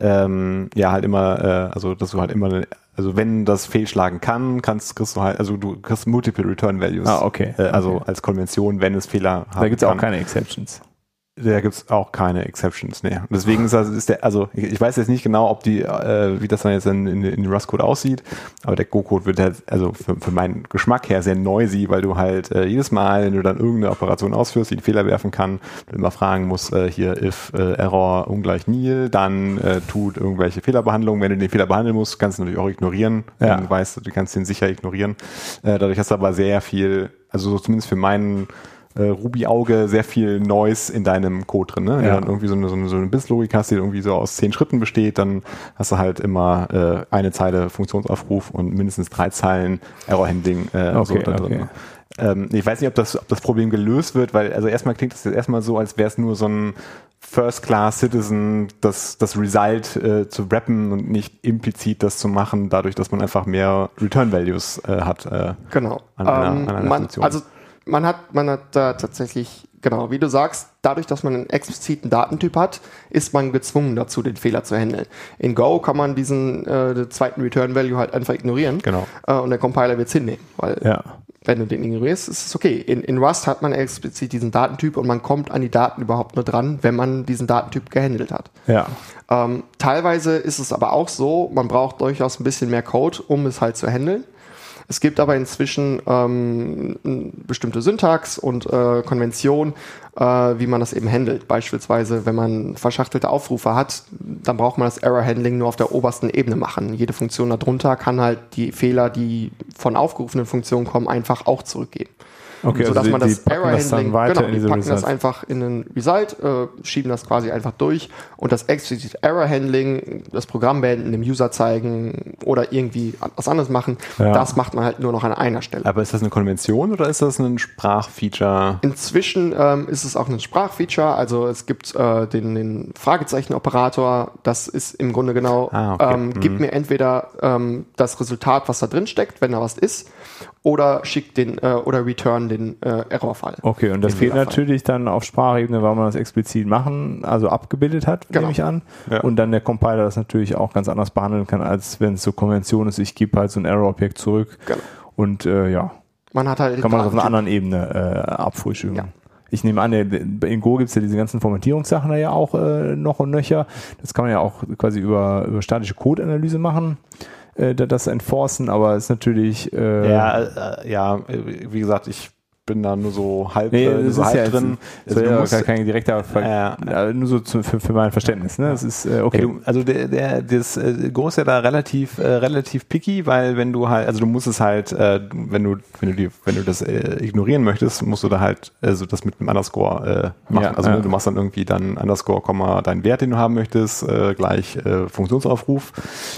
S2: ähm, ja halt immer, äh, also dass du halt immer, also wenn das fehlschlagen kann, kannst kriegst du halt, also du kriegst Multiple Return Values.
S3: Ah, okay.
S2: Äh, also
S3: Okay.
S2: als Konvention, wenn es Fehler
S3: da gibt es auch keine Exceptions.
S2: Da gibt's auch keine Exceptions, nee. Und deswegen ist das, ist der, also ich, ich weiß jetzt nicht genau, ob die, äh, wie das dann jetzt in, in, in Rust-Code aussieht, aber der Go-Code wird halt, also für, für meinen Geschmack her sehr noisy, weil du halt äh, jedes Mal, wenn du dann irgendeine Operation ausführst, die einen Fehler werfen kann, du immer fragen musst, äh, hier if äh, Error ungleich nil, dann äh, tut irgendwelche Fehlerbehandlung. Wenn du den Fehler behandeln musst, kannst du natürlich auch ignorieren.
S3: Ja.
S2: Dann weißt du, du kannst den sicher ignorieren. Äh, dadurch hast du aber sehr viel, also so zumindest für meinen äh, Ruby-Auge sehr viel Noise in deinem Code drin. Ne? Wenn
S3: Ja.
S2: du dann irgendwie so eine, so eine, so eine Business-Logik hast, die irgendwie so aus zehn Schritten besteht, dann hast du halt immer äh, eine Zeile Funktionsaufruf und mindestens drei Zeilen Error-Handling äh, so
S3: Okay,
S2: da drin.
S3: okay.
S2: Ähm, ich weiß nicht, ob das, ob das Problem gelöst wird, weil also erstmal klingt das jetzt erstmal so, als wäre es nur so ein First-Class-Citizen, das, das Result äh, zu rappen und nicht implizit das zu machen, dadurch, dass man einfach mehr Return-Values äh, hat. Äh,
S1: Genau.
S2: an einer-
S1: ähm,
S2: an einer
S1: man,
S2: Funktion.
S1: also man hat, man hat da tatsächlich, genau, wie du sagst, dadurch, dass man einen expliziten Datentyp hat, ist man gezwungen dazu, den Fehler zu handeln. In Go kann man diesen äh, zweiten Return Value halt einfach ignorieren
S2: Genau.
S1: äh, und der Compiler wird's hinnehmen, weil
S3: Ja.
S1: Wenn du den ignorierst, ist es okay. In, in Rust hat man explizit diesen Datentyp und man kommt an die Daten überhaupt nur dran, wenn man diesen Datentyp gehandelt hat.
S3: Ja.
S1: Ähm, teilweise ist es aber auch so, man braucht durchaus ein bisschen mehr Code, um es halt zu handeln. Es gibt aber inzwischen ähm, bestimmte Syntax und äh, Konvention, äh, wie man das eben handelt. Beispielsweise, wenn man verschachtelte Aufrufe hat, dann braucht man das Error-Handling nur auf der obersten Ebene machen. Jede Funktion darunter kann halt die Fehler, die von aufgerufenen Funktionen kommen, einfach auch zurückgeben.
S3: Okay,
S1: sodass
S3: also
S1: man das
S3: die packen das
S1: genau,
S3: in
S1: die packen das
S3: Result.
S1: einfach in den Result, äh, schieben das quasi einfach durch und das explizit Error-Handling, das Programm beenden, dem User zeigen oder irgendwie was anderes machen,
S3: Ja.
S1: das macht man halt nur noch an einer Stelle.
S2: Aber ist das eine Konvention oder ist das ein Sprachfeature?
S1: Inzwischen ähm, ist es auch ein Sprachfeature, also es gibt äh, den, den Fragezeichen-Operator, das ist im Grunde genau,
S2: Ah, okay.
S1: ähm, gibt mir entweder ähm, das Resultat, was da drin steckt, wenn da was ist, oder schickt den äh, oder return den äh, Errorfall.
S3: Okay, und das
S1: Im
S3: geht natürlich dann auf Sprachebene, weil man das explizit machen, also abgebildet hat,
S1: Genau.
S3: nehme ich an.
S2: Ja.
S3: Und dann der Compiler das natürlich auch ganz anders behandeln kann, als wenn es so Konvention ist, ich gebe halt so ein Error-Objekt zurück.
S1: Genau.
S3: Und äh, ja,
S1: Man hat halt den
S3: kann man das auf einer anderen Ebene äh, abfrühstücken.
S1: Ja.
S3: Ich nehme an, in Go gibt es ja diese ganzen Formatierungssachen da ja auch äh, noch und nöcher. Das kann man ja auch quasi über, über statische Code-Analyse machen, äh, da- das enforcen, aber ist natürlich äh,
S2: Ja, äh, ja, wie gesagt, ich bin da nur so halb,
S3: Nee,
S2: äh, so
S3: ist
S2: halb
S3: ja
S2: drin.
S3: Das
S2: Also du
S3: ja
S2: musst-
S3: gar kein direkter Ver
S2: Ja.
S3: nur so zu, für, für mein Verständnis. Ne? Das ist äh, okay.
S2: Ja, du, also der, der, das äh, Go ist ja da relativ, äh, relativ picky, weil wenn du halt, also du musst es halt, äh, wenn du, wenn du die, wenn du das äh, ignorieren möchtest, musst du da halt, also das mit einem Underscore äh, machen.
S3: Ja,
S2: also
S3: ja.
S2: du machst dann irgendwie dann Underscore, Komma, deinen Wert, den du haben möchtest, äh, gleich äh, Funktionsaufruf.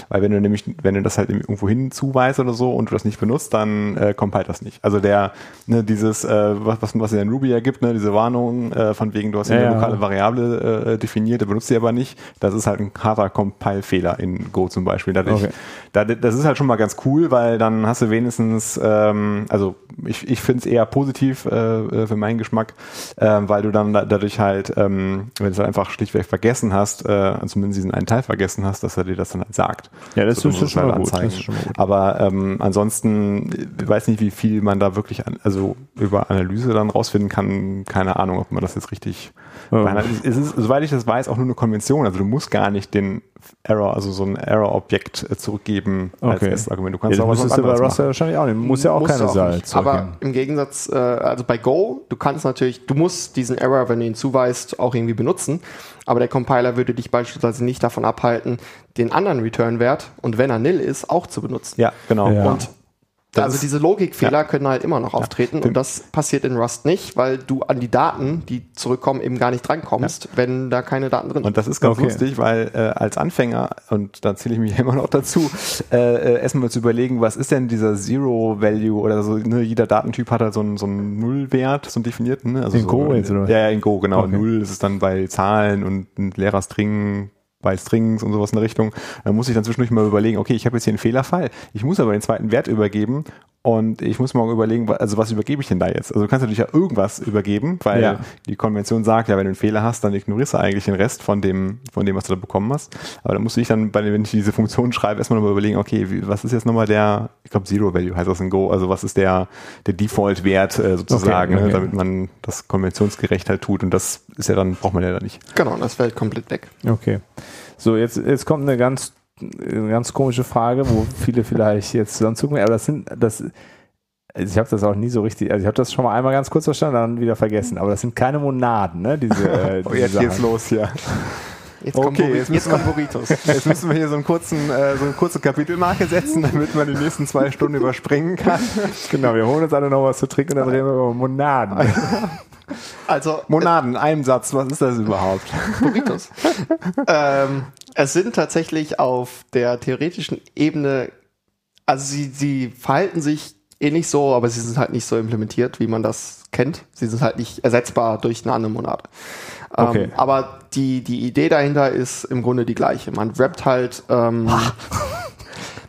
S2: Weil wenn du nämlich, wenn du das halt irgendwo hin zuweist oder so und du das nicht benutzt, dann äh, compile das nicht. Also der, ne, dieses, äh, was, was, in Ruby ja gibt, ne, diese Warnung äh, von wegen, du hast
S3: Ja,
S2: eine lokale Variable äh, definiert, der benutzt sie aber nicht. Das ist halt ein harter Compile-Fehler in Go zum Beispiel. Dadurch,
S3: Okay.
S2: da, das ist halt schon mal ganz cool, weil dann hast du wenigstens, ähm, also ich, ich finde es eher positiv äh, äh, für meinen Geschmack, äh, weil du dann da, dadurch halt, ähm, wenn du es halt einfach schlichtweg vergessen hast, äh, zumindest diesen einen Teil vergessen hast, dass er dir das dann halt sagt.
S3: Ja, das
S2: du
S3: ist
S2: es
S3: schon mal
S2: halt
S3: gut. Das ist schon mal gut.
S2: Aber ähm, ansonsten, ich weiß nicht, wie viel man da wirklich, an, also über Analyse dann rausfinden kann. Keine Ahnung, ob man das jetzt richtig.
S3: Ja.
S2: behandelt. Es ist, soweit ich das weiß, auch nur eine Konvention. Also du musst gar nicht den Error, also so ein Error-Objekt äh, zurückgeben als
S3: Okay.
S2: erstes Argument. Du
S3: Ja,
S2: kannst
S3: das
S2: auch was
S3: du bei
S2: anderes
S3: Rust ja
S2: machen.
S3: wahrscheinlich auch nicht. Muss ja auch keine
S1: nicht. Aber im Gegensatz, äh, also bei Go, du kannst natürlich, du musst diesen Error, wenn du ihn zuweist, auch irgendwie benutzen. Aber der Compiler würde dich beispielsweise nicht davon abhalten, den anderen Return-Wert und wenn er nil ist, auch zu benutzen.
S2: Ja, genau.
S3: Ja.
S1: Und
S2: Das
S1: also diese Logikfehler können halt immer noch auftreten und das passiert in Rust nicht, weil du an die Daten, die zurückkommen, eben gar nicht drankommst, wenn da keine Daten drin sind.
S2: Und das ist ganz
S3: Okay.
S2: lustig, weil äh, als Anfänger, und da zähle ich mich immer noch dazu, äh, äh, erstmal zu überlegen, was ist denn dieser Zero-Value oder so, ne, jeder Datentyp hat halt so einen, so einen Nullwert, so einen definierten. Ne? Also
S3: In
S2: so,
S3: Go jetzt, oder?
S2: Ja, ja, in Go, genau.
S3: Okay.
S2: Null ist es dann bei Zahlen und ein leerer String bei Strings und sowas in der Richtung. Da muss ich dann zwischendurch mal überlegen, okay, ich habe jetzt hier einen Fehlerfall, ich muss aber den zweiten Wert übergeben und ich muss mal überlegen, also was übergebe ich denn da jetzt? Also du kannst natürlich ja irgendwas übergeben, weil
S3: Ja.
S2: die Konvention sagt, ja, wenn du einen Fehler hast, dann ignorierst du eigentlich den Rest von dem, von dem, was du da bekommen hast. Aber da musst du dich dann, bei, wenn ich diese Funktion schreibe, erstmal nochmal überlegen, okay, wie, was ist jetzt nochmal der, ich glaube Zero Value heißt das in Go, also was ist der, der Default-Wert äh, sozusagen,
S3: Okay, okay.
S2: Ne, damit man das konventionsgerecht halt tut und das ist ja dann, braucht man ja dann nicht.
S1: Genau, das fällt komplett weg.
S3: Okay. So, jetzt, jetzt kommt eine ganz, eine ganz komische Frage, wo viele vielleicht jetzt zusammenzucken, aber das sind, das, also ich habe das auch nie so richtig, also ich habe das schon mal einmal ganz kurz verstanden, dann wieder vergessen, aber das sind keine Monaden, ne, diese, äh,
S2: Oh,
S3: diese
S2: jetzt geht's
S3: Sachen.
S2: los hier.
S1: Jetzt
S2: Okay,
S1: kommt, Buri-
S2: jetzt
S1: jetzt
S2: müssen
S1: kommt Burritos.
S2: Jetzt müssen wir hier so, einen kurzen, äh, so eine kurze Kapitelmarke setzen, damit man die nächsten zwei Stunden überspringen kann.
S3: Genau, wir holen uns alle noch was zu trinken und dann reden wir über Monaden.
S1: Also,
S2: Monaden, einem Satz, was ist das überhaupt?
S1: Burritos. ähm, es sind tatsächlich auf der theoretischen Ebene, also sie, sie verhalten sich ähnlich so, aber sie sind halt nicht so implementiert, wie man das kennt. Sie sind halt nicht ersetzbar durch eine andere Monade. Ähm,
S3: Okay.
S1: aber die, die Idee dahinter ist im Grunde die gleiche. Man wrappt halt, ähm,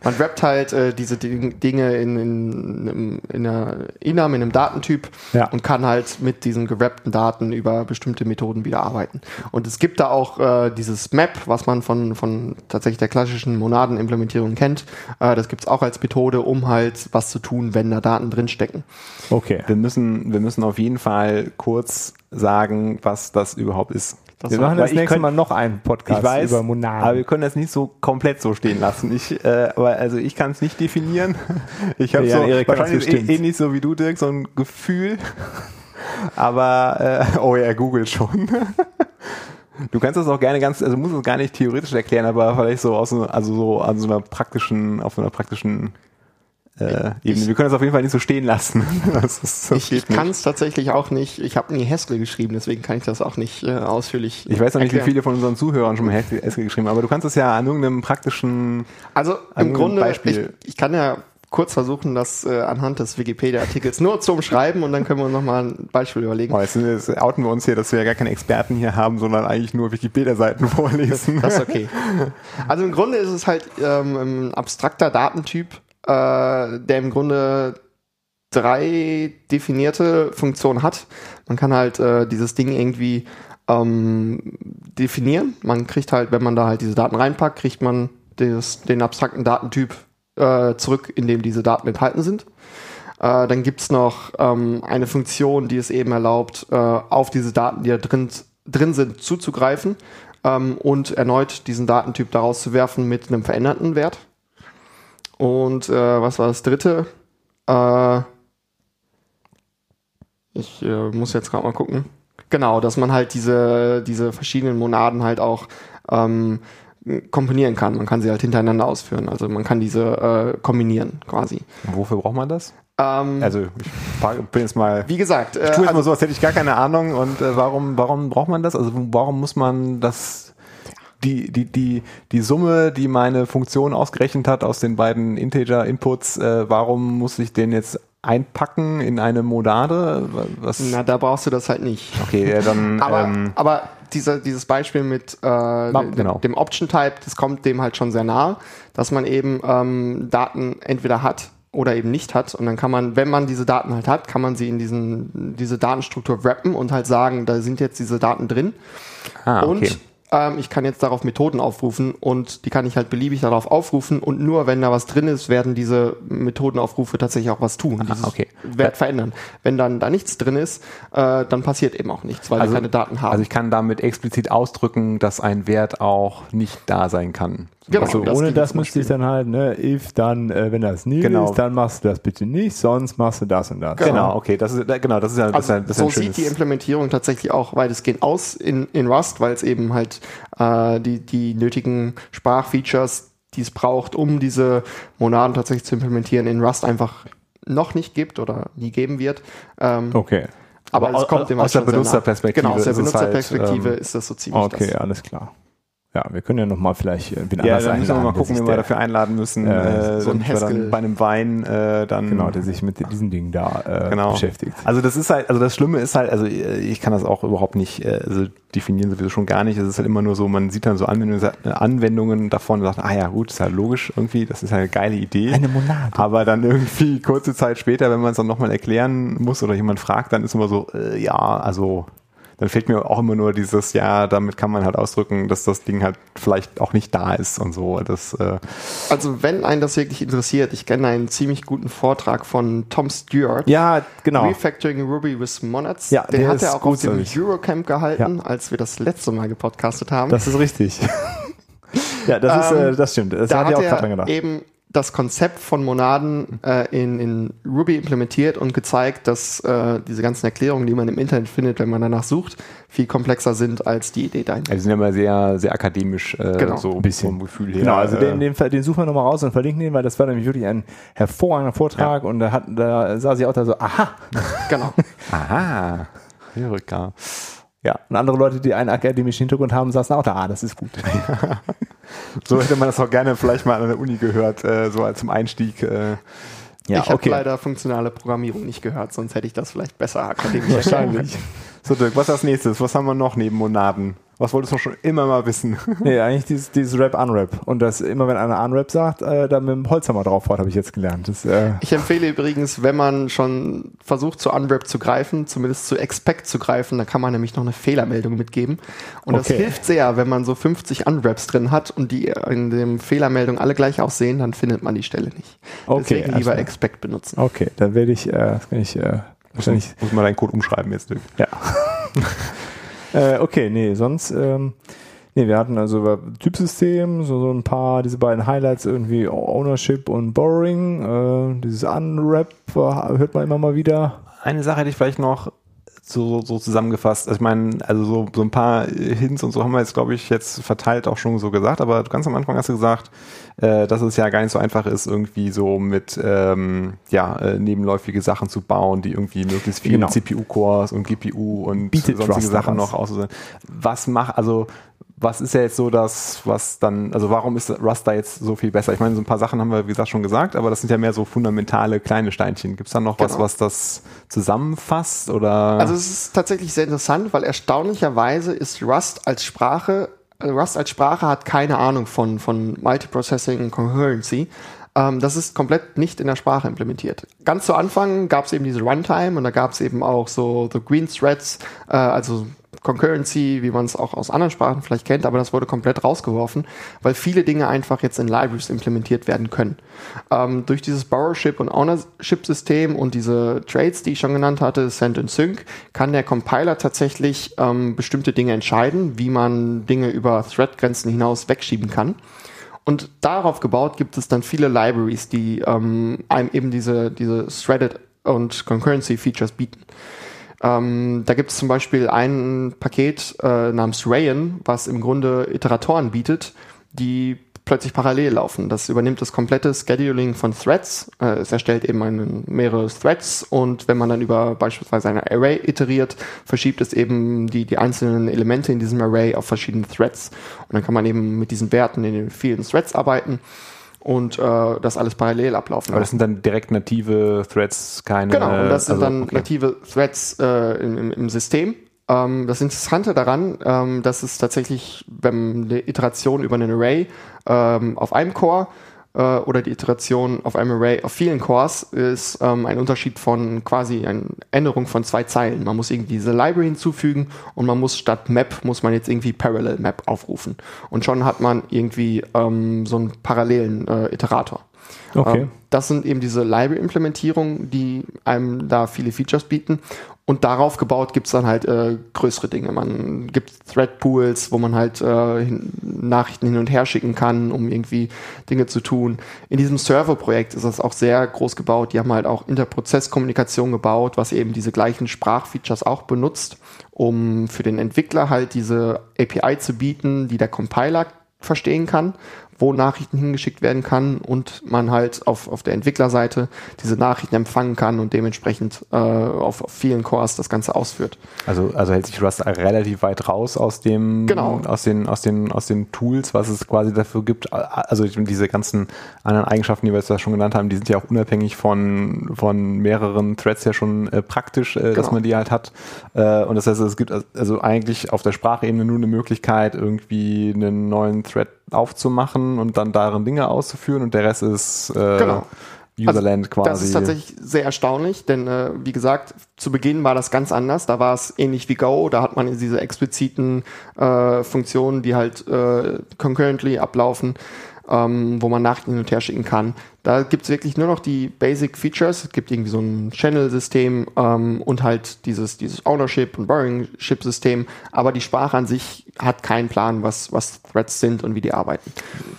S1: man wrappt halt äh, diese Dinge in, in, in, in einer Inam, in einem Datentyp
S3: Ja.
S1: und kann halt mit diesen gewrappten Daten über bestimmte Methoden wieder arbeiten. Und es gibt da auch äh, dieses Map, was man von, von tatsächlich der klassischen Monadenimplementierung kennt. Äh, das gibt's auch als Methode, um halt was zu tun, wenn da Daten drinstecken.
S3: Okay.
S2: Wir müssen, wir müssen auf jeden Fall kurz sagen, was das überhaupt ist.
S1: Das
S3: Wir machen das nächste
S2: könnt-
S3: Mal noch einen Podcast
S2: ich weiß,
S3: über Monaden.
S2: aber wir können das nicht so komplett so stehen lassen. Ich, äh, aber also ich kann es nicht definieren. Ich habe
S3: Ja,
S2: so
S3: Erik
S2: wahrscheinlich
S3: bestimmt.
S2: eh, ähnlich so wie du, Dirk, so ein Gefühl. Aber äh, oh ja, Google schon. Du kannst das auch gerne ganz, also musst es gar nicht theoretisch erklären, aber vielleicht so aus, so- also so an so einer praktischen, auf so einer praktischen äh, Ebene. Wir können das auf jeden Fall nicht so stehen lassen. Das, ist, das
S1: Ich, ich kann es tatsächlich auch nicht. Ich habe nie Haskell geschrieben, deswegen kann ich das auch nicht äh, ausführlich.
S2: Ich weiß noch nicht, wie viele von unseren Zuhörern schon mal Haskell geschrieben haben, aber du kannst es ja an irgendeinem praktischen
S1: Also im Grunde,
S2: Beispiel.
S1: ich, ich kann ja kurz versuchen, das äh, anhand des Wikipedia-Artikels nur zum Schreiben und dann können wir uns nochmal ein Beispiel überlegen.
S2: Oh, jetzt, jetzt outen wir uns hier, dass wir ja gar keine Experten hier haben, sondern eigentlich nur Wikipedia-Seiten vorlesen.
S1: Das ist okay. Also im Grunde ist es halt ähm, ein abstrakter Datentyp, äh, der im Grunde drei definierte Funktionen hat. Man kann halt äh, dieses Ding irgendwie ähm, definieren. Man kriegt halt, wenn man da halt diese Daten reinpackt, kriegt man des, den abstrakten Datentyp äh, zurück, in dem diese Daten enthalten sind. Äh, dann gibt's noch ähm, eine Funktion, die es eben erlaubt, äh, auf diese Daten, die da drin, drin sind, zuzugreifen ähm, und erneut diesen Datentyp daraus zu werfen mit einem veränderten Wert. Und äh, was war das dritte? Äh, ich äh, muss jetzt gerade mal gucken. Genau, dass man halt diese, diese verschiedenen Monaden halt auch ähm, komponieren kann. Man kann sie halt hintereinander ausführen. Also man kann diese äh, kombinieren quasi.
S2: Wofür braucht man das?
S1: Ähm,
S2: Also ich bin jetzt mal.
S1: wie gesagt, äh,
S2: Ich tue jetzt
S1: also,
S2: mal so, als hätte ich gar keine Ahnung. Und äh, warum, warum braucht man das? Also warum muss man das, die, die, die, die Summe, die meine Funktion ausgerechnet hat aus den beiden Integer-Inputs, äh, warum muss ich den jetzt einpacken in eine Monade? Was?
S1: na, da brauchst du das halt nicht.
S2: Okay, ja, dann.
S1: Aber,
S2: ähm,
S1: aber dieser, dieses Beispiel mit äh, dem,
S2: genau.
S1: dem Option-Type, das kommt dem halt schon sehr nahe, dass man eben ähm, Daten entweder hat oder eben nicht hat. Und dann kann man, wenn man diese Daten halt hat, kann man sie in diesen, diese Datenstruktur wrappen und halt sagen, da sind jetzt diese Daten drin.
S2: ah, okay.
S1: Und ähm, ich kann jetzt darauf Methoden aufrufen und die kann ich halt beliebig darauf aufrufen und nur wenn da was drin ist, werden diese Methodenaufrufe tatsächlich auch was tun, dieses
S2: okay.
S1: Wert verändern. Wenn dann da nichts drin ist, äh, dann passiert eben auch nichts, weil wir keine Daten haben.
S2: Also ich kann damit explizit ausdrücken, dass ein Wert auch nicht da sein kann.
S1: Genau.
S3: Also
S1: das
S3: ohne das müsste ich dann halt, ne, if, dann, äh, wenn das nie
S2: Genau.
S3: ist, dann machst du das bitte nicht, sonst machst du das und das.
S2: Genau, okay, das ist genau, das ist ja, das ist
S1: Also
S2: ja, das ist
S1: so
S2: ein
S1: sieht
S2: schönes.
S1: die Implementierung tatsächlich auch weitestgehend aus in, in Rust, weil es eben halt äh, die, die nötigen Sprachfeatures, die es braucht, um diese Monaden tatsächlich zu implementieren, in Rust einfach noch nicht gibt oder nie geben wird. Ähm,
S3: Okay.
S1: aber,
S2: Aber
S1: es kommt dem
S2: aus der
S1: halt nah.
S2: Benutzerperspektive
S1: Genau, aus der
S2: ist halt,
S1: Benutzerperspektive
S2: ähm,
S1: ist das so ziemlich
S3: Okay,
S1: das.
S3: alles klar. Ja, wir können ja nochmal vielleicht äh, wen
S2: ja,
S3: anders
S2: dann müssen wir mal
S3: einladen,
S2: gucken, wie wir dafür einladen müssen,
S3: äh,
S2: äh,
S1: so ein Haskell-
S2: bei einem Wein äh, dann
S3: Genau, der sich mit diesen Dingen da äh,
S2: genau.
S3: beschäftigt.
S2: Also das ist halt, also das Schlimme ist halt, also äh, ich kann das auch überhaupt nicht, äh, also definieren sowieso schon gar nicht. Es ist halt immer nur so, man sieht dann so Anwendungen, Anwendungen davon und sagt, ah ja gut, ist halt logisch irgendwie, das ist halt eine geile Idee.
S3: Eine Monade.
S2: Aber dann irgendwie kurze Zeit später, wenn man es dann nochmal erklären muss oder jemand fragt, dann ist immer so, äh, ja, also dann fehlt mir auch immer nur dieses, ja, damit kann man halt ausdrücken, dass das Ding halt vielleicht auch nicht da ist und so. Das, äh,
S1: Also wenn einen das wirklich interessiert, ich kenne einen ziemlich guten Vortrag von Tom Stewart.
S3: Ja, genau.
S1: Refactoring Ruby with Monads.
S3: Ja,
S1: den hat er auch auf dem. Eurocamp gehalten, als wir das letzte Mal gepodcastet haben.
S3: Das ist richtig. ja, das ist,
S1: Ähm,
S3: äh, das stimmt. Das
S1: da
S3: hat
S1: hat
S3: auch gerade dran
S1: er
S3: gedacht.
S1: eben das Konzept von Monaden äh, in, in Ruby implementiert und gezeigt, dass äh, diese ganzen Erklärungen, die man im Internet findet, wenn man danach sucht, viel komplexer sind als die Idee dahinter.
S2: die sind ja immer sehr, sehr akademisch, äh,
S1: Genau.
S2: so
S3: Ein bisschen.
S2: vom Gefühl her.
S3: Genau, also
S2: äh,
S3: den, den, den suchen wir nochmal raus und verlinken den, weil das war nämlich wirklich ein hervorragender Vortrag und da, hat, da sah sie auch da so, aha.
S1: Genau.
S2: Aha, Erika.
S3: Ja, und andere Leute, die einen akademischen Hintergrund haben, saßen auch da, ah, das ist gut.
S2: So hätte man das auch gerne vielleicht mal an der Uni gehört, äh, so als zum Einstieg. Äh,
S3: Ja,
S1: ich habe
S3: okay.
S1: leider funktionale Programmierung nicht gehört, sonst hätte ich das vielleicht besser akademisch
S3: Wahrscheinlich.
S2: So, Dirk, was ist als nächstes? Was haben wir noch neben Monaden? Was wolltest du schon immer mal wissen?
S3: nee, eigentlich dieses, dieses Rap-Unrap. Und das immer, wenn einer Unrap sagt, äh, da mit dem Holzhammer drauf fährt, habe ich jetzt gelernt. Das, äh
S1: ich empfehle übrigens, wenn man schon versucht, zu Unrap zu greifen, zumindest zu Expect zu greifen, da kann man nämlich noch eine Fehlermeldung mitgeben. Und okay. das hilft sehr, wenn man so 50 Unwraps drin hat und die in dem Fehlermeldung alle gleich aussehen, dann findet man die Stelle nicht.
S3: Okay,
S1: Deswegen lieber Expect benutzen.
S3: Okay, dann werde ich, äh, das kann ich äh, wahrscheinlich.
S2: Muss man deinen Code umschreiben jetzt, Dirk.
S3: Ja. Äh, okay, nee, sonst, ähm, nee, wir hatten also Typsystem, so, so ein paar, diese beiden Highlights irgendwie Ownership und Borrowing, äh, dieses Unwrap hört man immer mal wieder.
S2: Eine Sache hätte ich vielleicht noch, so, so zusammengefasst. Also ich meine, also so, so ein paar Hints und so haben wir jetzt, glaube ich, jetzt verteilt auch schon so gesagt, aber ganz am Anfang hast du gesagt, äh, dass es ja gar nicht so einfach ist, irgendwie so mit ähm, ja, äh, nebenläufige Sachen zu bauen, die irgendwie möglichst viele genau. CPU-Cores und GPU und
S3: Bietet
S2: sonstige Sachen noch aus. Was macht, also was ist ja jetzt so das, was dann, also warum ist Rust da jetzt so viel besser? Ich meine, so ein paar Sachen haben wir, wie gesagt, schon gesagt, aber das sind ja mehr so fundamentale kleine Steinchen. Gibt es da noch genau. was, was das zusammenfasst? Oder?
S1: Also es ist tatsächlich sehr interessant, weil erstaunlicherweise ist Rust als Sprache, also Rust als Sprache hat keine Ahnung von, von Multiprocessing und Concurrency. Ähm, das ist komplett nicht in der Sprache implementiert. Ganz zu Anfang gab es eben diese Runtime und da gab es eben auch so The Green Threads, äh, also Concurrency, wie man es auch aus anderen Sprachen vielleicht kennt, aber das wurde komplett rausgeworfen, weil viele Dinge einfach jetzt in Libraries implementiert werden können. Ähm, durch dieses Borrowship und Ownership-System und diese Trades, die ich schon genannt hatte, Send und Sync, kann der Compiler tatsächlich ähm, bestimmte Dinge entscheiden, wie man Dinge über Thread-Grenzen hinaus wegschieben kann. Und darauf gebaut gibt es dann viele Libraries, die ähm, einem eben diese, diese Threaded und Concurrency Features bieten. Ähm, da gibt es zum Beispiel ein Paket äh, namens Rayon, was im Grunde Iteratoren bietet, die plötzlich parallel laufen. Das übernimmt das komplette Scheduling von Threads. Äh, es erstellt eben einen, mehrere Threads und wenn man dann über beispielsweise eine Array iteriert, verschiebt es eben die, die einzelnen Elemente in diesem Array auf verschiedene Threads. Und dann kann man eben mit diesen Werten in den vielen Threads arbeiten und äh, das alles parallel ablaufen.
S2: Aber das sind dann direkt native Threads, keine.
S1: Genau, und das sind also, dann okay. native Threads äh, im, im, System. Ähm, das Interessante daran, ähm, dass es tatsächlich, wenn eine Iteration über einen Array ähm, auf einem Core äh, oder die Iteration auf einem Array auf vielen Cores ist ähm, ein Unterschied von quasi eine Änderung von zwei Zeilen. Man muss irgendwie diese Library hinzufügen und man muss statt Map muss man jetzt irgendwie Parallel Map aufrufen. Und schon hat man irgendwie ähm, so einen parallelen äh, Iterator.
S3: Okay.
S1: Ähm, das sind eben diese Library-Implementierungen, die einem da viele Features bieten. Und darauf gebaut gibt's dann halt äh, größere Dinge. Man gibt Thread-Pools, wo man halt äh, hin, Nachrichten hin und her schicken kann, um irgendwie Dinge zu tun. In diesem Server-Projekt ist das auch sehr groß gebaut. Die haben halt auch Interprozesskommunikation gebaut, was eben diese gleichen Sprachfeatures auch benutzt, um für den Entwickler halt diese API zu bieten, die der Compiler verstehen kann, wo Nachrichten hingeschickt werden kann und man halt auf, auf der Entwicklerseite diese Nachrichten empfangen kann und dementsprechend äh, auf, auf vielen Cores das Ganze ausführt.
S2: Also, also hält sich Rust relativ weit raus aus dem,
S1: genau.
S2: aus den, aus den, aus den Tools, was es quasi dafür gibt. Also diese ganzen anderen Eigenschaften, die wir jetzt schon genannt haben, die sind ja auch unabhängig von, von mehreren Threads ja schon äh, praktisch, äh, genau. dass man die halt hat. Äh, und das heißt, es gibt also eigentlich auf der Sprachebene nur eine Möglichkeit, irgendwie einen neuen Thread aufzumachen und dann darin Dinge auszuführen und der Rest ist äh,
S1: genau.
S2: Userland also, quasi.
S1: Das ist tatsächlich sehr erstaunlich, denn äh, wie gesagt, zu Beginn war das ganz anders. Da war es ähnlich wie Go, da hat man diese expliziten äh, Funktionen, die halt äh, concurrently ablaufen, ähm, wo man Nachrichten hin und her schicken kann. Da gibt es wirklich nur noch die Basic Features. Es gibt irgendwie so ein Channel-System ähm, und halt dieses, dieses Ownership und Borrowing-Ship-System. Aber die Sprache an sich hat keinen Plan, was, was Threads sind und wie die arbeiten.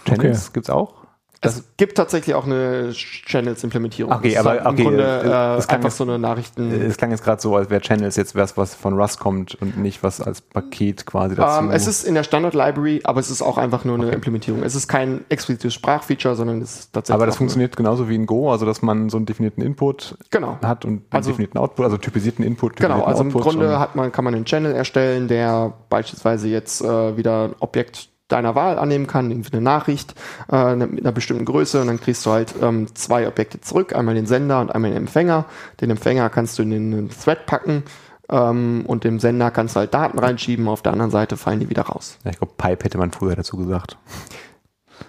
S2: Channels okay. gibt's auch?
S1: Es gibt tatsächlich auch eine Channels-Implementierung.
S2: Okay, aber
S1: okay, im Grunde äh, es einfach jetzt, so eine Nachrichten.
S2: Es klang jetzt gerade so, als wäre Channels jetzt was, was von Rust kommt und nicht was als Paket quasi dazu.
S1: Um, ähm, es ist in der Standard-Library, aber es ist auch einfach nur eine okay. Implementierung. Es ist kein explizites Sprachfeature, sondern es ist tatsächlich.
S2: Aber das funktioniert genauso wie in Go, also dass man so einen definierten Input
S1: genau.
S2: hat und einen also, definierten Output, also typisierten Input.
S1: Genau, also im Grunde hat man, kann man einen Channel erstellen, der beispielsweise jetzt äh, wieder ein Objekt deiner Wahl annehmen kann, irgendwie eine Nachricht äh, mit einer bestimmten Größe und dann kriegst du halt ähm, zwei Objekte zurück, einmal den Sender und einmal den Empfänger. Den Empfänger kannst du in den Thread packen ähm, und dem Sender kannst du halt Daten reinschieben, auf der anderen Seite fallen die wieder raus.
S2: Ja, ich glaube, Pipe hätte man früher dazu gesagt.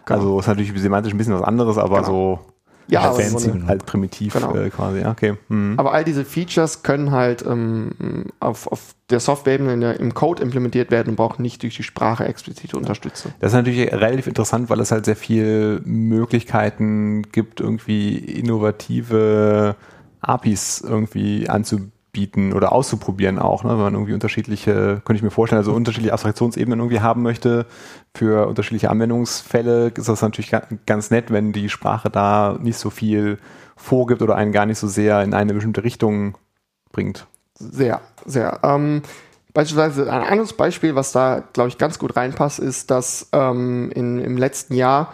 S2: Genau. Also ist natürlich semantisch ein bisschen was anderes, aber genau. so
S1: ja,
S2: halt fancy, so eine, halt primitiv genau. äh, quasi. Okay.
S1: Mhm. Aber all diese Features können halt ähm, auf, auf der Software-Ebene im Code implementiert werden und brauchen nicht durch die Sprache explizite Unterstützung.
S2: Das ist natürlich relativ interessant, weil es halt sehr viele Möglichkeiten gibt, irgendwie innovative APIs irgendwie anzubieten bieten oder auszuprobieren auch, ne? wenn man irgendwie unterschiedliche, könnte ich mir vorstellen, also unterschiedliche Abstraktionsebenen irgendwie haben möchte für unterschiedliche Anwendungsfälle, ist das natürlich ganz nett, wenn die Sprache da nicht so viel vorgibt oder einen gar nicht so sehr in eine bestimmte Richtung bringt.
S1: Sehr, sehr. Ähm, beispielsweise ein anderes Beispiel, was da, glaube ich, ganz gut reinpasst, ist, dass ähm, in, im letzten Jahr,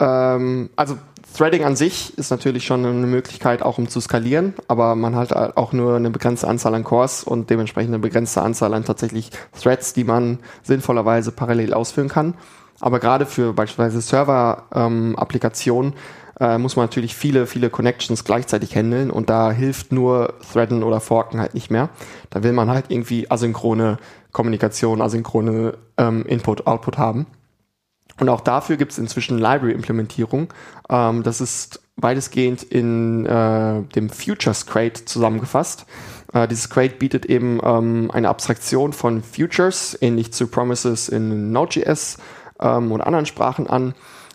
S1: ähm, also Threading an sich ist natürlich schon eine Möglichkeit, auch um zu skalieren, aber man hat auch nur eine begrenzte Anzahl an Cores und dementsprechend eine begrenzte Anzahl an tatsächlich Threads, die man sinnvollerweise parallel ausführen kann. Aber gerade für beispielsweise Server-Applikationen ähm, äh, muss man natürlich viele, viele Connections gleichzeitig handeln und da hilft nur Threaden oder Forken halt nicht mehr. Da will man halt irgendwie asynchrone Kommunikation, asynchrone ähm, Input-Output haben. Und auch dafür gibt es inzwischen Library-Implementierung. Ähm, das ist weitestgehend in äh, dem Futures Crate zusammengefasst. Äh, dieses Crate bietet eben ähm, eine Abstraktion von Futures, ähnlich zu Promises in Node.js ähm, oder anderen Sprachen an,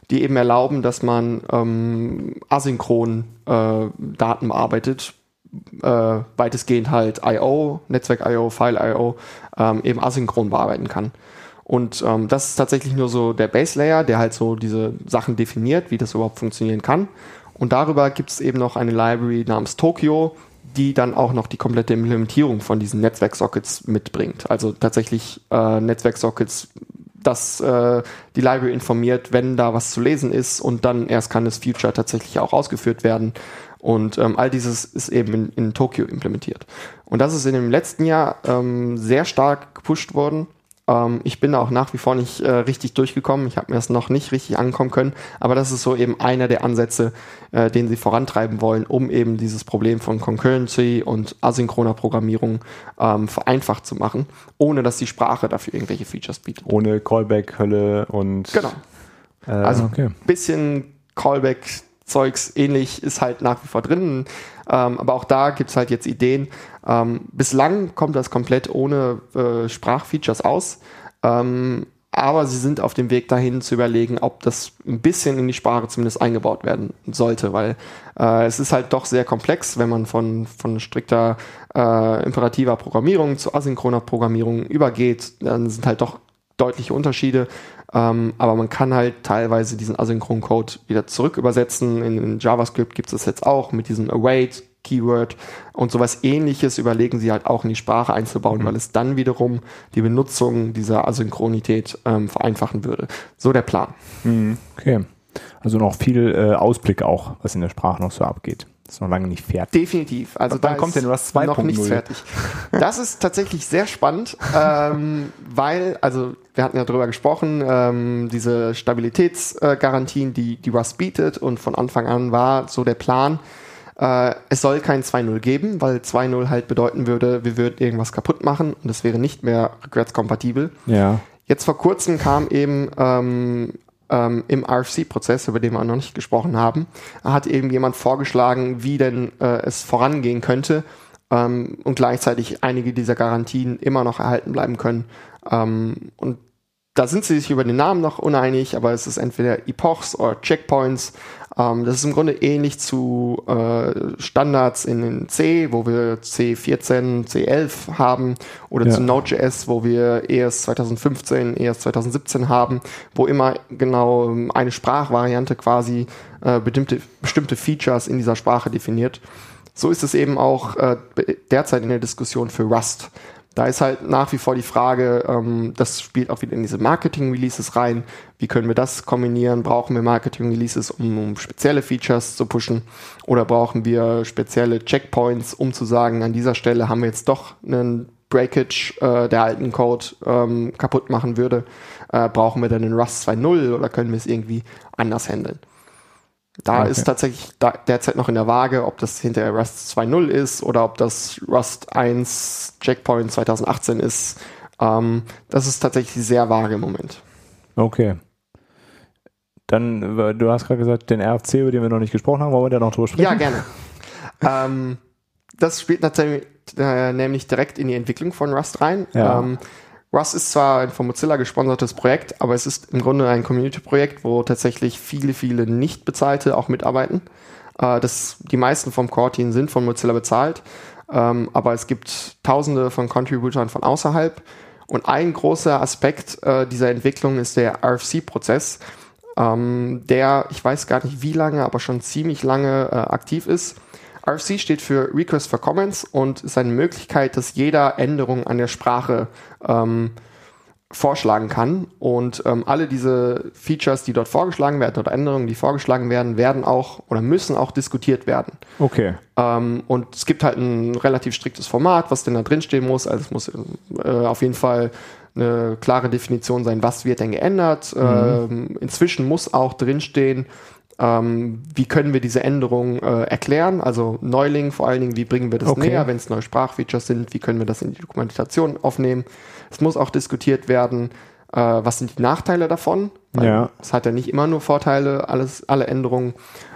S1: die eben erlauben, dass man ähm, asynchron äh, Daten bearbeitet, äh, weitestgehend halt I.O., Netzwerk-I.O., File-I.O., ähm, eben asynchron bearbeiten kann. Und ähm, das ist tatsächlich nur so der Base Layer, der halt so diese Sachen definiert, wie das überhaupt funktionieren kann. Und darüber gibt es eben noch eine Library namens Tokyo, die dann auch noch die komplette Implementierung von diesen Netzwerksockets mitbringt. Also tatsächlich äh, Netzwerksockets, dass äh, die Library informiert, wenn da was zu lesen ist und dann erst kann das Future tatsächlich auch ausgeführt werden. Und ähm, all dieses ist eben in, in Tokyo implementiert. Und das ist in dem letzten Jahr ähm, sehr stark gepusht worden. Ähm, ich bin auch nach wie vor nicht äh, richtig durchgekommen. Ich habe mir das noch nicht richtig ankommen können. Aber das ist so eben einer der Ansätze, äh, den sie vorantreiben wollen, um eben dieses Problem von Concurrency und asynchroner Programmierung ähm, vereinfacht zu machen, ohne dass die Sprache dafür irgendwelche Features bietet.
S2: Ohne Callback-Hölle und.
S1: Genau. Äh, also okay. bisschen Callback Zeugs ähnlich ist halt nach wie vor drin. Ähm, aber auch da gibt es halt jetzt Ideen. Ähm, bislang kommt das komplett ohne äh, Sprachfeatures aus. Ähm, aber sie sind auf dem Weg dahin zu überlegen, ob das ein bisschen in die Sprache zumindest eingebaut werden sollte, weil äh, es ist halt doch sehr komplex, wenn man von, von strikter äh, imperativer Programmierung zu asynchroner Programmierung übergeht, dann sind halt doch deutliche Unterschiede. Ähm, aber man kann halt teilweise diesen asynchronen Code wieder zurück übersetzen. In, in JavaScript gibt es das jetzt auch mit diesem Await Keyword und sowas ähnliches überlegen sie halt auch in die Sprache einzubauen, mhm. weil es dann wiederum die Benutzung dieser Asynchronität ähm, vereinfachen würde. So der Plan.
S3: Mhm. Okay. Also noch viel äh, Ausblick auch, was in der Sprache noch so abgeht. Ist noch lange nicht fertig.
S1: Definitiv. Also da kommt denn Rust 2. noch nichts fertig. Das ist tatsächlich sehr spannend, ähm, weil, also wir hatten ja drüber gesprochen, ähm, diese Stabilitätsgarantien, die, die Rust bietet und von Anfang an war so der Plan, äh, es soll kein 2.0 geben, weil 2.0 halt bedeuten würde, wir würden irgendwas kaputt machen und es wäre nicht mehr rückwärtskompatibel.
S3: Ja.
S1: Jetzt vor kurzem kam eben ähm, ähm, im RFC-Prozess, über den wir noch nicht gesprochen haben, hat eben jemand vorgeschlagen, wie denn äh, es vorangehen könnte ähm, und gleichzeitig einige dieser Garantien immer noch erhalten bleiben können. Ähm, und da sind sie sich über den Namen noch uneinig, aber es ist entweder Epochs oder Checkpoints. Ähm, das ist im Grunde ähnlich zu äh, Standards in, in, C, wo wir C14, C11 haben, oder ja. zu Node.js, wo wir ES 2015, ES 2017 haben, wo immer genau eine Sprachvariante quasi äh, bestimmte, bestimmte Features in dieser Sprache definiert. So ist es eben auch äh, derzeit in der Diskussion für Rust. Da ist halt nach wie vor die Frage, ähm, das spielt auch wieder in diese Marketing-Releases rein. Wie können wir das kombinieren? Brauchen wir Marketing-Releases, um, um, spezielle Features zu pushen? Oder brauchen wir spezielle Checkpoints, um zu sagen, an dieser Stelle haben wir jetzt doch einen Breakage, äh, der alten Code ähm, kaputt machen würde? Äh, brauchen wir dann einen Rust 2.0 oder können wir es irgendwie anders handeln? Da
S3: Okay.
S1: ist tatsächlich da, derzeit noch in der Waage, ob das hinterher Rust 2.0 ist oder ob das Rust 1 Checkpoint 2018 ist. Ähm, das ist tatsächlich sehr vage im Moment.
S3: Okay. Dann, äh, du hast gerade gesagt, den RFC, über den wir noch nicht gesprochen haben, wollen wir da noch drüber sprechen?
S1: Ja, gerne. ähm, das spielt natürlich äh, nämlich direkt in die Entwicklung von Rust rein.
S3: Ja.
S1: Ähm, Rust ist zwar ein von Mozilla gesponsertes Projekt, aber es ist im Grunde ein Community-Projekt, wo tatsächlich viele, viele nicht bezahlte auch mitarbeiten. Äh, das, die meisten vom Core-Team sind von Mozilla bezahlt, ähm, aber es gibt tausende von Contributern von außerhalb. Und ein großer Aspekt äh, dieser Entwicklung ist der RFC-Prozess, ähm, der, ich weiß gar nicht wie lange, aber schon ziemlich lange äh, aktiv ist. RFC steht für Request for Comments und ist eine Möglichkeit, dass jeder Änderung an der Sprache ähm, vorschlagen kann. Und ähm, alle diese Features, die dort vorgeschlagen werden oder Änderungen, die vorgeschlagen werden, werden auch oder müssen auch diskutiert werden.
S3: Okay.
S1: Ähm, und es gibt halt ein relativ striktes Format, was denn da drinstehen muss. Also es muss äh, auf jeden Fall eine klare Definition sein, was wird denn geändert. Ähm, inzwischen muss auch drinstehen, ähm, wie können wir diese Änderungen äh, erklären. Also Neuling vor allen Dingen, wie bringen wir das
S3: Okay.
S1: näher, wenn es neue Sprachfeatures sind, wie können wir das in die Dokumentation aufnehmen. Es muss auch diskutiert werden, äh, was sind die Nachteile davon. Weil
S3: Ja.
S1: Es hat ja nicht immer nur Vorteile, alles, alle Änderungen.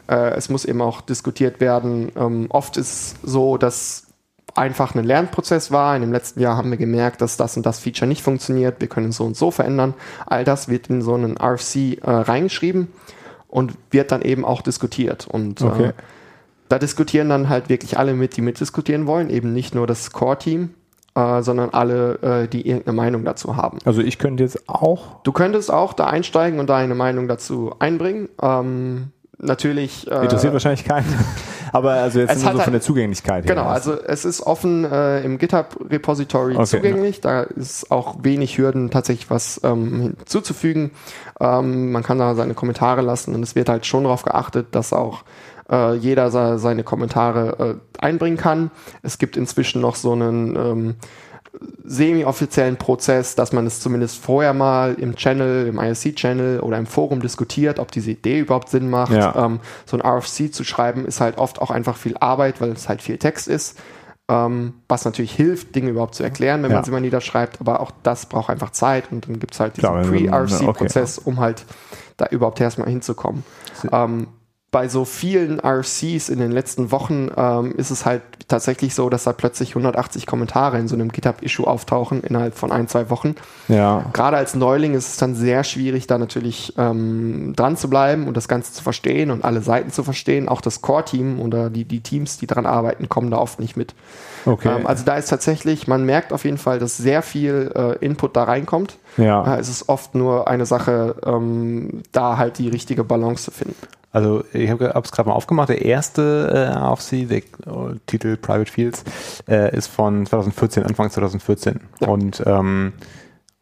S1: Äh, es muss eben auch diskutiert werden. Ähm, oft ist es so, dass einfach ein Lernprozess war. In dem letzten Jahr haben wir gemerkt, dass das und das Feature nicht funktioniert. Wir können es so und so verändern. All das wird in so einen RFC äh, reingeschrieben und wird dann eben auch diskutiert. Und
S3: Okay.
S1: äh, da diskutieren dann halt wirklich alle mit, die mitdiskutieren wollen. Eben nicht nur das Core-Team, äh, sondern alle, äh, die irgendeine Meinung dazu haben.
S3: Also ich könnte jetzt auch.
S1: Du könntest auch da einsteigen und deine Meinung dazu einbringen. Ähm, natürlich. Äh,
S3: Interessiert wahrscheinlich keinen. Aber also jetzt nur so
S1: halt-
S3: von der Zugänglichkeit her.
S1: Genau, also es ist offen äh, im GitHub-Repository
S3: Okay,
S1: zugänglich. Da ist auch wenig Hürden, tatsächlich was ähm, hinzuzufügen. Ähm, man kann da seine Kommentare lassen und es wird halt schon darauf geachtet, dass auch äh, jeder se seine Kommentare äh, einbringen kann. Es gibt inzwischen noch so einen ähm, semi-offiziellen Prozess, dass man es zumindest vorher mal im Channel, im IRC-Channel oder im Forum diskutiert, ob diese Idee überhaupt Sinn macht.
S3: Ja.
S1: Ähm, so ein RFC zu schreiben ist halt oft auch einfach viel Arbeit, weil es halt viel Text ist. Ähm, was natürlich hilft, Dinge überhaupt zu erklären, wenn
S3: Ja.
S1: man sie mal niederschreibt, aber auch das braucht einfach Zeit und dann gibt es halt diesen Pre-RFC-Prozess, um halt da überhaupt erstmal hinzukommen. Ähm, bei so vielen RFCs in den letzten Wochen ähm, ist es halt tatsächlich so, dass da plötzlich 180 Kommentare in so einem GitHub-Issue auftauchen innerhalb von ein, zwei Wochen.
S3: ja.
S1: Gerade als Neuling ist es dann sehr schwierig, da natürlich ähm, dran zu bleiben und das Ganze zu verstehen und alle Seiten zu verstehen. Auch das Core-Team oder die, die Teams, die daran arbeiten, kommen da oft nicht mit.
S3: Okay.
S1: Ähm, also da ist tatsächlich, man merkt auf jeden Fall, dass sehr viel äh, Input da reinkommt.
S3: ja.
S1: Äh, es ist oft nur eine Sache, ähm, da halt die richtige Balance zu finden.
S2: Also ich habe es gerade mal aufgemacht. Der erste äh, RFC, der äh, Titel Private Fields, äh, ist von 2014, Anfang 2014.
S1: Ja.
S2: Und ähm,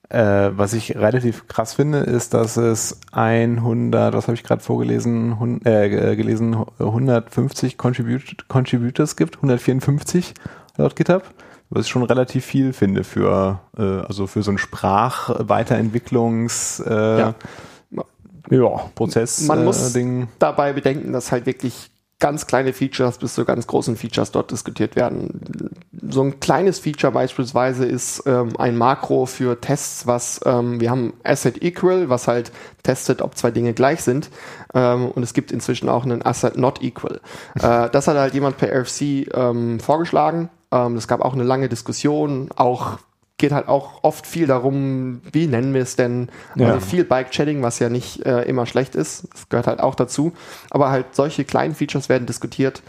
S2: äh, was ich relativ krass finde, ist, dass es 100, was habe ich gerade vorgelesen, hun, äh, ge- gelesen, 150 Contribut Contributors gibt, 154 laut GitHub. Was ich schon relativ viel finde für, äh, also für so ein Sprachweiterentwicklungs äh,
S1: Ja.
S3: Ja.
S2: Prozess
S1: Man muss
S2: äh, Ding.
S1: dabei bedenken, dass halt wirklich ganz kleine Features bis zu ganz großen Features dort diskutiert werden. So ein kleines Feature beispielsweise ist ähm, ein Makro für Tests, was ähm, wir haben Asset Equal, was halt testet, ob zwei Dinge gleich sind. Ähm, und es gibt inzwischen auch einen Asset Not Equal. äh, das hat halt jemand per RFC ähm, vorgeschlagen. Ähm, es gab auch eine lange Diskussion, auch geht halt auch oft viel darum, wie nennen wir es denn?
S3: Ja.
S1: Also viel Bike-Chatting, was ja nicht äh, immer schlecht ist. Das gehört halt auch dazu. Aber halt solche kleinen Features werden diskutiert.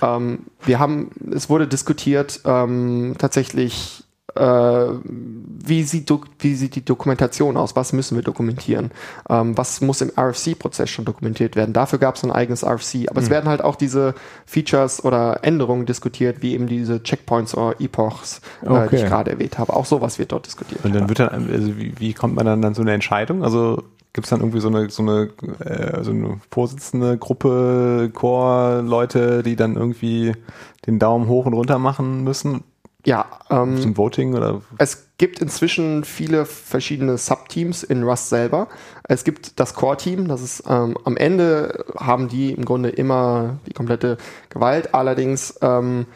S1: Ähm, wir haben, es wurde diskutiert, ähm, tatsächlich, wie, sieht wie sieht die Dokumentation aus? Was müssen wir dokumentieren? Ähm, was muss im RFC-Prozess schon dokumentiert werden? Dafür gab es ein eigenes RFC. Aber es werden halt auch diese Features oder Änderungen diskutiert, wie eben diese Checkpoints oder Epochs, äh, die
S3: Okay.
S1: ich gerade erwähnt habe. Auch sowas wird dort diskutiert.
S2: Und dann wird dann, also wie, wie kommt man dann, dann zu einer Entscheidung? Also gibt es dann irgendwie so eine, so eine, äh, so eine Vorsitzende Gruppe, Core-Leute, die dann irgendwie den Daumen hoch und runter machen müssen?
S1: Ja, ähm,
S2: Zum Voting oder?
S1: es gibt inzwischen viele verschiedene Subteams in Rust selber. Es gibt das Core-Team, das ist ähm, am Ende haben die im Grunde immer die komplette Gewalt. Allerdings ähm,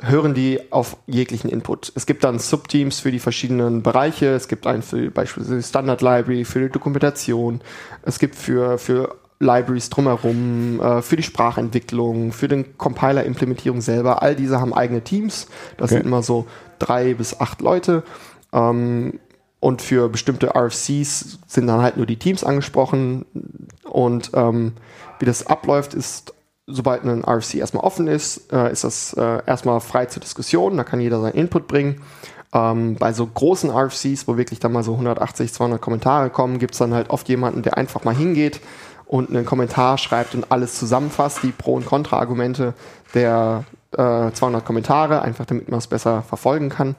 S1: hören die auf jeglichen Input. Es gibt dann Subteams für die verschiedenen Bereiche. Es gibt einen für beispielsweise die Standard Library, für die Dokumentation. Es gibt für, für Libraries drumherum, äh, für die Sprachentwicklung, für den Compiler-Implementierung selber. All diese haben eigene Teams. Das
S3: Okay.
S1: sind immer so drei bis acht Leute. Ähm, und für bestimmte RFCs sind dann halt nur die Teams angesprochen. Und ähm, wie das abläuft, ist, sobald ein RFC erstmal offen ist, äh, ist das äh, erstmal frei zur Diskussion. Da kann jeder seinen Input bringen. Ähm, bei so großen RFCs, wo wirklich dann mal so 180, 200 Kommentare kommen, gibt es dann halt oft jemanden, der einfach mal hingeht und einen Kommentar schreibt und alles zusammenfasst, die Pro- und Kontra-Argumente der äh, 200 Kommentare, einfach damit man es besser verfolgen kann.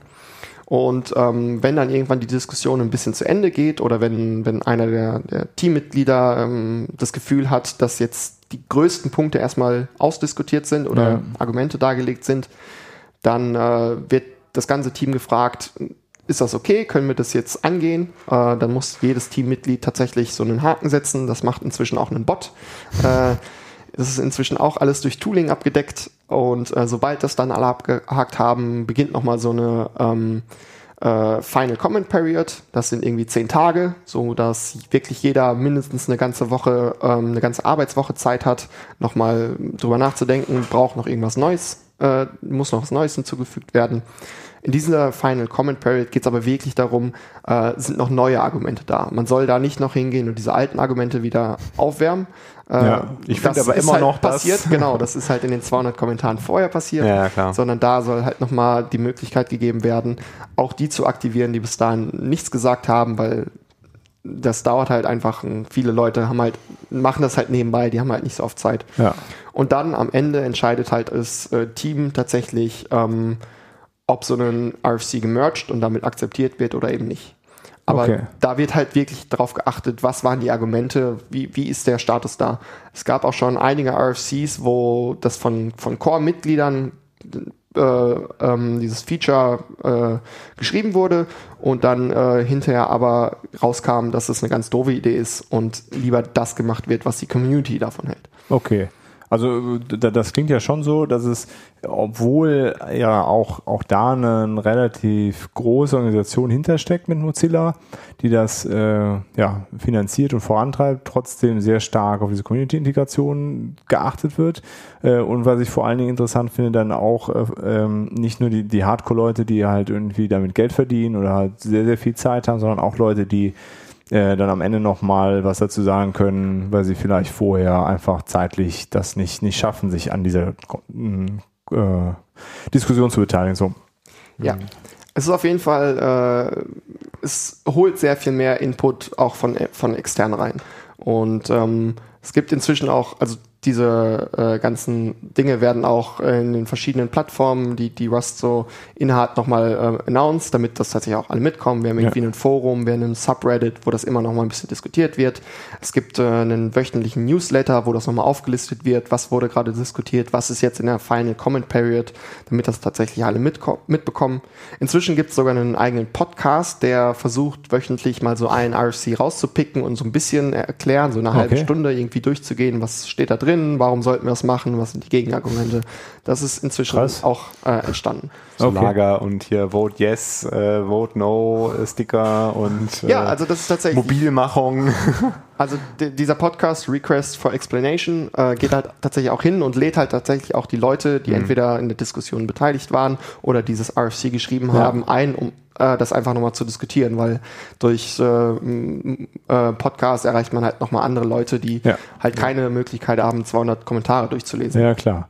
S1: Und ähm, wenn dann irgendwann die Diskussion ein bisschen zu Ende geht oder wenn, wenn einer der, der Teammitglieder ähm, das Gefühl hat, dass jetzt die größten Punkte erstmal ausdiskutiert sind oder
S3: Ja.
S1: Argumente dargelegt sind, dann äh, wird das ganze Team gefragt, ist das okay? Können wir das jetzt angehen? Äh, dann muss jedes Teammitglied tatsächlich so einen Haken setzen. Das macht inzwischen auch einen Bot. Äh, das ist inzwischen auch alles durch Tooling abgedeckt. Und äh, sobald das dann alle abgehakt haben, beginnt nochmal so eine ähm, äh, Final Comment Period. Das sind irgendwie zehn Tage, so dass wirklich jeder mindestens eine ganze Woche, ähm, eine ganze Arbeitswoche Zeit hat, nochmal drüber nachzudenken, braucht noch irgendwas Neues, äh, muss noch was Neues hinzugefügt werden. In dieser Final Comment Period geht es aber wirklich darum, äh, sind noch neue Argumente da. Man soll da nicht noch hingehen und diese alten Argumente wieder aufwärmen. Äh,
S3: Ja, ich finde
S1: das
S3: aber immer
S1: halt
S3: noch,
S1: passiert. Genau, das ist halt in den 200 Kommentaren vorher passiert.
S2: Ja, klar.
S1: Sondern da soll halt nochmal die Möglichkeit gegeben werden, auch die zu aktivieren, die bis dahin nichts gesagt haben, weil das dauert halt einfach. Viele Leute haben halt, machen das halt nebenbei, die haben halt nicht so oft Zeit.
S3: Ja.
S1: Und dann am Ende entscheidet halt das äh, Team tatsächlich, ähm, ob so ein RFC gemerged und damit akzeptiert wird oder eben nicht. Aber
S3: Okay.
S1: da wird halt wirklich darauf geachtet, was waren die Argumente, wie, wie ist der Status da. Es gab auch schon einige RFCs, wo das von, von Core-Mitgliedern äh, ähm, dieses Feature äh, geschrieben wurde und dann äh, hinterher aber rauskam, dass es eine ganz doofe Idee ist und lieber das gemacht wird, was die Community davon hält.
S3: Okay. Also da- das klingt ja schon so, dass es, obwohl ja auch, auch da eine relativ große Organisation hintersteckt mit Mozilla, die das äh, ja, finanziert und vorantreibt, trotzdem sehr stark auf diese Community-Integration geachtet wird. Äh, und was ich vor allen Dingen interessant finde, dann auch äh, ähm, nicht nur die, die Hardcore-Leute, die halt irgendwie damit Geld verdienen oder halt sehr, sehr viel Zeit haben, sondern auch Leute, die äh, dann am Ende nochmal was dazu sagen können, weil sie vielleicht vorher einfach zeitlich das nicht, nicht schaffen, sich an dieser äh, Diskussion zu beteiligen. So.
S1: Ja. Es ist auf jeden Fall, äh, es holt sehr viel mehr Input auch von, von extern rein. Und ähm, es gibt inzwischen auch, also diese äh, ganzen Dinge werden auch in den verschiedenen Plattformen, die, die Rust so innehat, nochmal äh, announced, damit das tatsächlich auch alle mitkommen. Wir haben
S3: Ja.
S1: irgendwie ein Forum, wir haben einen Subreddit, wo das immer nochmal ein bisschen diskutiert wird. Es gibt äh, einen wöchentlichen Newsletter, wo das nochmal aufgelistet wird, was wurde gerade diskutiert, was ist jetzt in der Final Comment Period, damit das tatsächlich alle mitbekommen. Inzwischen gibt es sogar einen eigenen Podcast, der versucht, wöchentlich mal so einen RFC rauszupicken und so ein bisschen erklären, so eine halbe
S3: Okay.
S1: Stunde irgendwie durchzugehen, was steht da drin, warum sollten wir das machen, was sind die Gegenargumente. Das ist inzwischen
S3: Krass.
S1: auch äh, entstanden.
S2: So
S3: Okay.
S2: Lager und hier Vote Yes, äh, Vote No, äh, Sticker und äh,
S1: Ja, also das ist tatsächlich
S2: Mobilmachung.
S1: Also di- dieser Podcast Request for Explanation äh, geht halt tatsächlich auch hin und lädt halt tatsächlich auch die Leute, die entweder in der Diskussion beteiligt waren oder dieses RFC geschrieben haben, ein, um äh, das einfach nochmal zu diskutieren, weil durch äh, äh, Podcast erreicht man halt nochmal andere Leute, die
S3: Ja.
S1: halt keine Möglichkeit haben, 200 Kommentare durchzulesen.
S3: Ja, klar.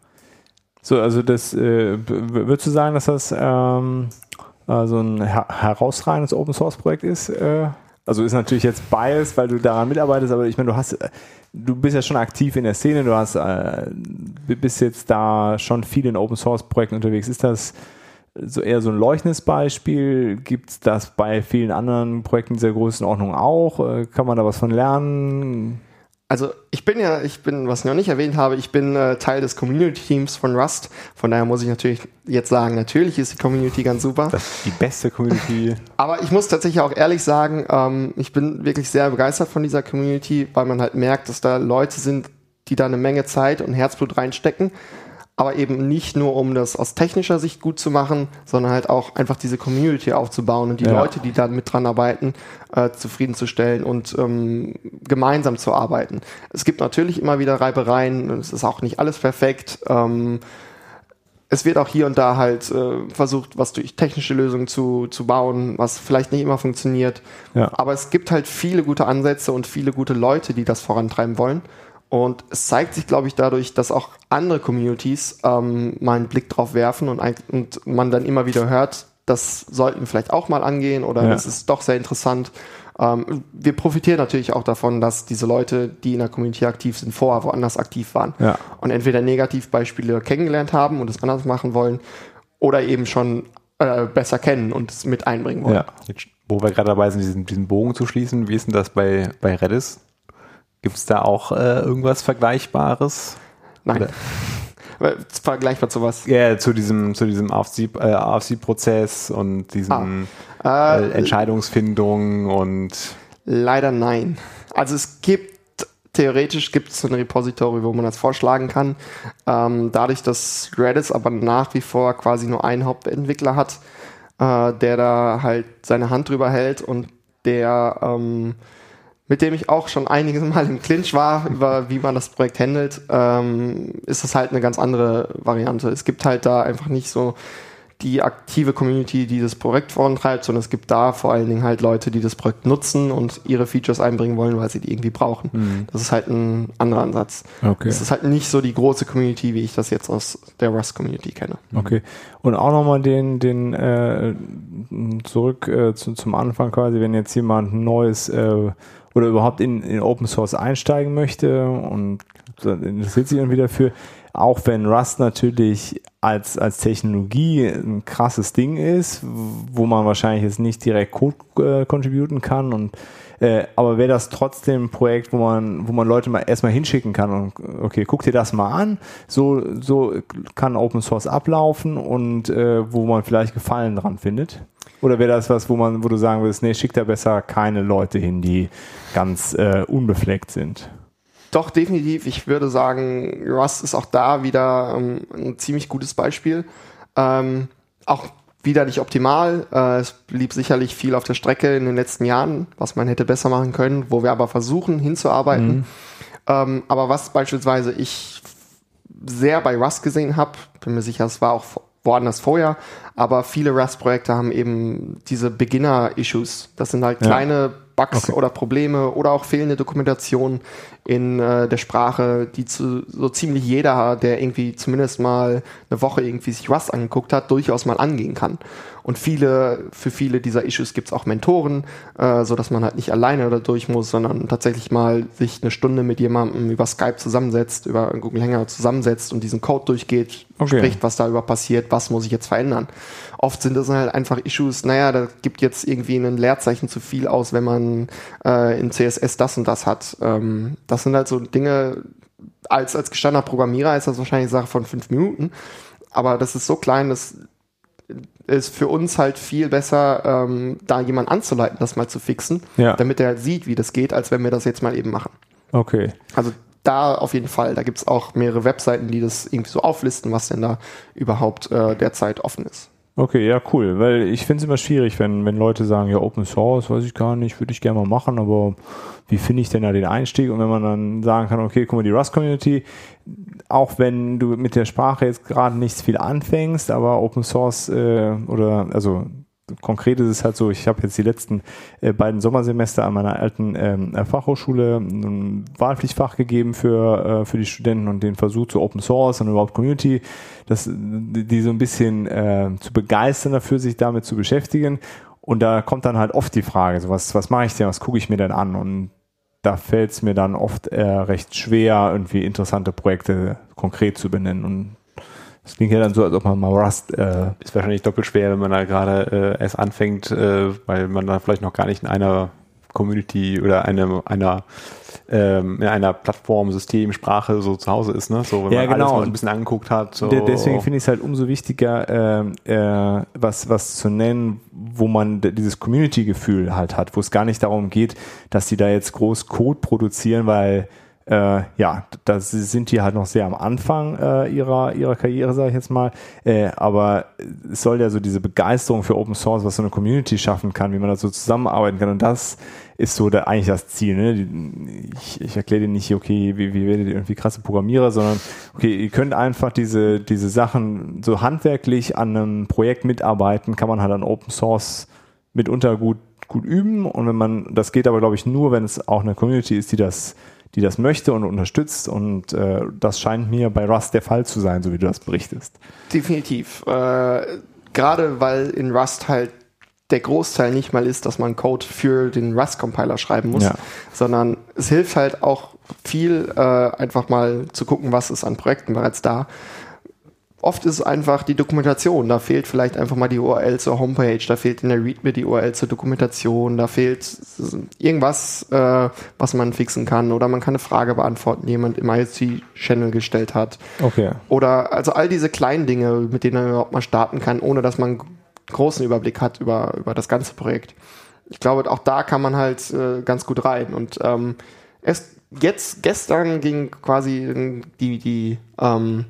S3: So, also das, äh, würdest du sagen, dass das ähm, also ein her herausragendes Open Source Projekt ist? Äh? Also ist natürlich jetzt biased, weil du daran mitarbeitest, aber ich meine, du hast, äh, du bist ja schon aktiv in der Szene, du hast, äh, bist jetzt da schon viel in Open Source Projekten unterwegs. Ist das so eher so ein leuchtendes Beispiel? Gibt es das bei vielen anderen Projekten dieser Größenordnung auch? Äh, kann man da was von lernen?
S1: also ich bin ja, ich bin, was ich noch nicht erwähnt habe, ich bin äh, Teil des Community-Teams von Rust. Von daher muss ich natürlich jetzt sagen, natürlich ist die Community ganz super.
S2: Das ist die beste Community.
S1: Aber ich muss tatsächlich auch ehrlich sagen, ähm, ich bin wirklich sehr begeistert von dieser Community, weil man halt merkt, dass da Leute sind, die da eine Menge Zeit und Herzblut reinstecken aber eben nicht nur, um das aus technischer Sicht gut zu machen, sondern halt auch einfach diese Community aufzubauen und die ja. Leute, die da mit dran arbeiten, äh, zufriedenzustellen und ähm, gemeinsam zu arbeiten. Es gibt natürlich immer wieder Reibereien, es ist auch nicht alles perfekt. Ähm, es wird auch hier und da halt äh, versucht, was durch technische Lösungen zu, zu bauen, was vielleicht nicht immer funktioniert. Ja. Aber es gibt halt viele gute Ansätze und viele gute Leute, die das vorantreiben wollen. Und es zeigt sich, glaube ich, dadurch, dass auch andere Communities ähm, mal einen Blick drauf werfen und, und man dann immer wieder hört, das sollten wir vielleicht auch mal angehen oder ja. das ist doch sehr interessant. Ähm, wir profitieren natürlich auch davon, dass diese Leute, die in der Community aktiv sind, vorher woanders aktiv waren ja. und entweder Negativbeispiele kennengelernt haben und es anders machen wollen oder eben schon äh, besser kennen und es mit einbringen wollen. Ja.
S2: Jetzt, wo wir gerade dabei sind, diesen, diesen Bogen zu schließen, wie ist denn das bei, bei Redis? Gibt es da auch äh, irgendwas Vergleichbares?
S1: Nein. Vergleichbar zu was?
S2: Ja, zu diesem, zu diesem AFC-Prozess äh, und diesem ah, äh, Entscheidungsfindung und.
S1: Leider nein. Also es gibt theoretisch gibt es ein Repository, wo man das vorschlagen kann. Ähm, dadurch, dass Redis aber nach wie vor quasi nur einen Hauptentwickler hat, äh, der da halt seine Hand drüber hält und der ähm, mit dem ich auch schon einiges Mal im Clinch war, über wie man das Projekt handelt, ähm, ist das halt eine ganz andere Variante. Es gibt halt da einfach nicht so die aktive Community, die das Projekt vorantreibt, sondern es gibt da vor allen Dingen halt Leute, die das Projekt nutzen und ihre Features einbringen wollen, weil sie die irgendwie brauchen. Mhm. Das ist halt ein anderer Ansatz. Okay. Es ist halt nicht so die große Community, wie ich das jetzt aus der Rust-Community kenne.
S3: Okay. Und auch nochmal den, den äh, zurück äh, zu, zum Anfang quasi, wenn jetzt jemand ein neues äh, oder überhaupt in, in Open Source einsteigen möchte und interessiert sich irgendwie dafür, auch wenn Rust natürlich als, als Technologie ein krasses Ding ist, wo man wahrscheinlich jetzt nicht direkt Code äh, contributen kann und äh, aber wäre das trotzdem ein Projekt, wo man, wo man Leute mal erstmal hinschicken kann und okay, guck dir das mal an, so, so kann Open Source ablaufen und äh, wo man vielleicht Gefallen dran findet? Oder wäre das was, wo man, wo du sagen würdest, nee, schick da besser keine Leute hin, die ganz äh, unbefleckt sind?
S1: Doch, definitiv. Ich würde sagen, Rust ist auch da wieder ähm, ein ziemlich gutes Beispiel. Ähm, auch wieder nicht optimal. Äh, es blieb sicherlich viel auf der Strecke in den letzten Jahren, was man hätte besser machen können, wo wir aber versuchen hinzuarbeiten. Mhm. Ähm, aber was beispielsweise ich sehr bei Rust gesehen habe, bin mir sicher, es war auch woanders vorher, aber viele Rust-Projekte haben eben diese Beginner-Issues. Das sind halt kleine ja. Bugs okay. oder Probleme oder auch fehlende Dokumentation in äh, der Sprache, die zu so ziemlich jeder, der irgendwie zumindest mal eine Woche irgendwie sich Rust angeguckt hat, durchaus mal angehen kann. Und viele, für viele dieser Issues gibt es auch Mentoren, äh, so dass man halt nicht alleine da durch muss, sondern tatsächlich mal sich eine Stunde mit jemandem über Skype zusammensetzt, über Google Hangout zusammensetzt und diesen Code durchgeht, okay. spricht, was da über passiert, was muss ich jetzt verändern. Oft sind das halt einfach Issues, naja, da gibt jetzt irgendwie ein Leerzeichen zu viel aus, wenn man äh, in CSS das und das hat. Ähm, das sind halt so Dinge, als, als gestandener Programmierer ist das wahrscheinlich eine Sache von fünf Minuten. Aber das ist so klein, dass ist für uns halt viel besser, ähm, da jemand anzuleiten, das mal zu fixen, ja. damit er halt sieht, wie das geht, als wenn wir das jetzt mal eben machen.
S3: Okay.
S1: Also da auf jeden Fall. Da gibt es auch mehrere Webseiten, die das irgendwie so auflisten, was denn da überhaupt äh, derzeit offen ist.
S3: Okay, ja, cool. Weil ich finde es immer schwierig, wenn, wenn Leute sagen, ja, Open Source, weiß ich gar nicht, würde ich gerne mal machen, aber wie finde ich denn da den Einstieg? Und wenn man dann sagen kann, okay, guck mal, die Rust-Community, auch wenn du mit der Sprache jetzt gerade nicht viel anfängst, aber Open Source äh, oder also konkret ist es halt so, ich habe jetzt die letzten äh, beiden Sommersemester an meiner alten ähm, äh, Fachhochschule ein Wahlpflichtfach gegeben für, äh, für die Studenten und den Versuch zu Open Source und überhaupt Community, das, die so ein bisschen äh, zu begeistern dafür, sich damit zu beschäftigen. Und da kommt dann halt oft die Frage, so was, was mache ich denn, was gucke ich mir denn an? Und da fällt es mir dann oft äh, recht schwer, irgendwie interessante Projekte konkret zu benennen. Und das klingt ja dann so, als ob man mal Rust.
S2: Äh, ist wahrscheinlich doppelt schwer, wenn man da gerade äh, erst anfängt, äh, weil man da vielleicht noch gar nicht in einer Community oder eine, einer ähm, in einer Plattform, System, Sprache so zu Hause ist, ne? So,
S3: wenn ja, man genau. alles
S2: ein bisschen angeguckt hat. So.
S3: Deswegen finde ich es halt umso wichtiger, äh, äh, was, was zu nennen, wo man dieses Community-Gefühl halt hat, wo es gar nicht darum geht, dass die da jetzt groß Code produzieren, weil äh, ja, da sind die halt noch sehr am Anfang äh, ihrer, ihrer Karriere, sage ich jetzt mal. Äh, aber es soll ja so diese Begeisterung für Open Source, was so eine Community schaffen kann, wie man da so zusammenarbeiten kann. Und das ist so der, eigentlich das Ziel. Ne? Ich, ich erkläre dir nicht, okay, wie, wie werdet ihr irgendwie krasse Programmierer, sondern okay, ihr könnt einfach diese, diese Sachen so handwerklich an einem Projekt mitarbeiten, kann man halt an Open Source mitunter gut, gut üben. Und wenn man, das geht aber, glaube ich, nur, wenn es auch eine Community ist, die das die das möchte und unterstützt. Und äh, das scheint mir bei Rust der Fall zu sein, so wie du das berichtest.
S1: Definitiv. Äh, Gerade weil in Rust halt der Großteil nicht mal ist, dass man Code für den Rust-Compiler schreiben muss, ja. sondern es hilft halt auch viel, äh, einfach mal zu gucken, was ist an Projekten bereits da oft ist es einfach die Dokumentation. Da fehlt vielleicht einfach mal die URL zur Homepage, da fehlt in der README die URL zur Dokumentation, da fehlt irgendwas, äh, was man fixen kann oder man kann eine Frage beantworten, die jemand im IoT-Channel gestellt hat.
S3: Okay.
S1: Oder also all diese kleinen Dinge, mit denen man überhaupt mal starten kann, ohne dass man einen großen Überblick hat über, über das ganze Projekt. Ich glaube, auch da kann man halt äh, ganz gut rein. Und ähm, erst jetzt, gestern ging quasi die, die ähm,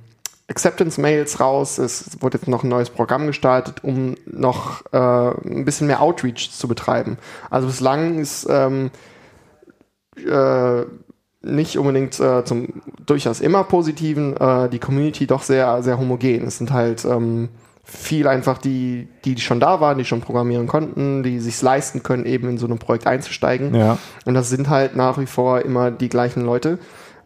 S1: Acceptance-Mails raus. Es wurde jetzt noch ein neues Programm gestartet, um noch äh, ein bisschen mehr Outreach zu betreiben. Also bislang ist ähm, äh, nicht unbedingt äh, zum durchaus immer positiven äh, die Community doch sehr sehr homogen. Es sind halt ähm, viel einfach die, die schon da waren, die schon programmieren konnten, die sich leisten können, eben in so ein Projekt einzusteigen.
S3: Ja.
S1: Und das sind halt nach wie vor immer die gleichen Leute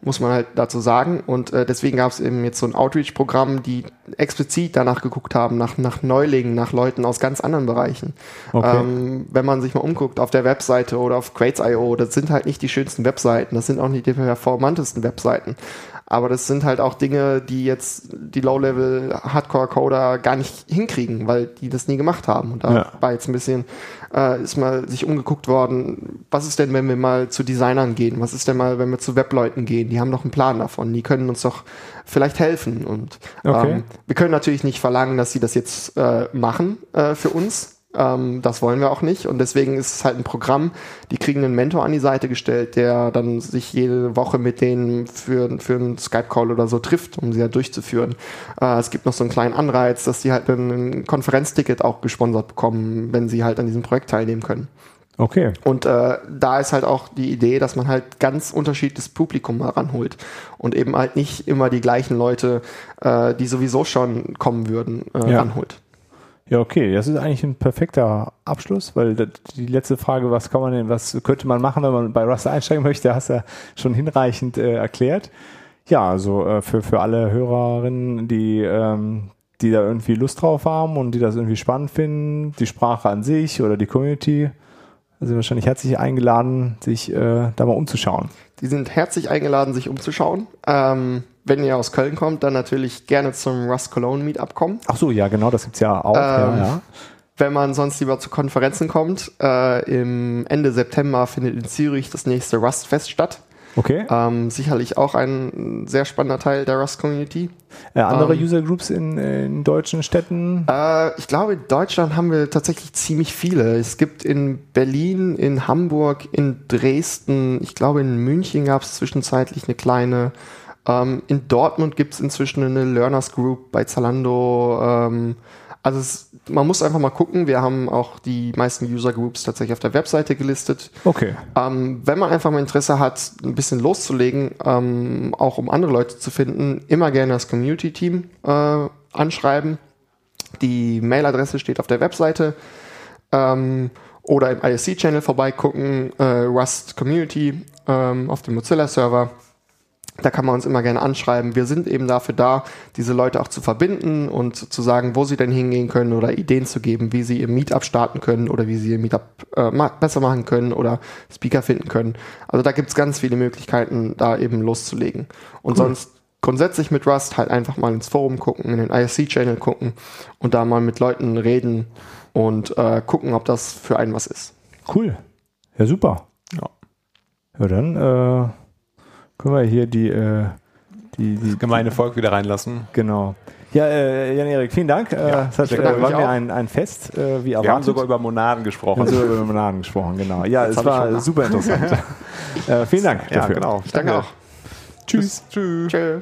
S1: muss man halt dazu sagen. Und äh, deswegen gab es eben jetzt so ein Outreach-Programm, die explizit danach geguckt haben, nach, nach Neulingen, nach Leuten aus ganz anderen Bereichen. Okay. Ähm, wenn man sich mal umguckt auf der Webseite oder auf Crates.io, das sind halt nicht die schönsten Webseiten, das sind auch nicht die performantesten Webseiten. Aber das sind halt auch Dinge, die jetzt die Low-Level-Hardcore-Coder gar nicht hinkriegen, weil die das nie gemacht haben. Und da ja. war jetzt ein bisschen, äh, ist mal sich umgeguckt worden, was ist denn, wenn wir mal zu Designern gehen? Was ist denn mal, wenn wir zu Webleuten gehen? Die haben doch einen Plan davon. Die können uns doch vielleicht helfen. Und okay. ähm, wir können natürlich nicht verlangen, dass sie das jetzt äh, machen äh, für uns ähm, das wollen wir auch nicht. Und deswegen ist es halt ein Programm, die kriegen einen Mentor an die Seite gestellt, der dann sich jede Woche mit denen für, für einen Skype-Call oder so trifft, um sie halt durchzuführen. Äh, es gibt noch so einen kleinen Anreiz, dass sie halt ein Konferenzticket auch gesponsert bekommen, wenn sie halt an diesem Projekt teilnehmen können.
S3: Okay.
S1: Und äh, da ist halt auch die Idee, dass man halt ganz unterschiedliches Publikum mal ranholt und eben halt nicht immer die gleichen Leute, äh, die sowieso schon kommen würden, äh, ja. ranholt.
S3: Ja, okay, das ist eigentlich ein perfekter Abschluss, weil die letzte Frage, was kann man denn, was könnte man machen, wenn man bei Rust einsteigen möchte, hast du ja schon hinreichend äh, erklärt. Ja, also äh, für, für alle Hörerinnen, die, ähm, die da irgendwie Lust drauf haben und die das irgendwie spannend finden, die Sprache an sich oder die Community, sind wahrscheinlich herzlich eingeladen, sich äh, da mal umzuschauen.
S1: Die sind herzlich eingeladen, sich umzuschauen. Ähm wenn ihr aus Köln kommt, dann natürlich gerne zum Rust Cologne Meetup kommen.
S3: Ach so, ja, genau, das gibt's ja auch. Ähm, ja, ja.
S1: Wenn man sonst lieber zu Konferenzen kommt, äh, im Ende September findet in Zürich das nächste Rust Fest statt.
S3: Okay.
S1: Ähm, sicherlich auch ein sehr spannender Teil der Rust Community.
S3: Äh, andere ähm, User Groups in, in deutschen Städten?
S1: Äh, ich glaube, in Deutschland haben wir tatsächlich ziemlich viele. Es gibt in Berlin, in Hamburg, in Dresden, ich glaube in München gab es zwischenzeitlich eine kleine. Ähm, in Dortmund gibt es inzwischen eine Learners Group bei Zalando. Ähm, also es, man muss einfach mal gucken. Wir haben auch die meisten User Groups tatsächlich auf der Webseite gelistet.
S3: Okay.
S1: Ähm, wenn man einfach mal Interesse hat, ein bisschen loszulegen, ähm, auch um andere Leute zu finden, immer gerne das Community Team äh, anschreiben. Die Mailadresse steht auf der Webseite. Ähm, oder im ISC-Channel vorbeigucken, äh, Rust Community ähm, auf dem Mozilla-Server. Da kann man uns immer gerne anschreiben. Wir sind eben dafür da, diese Leute auch zu verbinden und zu sagen, wo sie denn hingehen können oder Ideen zu geben, wie sie ihr Meetup starten können oder wie sie ihr Meetup äh, besser machen können oder Speaker finden können. Also da gibt's ganz viele Möglichkeiten, da eben loszulegen. Und cool. sonst grundsätzlich mit Rust halt einfach mal ins Forum gucken, in den ISC-Channel gucken und da mal mit Leuten reden und äh, gucken, ob das für einen was ist.
S3: Cool. Ja, super.
S2: Ja.
S3: Ja, dann äh, können wir hier die, äh, die, die
S2: Das gemeine Volk wieder reinlassen.
S3: genau. Ja, äh, Jan-Erik, vielen Dank. Äh, das hat, äh, war mir ein, ein Fest, äh, wie erwartet.
S2: Wir haben sogar über Monaden
S3: Wir
S2: gesprochen.
S3: haben sogar über Monaden gesprochen, genau. Ja, es
S1: hab ich
S3: war super interessant. äh, vielen Dank
S2: ja,
S3: dafür.
S2: genau.
S1: Ich danke auch.
S2: Tschüss. Tschüss.
S1: Tschö.